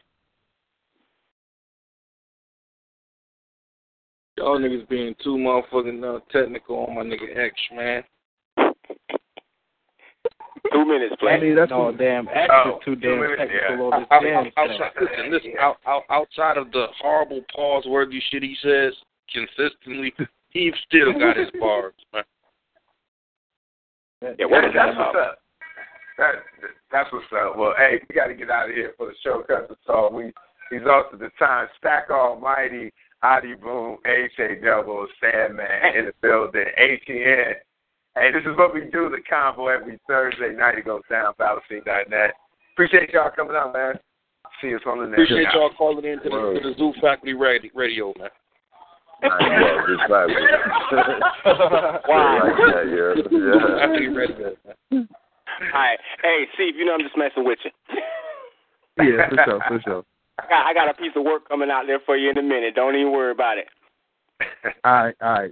[SPEAKER 6] Y'all niggas being too motherfucking uh, technical on my nigga X, man.
[SPEAKER 3] Two minutes, play.
[SPEAKER 9] I mean, that's
[SPEAKER 5] no damn X
[SPEAKER 4] Oh,
[SPEAKER 5] is too damn
[SPEAKER 4] minutes,
[SPEAKER 5] technical
[SPEAKER 4] yeah.
[SPEAKER 5] on this damn
[SPEAKER 6] outside, listen, listen, out, out, out, outside of the horrible pause worthy shit he says consistently, he still got his bars, man.
[SPEAKER 3] Yeah, what
[SPEAKER 4] That-
[SPEAKER 3] was that
[SPEAKER 4] that's what's
[SPEAKER 3] about?
[SPEAKER 4] up. That that's what's up. Well, hey, we got to get out of here for the show because it's all we exhausted the time. Stack Almighty, Adi Boom, AJ Double, Sandman in the building, ATN. Hey, this is what we do, the convo every Thursday night. It goes down, BattleScene.net. Appreciate y'all coming out, man. See us on the next
[SPEAKER 6] Appreciate
[SPEAKER 4] show.
[SPEAKER 6] y'all calling in to the, to the Zoo Faculty radio, radio man.
[SPEAKER 7] Well, just
[SPEAKER 3] Wow.
[SPEAKER 7] like yeah. Yeah.
[SPEAKER 6] Faculty.
[SPEAKER 3] All right. Hey, Steve, you know I'm just messing with you.
[SPEAKER 9] Yeah, for sure, for sure.
[SPEAKER 3] I got, I got a piece of work coming out there for you in a minute. Don't even worry about it.
[SPEAKER 9] All right, all right.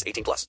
[SPEAKER 1] 18 plus.